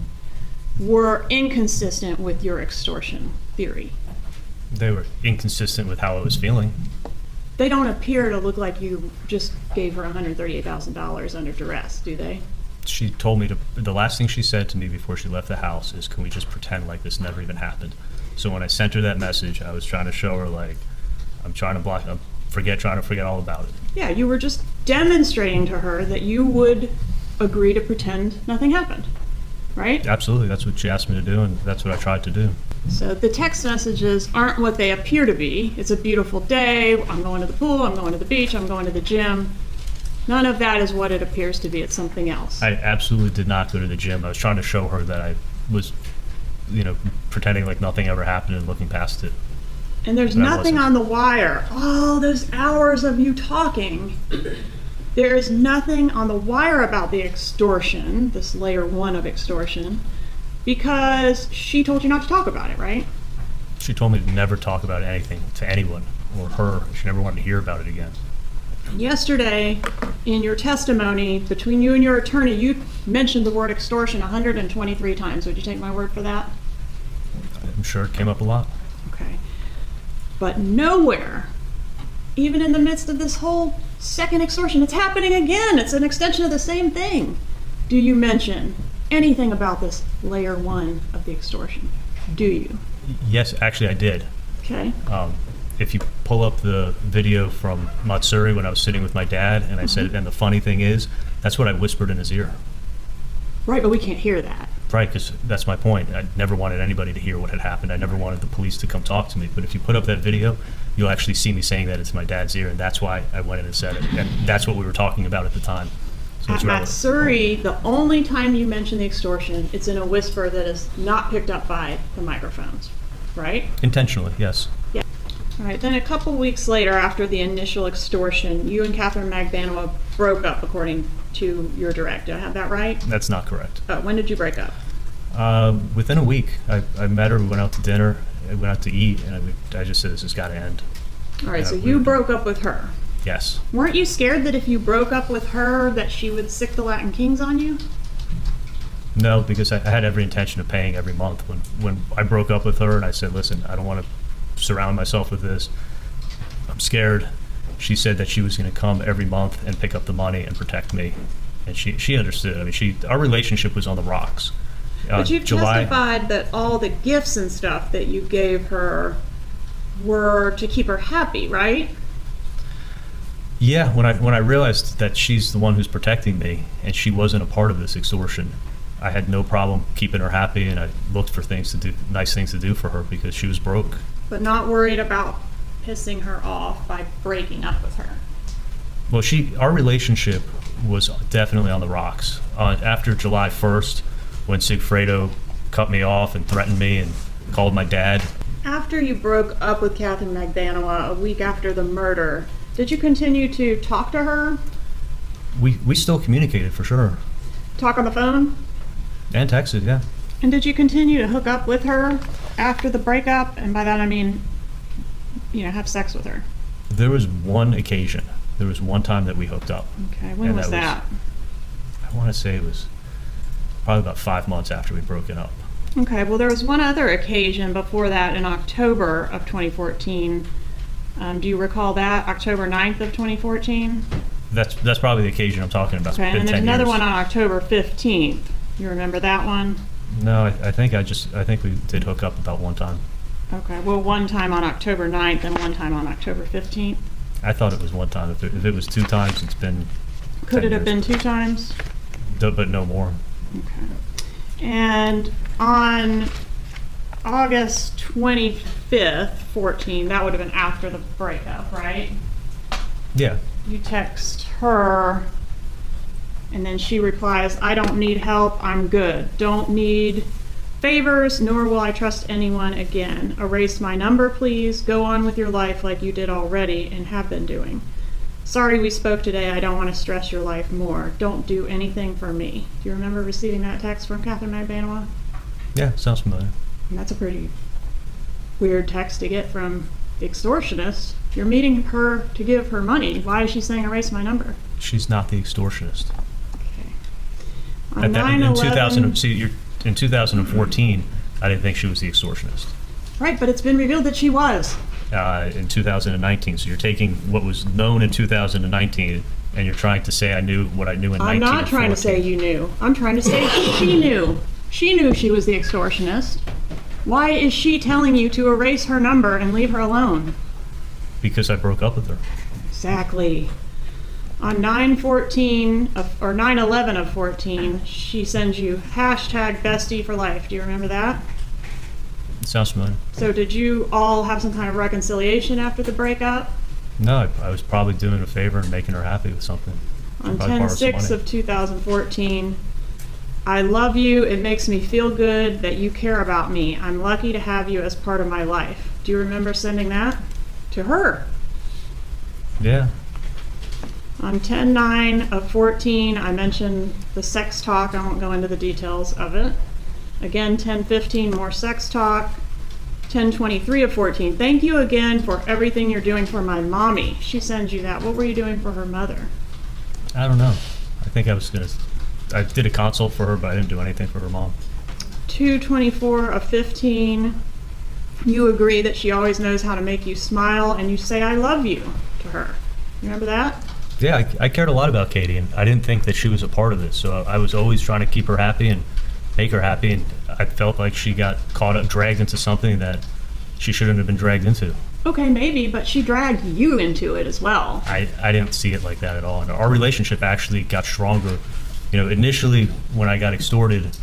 were inconsistent with your extortion theory. They were inconsistent with how I was feeling. They don't appear to look like you just gave her $138,000 under duress, do they? She told me to, the last thing she said to me before she left the house is, can we just pretend like this never even happened? So when I sent her that message, I was trying to show her, like, I'm trying to block, I'm forget, trying to forget all about it. Yeah, you were just demonstrating to her that you would agree to pretend nothing happened, right? Absolutely. That's what she asked me to do, and that's what I tried to do. So the text messages aren't what they appear to be. It's a beautiful day. I'm going to the pool. I'm going to the beach. I'm going to the gym. None of that is what it appears to be. It's something else. I absolutely did not go to the gym. I was trying to show her that I was, you know, pretending like nothing ever happened and looking past it. And there's That nothing wasn't- on the wire. All those hours of you talking. There is nothing on the wire about the extortion, this layer one of extortion, because she told you not to talk about it, right? She told me to never talk about anything to anyone or her. She never wanted to hear about it again. Yesterday, in your testimony between you and your attorney, you mentioned the word extortion 123 times. Would you take my word for that? I'm sure it came up a lot. Okay. But nowhere, even in the midst of this whole second extortion, it's happening again. It's an extension of the same thing. Do you mention anything about this layer one of the extortion? Do you? Yes, actually, I did. Okay. Um, if you pull up the video from Matsuri when I was sitting with my dad, and I said, mm-hmm. and the funny thing is, that's what I whispered in his ear. Right, but we can't hear that. Right, because that's my point. I never wanted anybody to hear what had happened. I never wanted the police to come talk to me. But if you put up that video, you'll actually see me saying that it's my dad's ear, and that's why I went in and said it. And that's what we were talking about at the time. So At. Matsuri, the only time you mention the extortion, it's in a whisper that is not picked up by the microphones, right? Intentionally, yes. All right. Then a couple weeks later, after the initial extortion, you and Katherine Magbanua broke up, according to your direct. Do I have that right? That's not correct. Uh, when did you break up? Uh, within a week, I, I met her. We went out to dinner. I went out to eat, and I, I just said, "This has got to end." All right. Yeah, so you were- broke up with her. Yes. Weren't you scared that if you broke up with her, that she would sick the Latin Kings on you? No, because I, I had every intention of paying every month. When when I broke up with her, and I said, "Listen, I don't want to surround myself with this. I'm scared." She said that she was going to come every month and pick up the money and protect me, and she she understood. I mean, she our relationship was on the rocks. Uh, But you've July, testified that all the gifts and stuff that you gave her were to keep her happy, right? Yeah, when I when I realized that she's the one who's protecting me and she wasn't a part of this extortion, I had no problem keeping her happy and I looked for things to do, nice things to do for her because she was broke. But not worried about pissing her off by breaking up with her. Well, she our relationship was definitely on the rocks. Uh, after July 1st, when Sigfredo cut me off and threatened me and called my dad, After you broke up with Katherine Magbanua a week after the murder, did you continue to talk to her? we we still communicated for sure Talk on the phone? and texted. Yeah, And did you continue to hook up with her after the breakup? And by that I mean, you know, have sex with her. there was one occasion. There was one time that we hooked up. Okay, when And was that that? I want to say it was probably about five months after we'd broken up. Okay, well, there was one other occasion before that in October of 2014. Um, do you recall that? October 9th of 2014? That's that's probably the occasion I'm talking about. Okay, and there's another years. one on October 15th. You remember that one? No, I, I think I just I think we did hook up about one time. Okay, well, one time on October 9th and one time on October 15th. I thought it was one time. If it, if it was two times, it's been. Could 10 it have years. been two times? But no more. Okay. And on August 25th, 14, that would have been after the breakup, right? Yeah. You text her, and then she replies, I don't need help, I'm good. Don't need favors, nor will I trust anyone again. Erase my number, please. Go on with your life like you did already and have been doing. Sorry we spoke today. I don't want to stress your life more. Don't do anything for me. Do you remember receiving that text from Katherine Magbanua? Yeah, sounds familiar. And that's a pretty weird text to get from the extortionist. You're meeting her to give her money. Why is she saying erase my number? She's not the extortionist. On At that, in 9/11 2000, see, you're, in 2014, I didn't think she was the extortionist. Right, but it's been revealed that she was. Uh, in 2019, so you're taking what was known in 2019, and you're trying to say I knew what I knew in I'm 19 not trying to say you knew. I'm trying to say she knew. She knew she was the extortionist. Why is she telling you to erase her number and leave her alone? because I broke up with her. Exactly. On 9-14 of, or 9-11 of 14, she sends you hashtag bestie for life. Do you remember that? It sounds familiar. So did you all have some kind of reconciliation after the breakup? No, I, I was probably doing a favor and making her happy with something. On Probably 10-6 money. of 2014, I love you. It makes me feel good that you care about me. I'm lucky to have you as part of my life. Do you remember sending that to her? Yeah, On 10 9 of 14, I mentioned the sex talk. I won't go into the details of it. Again, 10 15, more sex talk. 10 23 of 14, thank you again for everything you're doing for my mommy. She sends you that. What were you doing for her mother? I don't know. I think I was gonna. I did a consult for her, but I didn't do anything for her mom. 224 of 15, you agree that she always knows how to make you smile and you say, I love you to her. You remember that? Yeah, I, I cared a lot about Katie, and I didn't think that she was a part of this. So I was always trying to keep her happy and make her happy, and I felt like she got caught up, dragged into something that she shouldn't have been dragged into. Okay, maybe, but she dragged you into it as well. I, I didn't see it like that at all. And our relationship actually got stronger. You know, initially when I got extorted,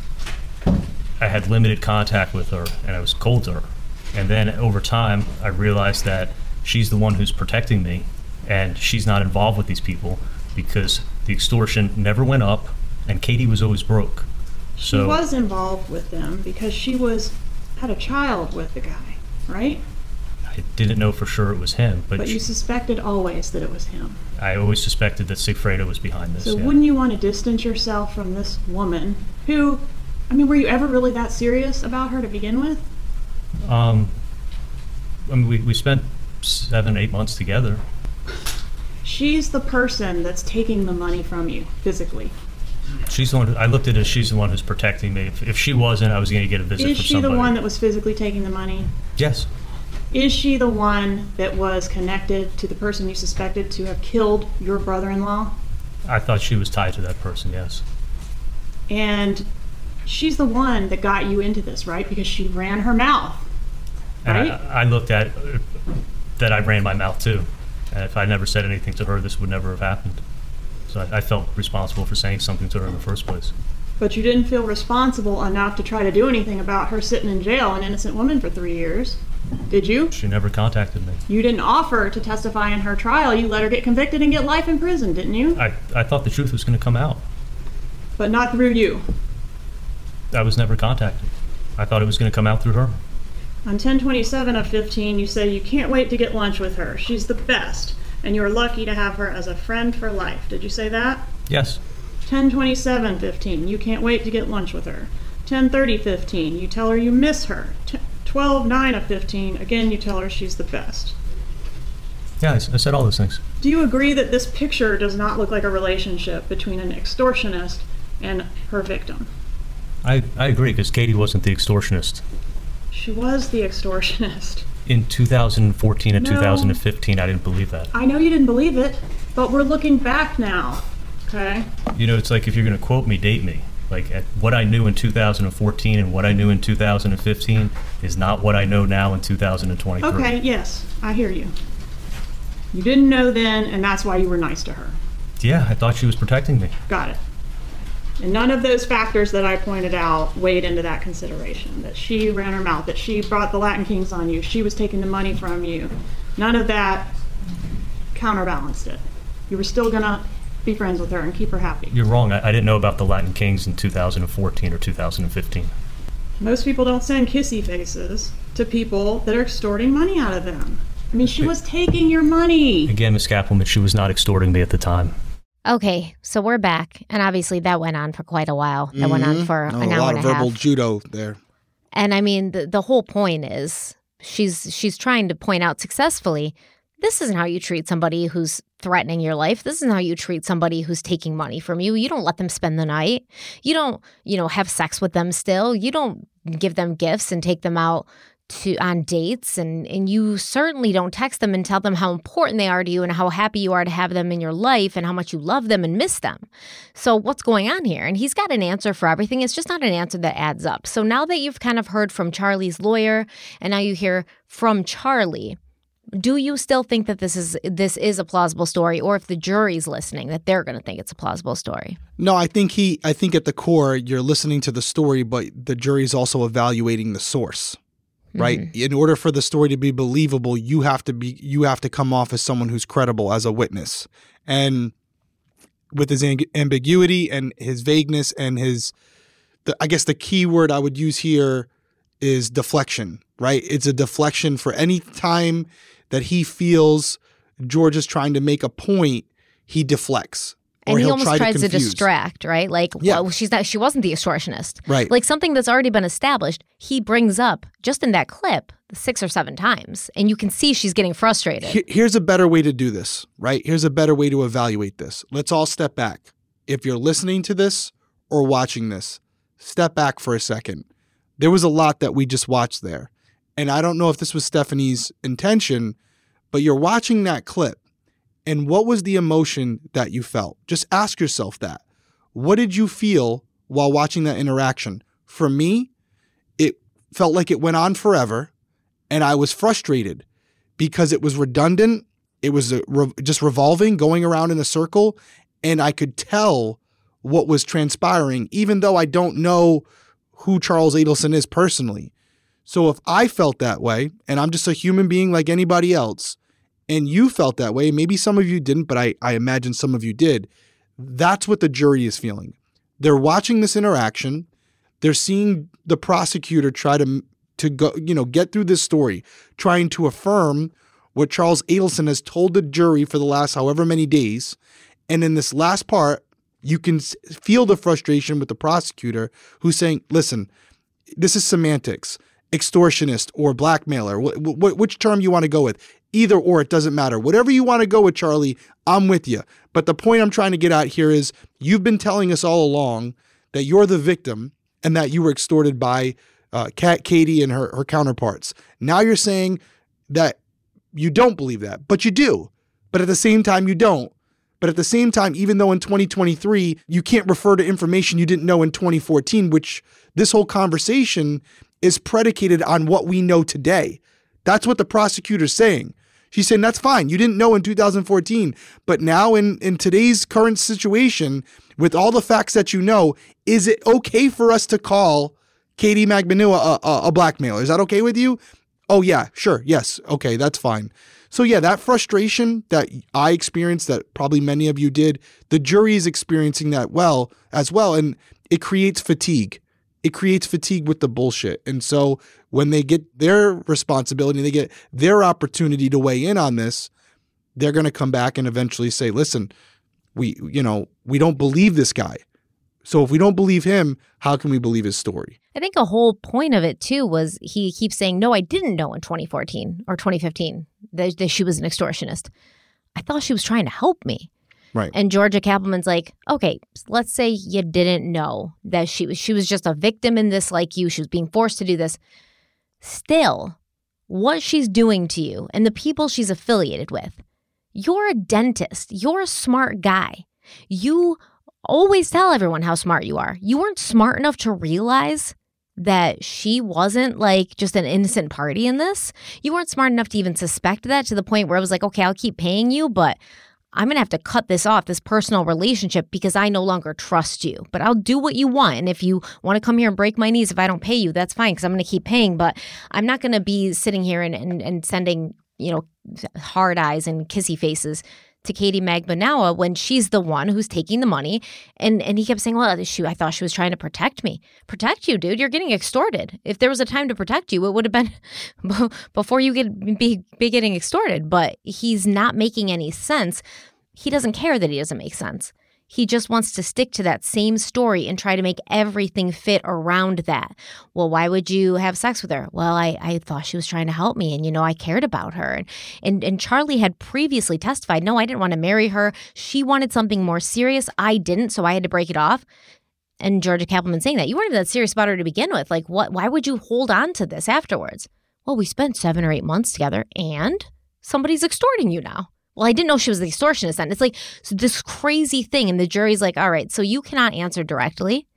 I had limited contact with her and I was cold to her. And then over time, I realized that she's the one who's protecting me and she's not involved with these people because the extortion never went up and Katie was always broke. So She was involved with them because she was had a child with the guy, right? I didn't know for sure it was him, but, But you suspected always that it was him. I always suspected that Sigfredo was behind this. So yeah. wouldn't you want to distance yourself from this woman who I mean, were you ever really that serious about her to begin with? Um, I mean, we, we spent seven, eight months together. She's the person that's taking the money from you physically. She's the one. I looked at it as she's the one who's protecting me. If, if she wasn't, I was going to get a visit Is from she somebody. the one that was physically taking the money? Yes. Is she the one that was connected to the person you suspected to have killed your brother in law? I thought she was tied to that person. Yes. And she's the one that got you into this, right? Because she ran her mouth. And Right? I, I looked at that. I ran my mouth too. And if I never said anything to her, this would never have happened. So I, I felt responsible for saying something to her in the first place. But you didn't feel responsible enough to try to do anything about her sitting in jail, an innocent woman, for three years. Did you? She never contacted me. You didn't offer to testify in her trial. You let her get convicted and get life in prison, didn't you? I, I thought the truth was going to come out. But not through you. I was never contacted. I thought it was going to come out through her. On 1027 of 15, you say you can't wait to get lunch with her. She's the best, and you are lucky to have her as a friend for life. Did you say that? Yes. 1027 15, you can't wait to get lunch with her. 1030 15, you tell her you miss her. 12 9 of 15, again, you tell her she's the best. Yeah, I said all those things. Do you agree that this picture does not look like a relationship between an extortionist and her victim? I, I agree because Katie wasn't the extortionist. She was the extortionist. In 2014 and No. 2015, I didn't believe that. I know you didn't believe it, but we're looking back now. Okay? You know, it's like if you're going to quote me, date me. Like at what I knew in 2014 and what I knew in 2015 is not what I know now in 2023. Okay, yes, I hear you. You didn't know then, and that's why you were nice to her. Yeah, I thought she was protecting me. Got it. And none of those factors that I pointed out weighed into that consideration. That she ran her mouth, that she brought the Latin Kings on you, she was taking the money from you. None of that counterbalanced it. You were still gonna be friends with her and keep her happy. You're wrong. I, I didn't know about the Latin Kings in 2014 or 2015. Most people don't send kissy faces to people that are extorting money out of them. I mean, she was taking your money. Again, Miss Cappleman, she was not extorting me at the time. Okay, so we're back, and obviously that went on for quite a while. That went on Mhm. for Oh, an a hour lot and of a verbal half. judo there. And I mean, the the whole point is she's she's trying to point out successfully. This isn't how you treat somebody who's threatening your life. This isn't how you treat somebody who's taking money from you. You don't let them spend the night. You don't, you know, have sex with them still. You don't give them gifts and take them out to on dates and and you certainly don't text them and tell them how important they are to you and how happy you are to have them in your life and how much you love them and miss them. So what's going on here? And he's got an answer for everything. It's just not an answer that adds up. So now that you've kind of heard from Charlie's lawyer and now you hear from Charlie, do you still think that this is this is a plausible story or if the jury's listening that they're going to think it's a plausible story? No, I think he. I think at the core, you're listening to the story, but the jury's also evaluating the source, right? Mm-hmm. In order for the story to be believable, you have to be. You have to come off as someone who's credible as a witness, and with his ang- ambiguity and his vagueness and his, the, I guess the key word I would use here is deflection, right? It's a deflection for any time that he feels George is trying to make a point, he deflects. And he almost tries to, confuse. distract, right? Like, Yeah. well, she's not. She wasn't the extortionist, Right. Like something that's already been established. He brings up just in that clip six or seven times, and you can see she's getting frustrated. Here's a better way to do this, right? Here's a better way to evaluate this. Let's all step back. If you're listening to this or watching this, step back for a second. There was a lot that we just watched there. And I don't know if this was Stephanie's intention, but you're watching that clip. And what was the emotion that you felt? Just ask yourself that. What did you feel while watching that interaction for me, it felt like it went on forever. And I was frustrated because it was redundant. It was uh, re- just revolving, going around in a circle. And I could tell what was transpiring, even though I don't know who Charles Adelson is personally. So if I felt that way, and I'm just a human being like anybody else, and you felt that way, maybe some of you didn't, but I, I imagine some of you did, that's what the jury is feeling. They're watching this interaction. They're seeing the prosecutor try to to go, you know, get through this story, trying to affirm what Charles Adelson has told the jury for the last however many days. And in this last part, you can feel the frustration with the prosecutor who's saying, listen, this is semantics, extortionist or blackmailer, wh- wh- which term you want to go with. Either or, it doesn't matter. Whatever you want to go with, Charlie, I'm with you. But the point I'm trying to get at here is you've been telling us all along that you're the victim and that you were extorted by uh, Kat Katie and her, her counterparts. Now you're saying that you don't believe that, but you do. But at the same time, you don't. But at the same time, even though in 2023, you can't refer to information you didn't know in 2014, which this whole conversation is predicated on what we know today. That's what the prosecutor's saying. She's saying that's fine. You didn't know in 2014, but now in in today's current situation, with all the facts that you know, is it okay for us to call Katie Magbanua a, a, a blackmailer? Is that okay with you? Oh yeah, sure, yes, okay, that's fine. So yeah, that frustration that I experienced, that probably many of you did, the jury is experiencing that well as well, and it creates fatigue. It creates fatigue with the bullshit, and so when they get their responsibility, they get their opportunity to weigh in on this, they're going to come back and eventually say, "Listen, we, you know, we don't believe this guy." So if we don't believe him, how can we believe his story? I think a whole point of it too was he keeps saying, "No, I didn't know in 2014 or 2015 that, that she was an extortionist. I thought she was trying to help me." Right. And Georgia Cappleman's like, "Okay, let's say you didn't know that she was she was just a victim in this like you. She was being forced to do this. Still, what she's doing to you and the people she's affiliated with. You're a dentist. You're a smart guy. You always tell everyone how smart you are. You weren't smart enough to realize that she wasn't like just an innocent party in this. You weren't smart enough to even suspect that to the point where I was like, okay, I'll keep paying you, but I'm going to have to cut this off, this personal relationship, because I no longer trust you. But I'll do what you want. And if you want to come here and break my knees if I don't pay you, that's fine, because I'm going to keep paying. But I'm not going to be sitting here and, and, and sending, you know, hard eyes and kissy faces to Katie Magbanua when she's the one who's taking the money. And and he kept saying, Well, she I thought she was trying to protect me. Protect you, dude. You're getting extorted. If there was a time to protect you, it would have been before you get be, be getting extorted. But he's not making any sense. He doesn't care that he doesn't make sense. He just wants to stick to that same story and try to make everything fit around that. Well, why would you have sex with her? Well, I, I thought she was trying to help me and, you know, I cared about her. And, and, and Charlie had previously testified, no, I didn't want to marry her. She wanted something more serious. I didn't, so I had to break it off. And Georgia Cappleman saying that, you weren't that serious about her to begin with. Like, what? why would you hold on to this afterwards? Well, we spent seven or eight months together and somebody's extorting you now well, I didn't know she was the extortionist then. It's like so this crazy thing. And the jury's like, all right, so you cannot answer directly.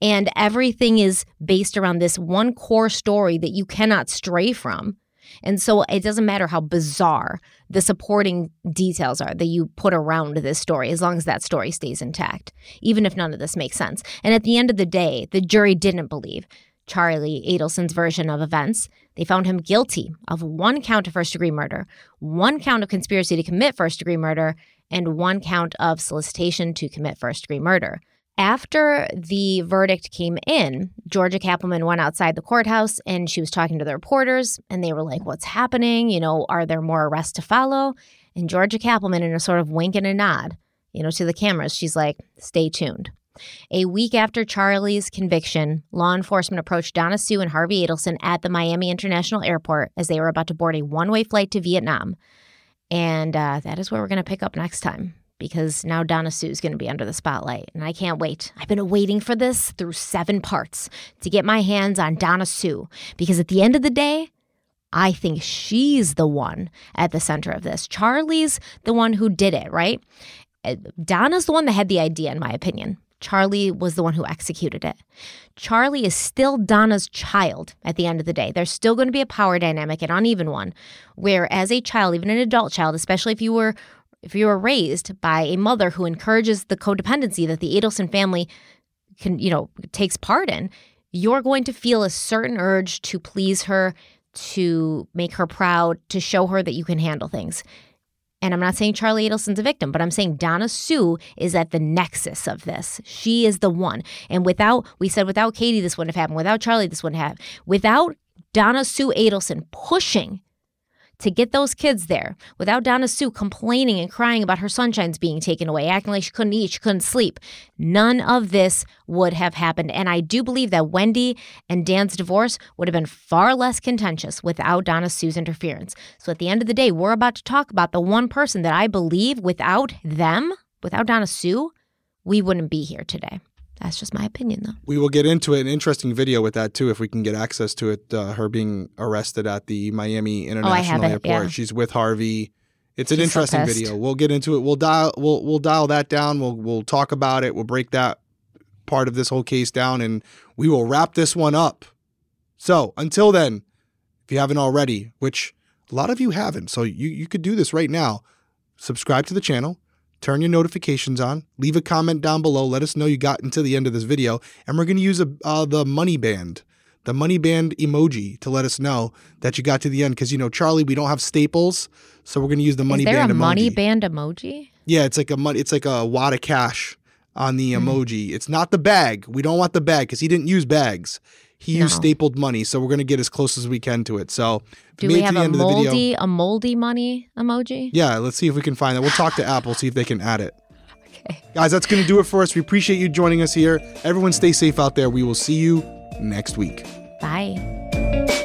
And everything is based around this one core story that you cannot stray from. And so it doesn't matter how bizarre the supporting details are that you put around this story, as long as that story stays intact, even if none of this makes sense. And at the end of the day, the jury didn't believe Charlie Adelson's version of events. They found him guilty of one count of first degree murder, one count of conspiracy to commit first degree murder, and one count of solicitation to commit first degree murder. After the verdict came in, Georgia Cappleman went outside the courthouse and she was talking to the reporters, and they were like, What's happening? You know, are there more arrests to follow? And Georgia Cappleman, in a sort of wink and a nod, you know, to the cameras, she's like, Stay tuned. A week after Charlie's conviction, law enforcement approached Donna Sue and Harvey Adelson at the Miami International Airport as they were about to board a one way flight to Vietnam. And uh, that is where we're going to pick up next time because now Donna Sue is going to be under the spotlight. And I can't wait. I've been waiting for this through seven parts to get my hands on Donna Sue because at the end of the day, I think she's the one at the center of this. Charlie's the one who did it, right? Uh, Donna's the one that had the idea, in my opinion. Charlie was the one who executed it. Charlie is still Donna's child at the end of the day. There's still going to be a power dynamic, an uneven one, where as a child, even an adult child, especially if you were if you were raised by a mother who encourages the codependency that the Adelson family can, you know, takes part in, you're going to feel a certain urge to please her, to make her proud, to show her that you can handle things. And I'm not saying Charlie Adelson's a victim, but I'm saying Donna Sue is at the nexus of this. She is the one. And without, we said without Katie, this wouldn't have happened. Without Charlie, this wouldn't have. Without Donna Sue Adelson pushing to get those kids there without Donna Sue complaining and crying about her sunshines being taken away, acting like she couldn't eat, she couldn't sleep. None of this would have happened. And I do believe that Wendy and Dan's divorce would have been far less contentious without Donna Sue's interference. So at the end of the day, we're about to talk about the one person that I believe without them, without Donna Sue, we wouldn't be here today. That's just my opinion, though. We will get into it. An interesting video with that too, if we can get access to it. Uh, her being arrested at the Miami International Oh, it, Airport. yeah. She's with Harvey. It's an She's so interesting pissed. video. We'll get into it. We'll dial. We'll we'll dial that down. We'll we'll talk about it. We'll break that part of this whole case down, and we will wrap this one up. So until then, if you haven't already, which a lot of you haven't, so you you could do this right now. Subscribe to the channel turn your notifications on, leave a comment down below, let us know you got until the end of this video, and we're going to use a, uh, the money band, the money band emoji to let us know that you got to the end. Because you know, Charlie, we don't have staples, so we're going to use the money Is there band a emoji. money band emoji? yeah, it's like a money, it's like a wad of cash on the Hmm. emoji. It's not the bag. We don't want the bag because he didn't use bags. He used stapled money, so we're going to get as close as we can to it. So, Do we have the a end of the video- moldy, a moldy money emoji? yeah, let's see if we can find that. We'll talk to Apple, see if they can add it. Guys, that's going to do it for us. We appreciate you joining us here. Everyone stay safe out there. We will see you next week. Bye.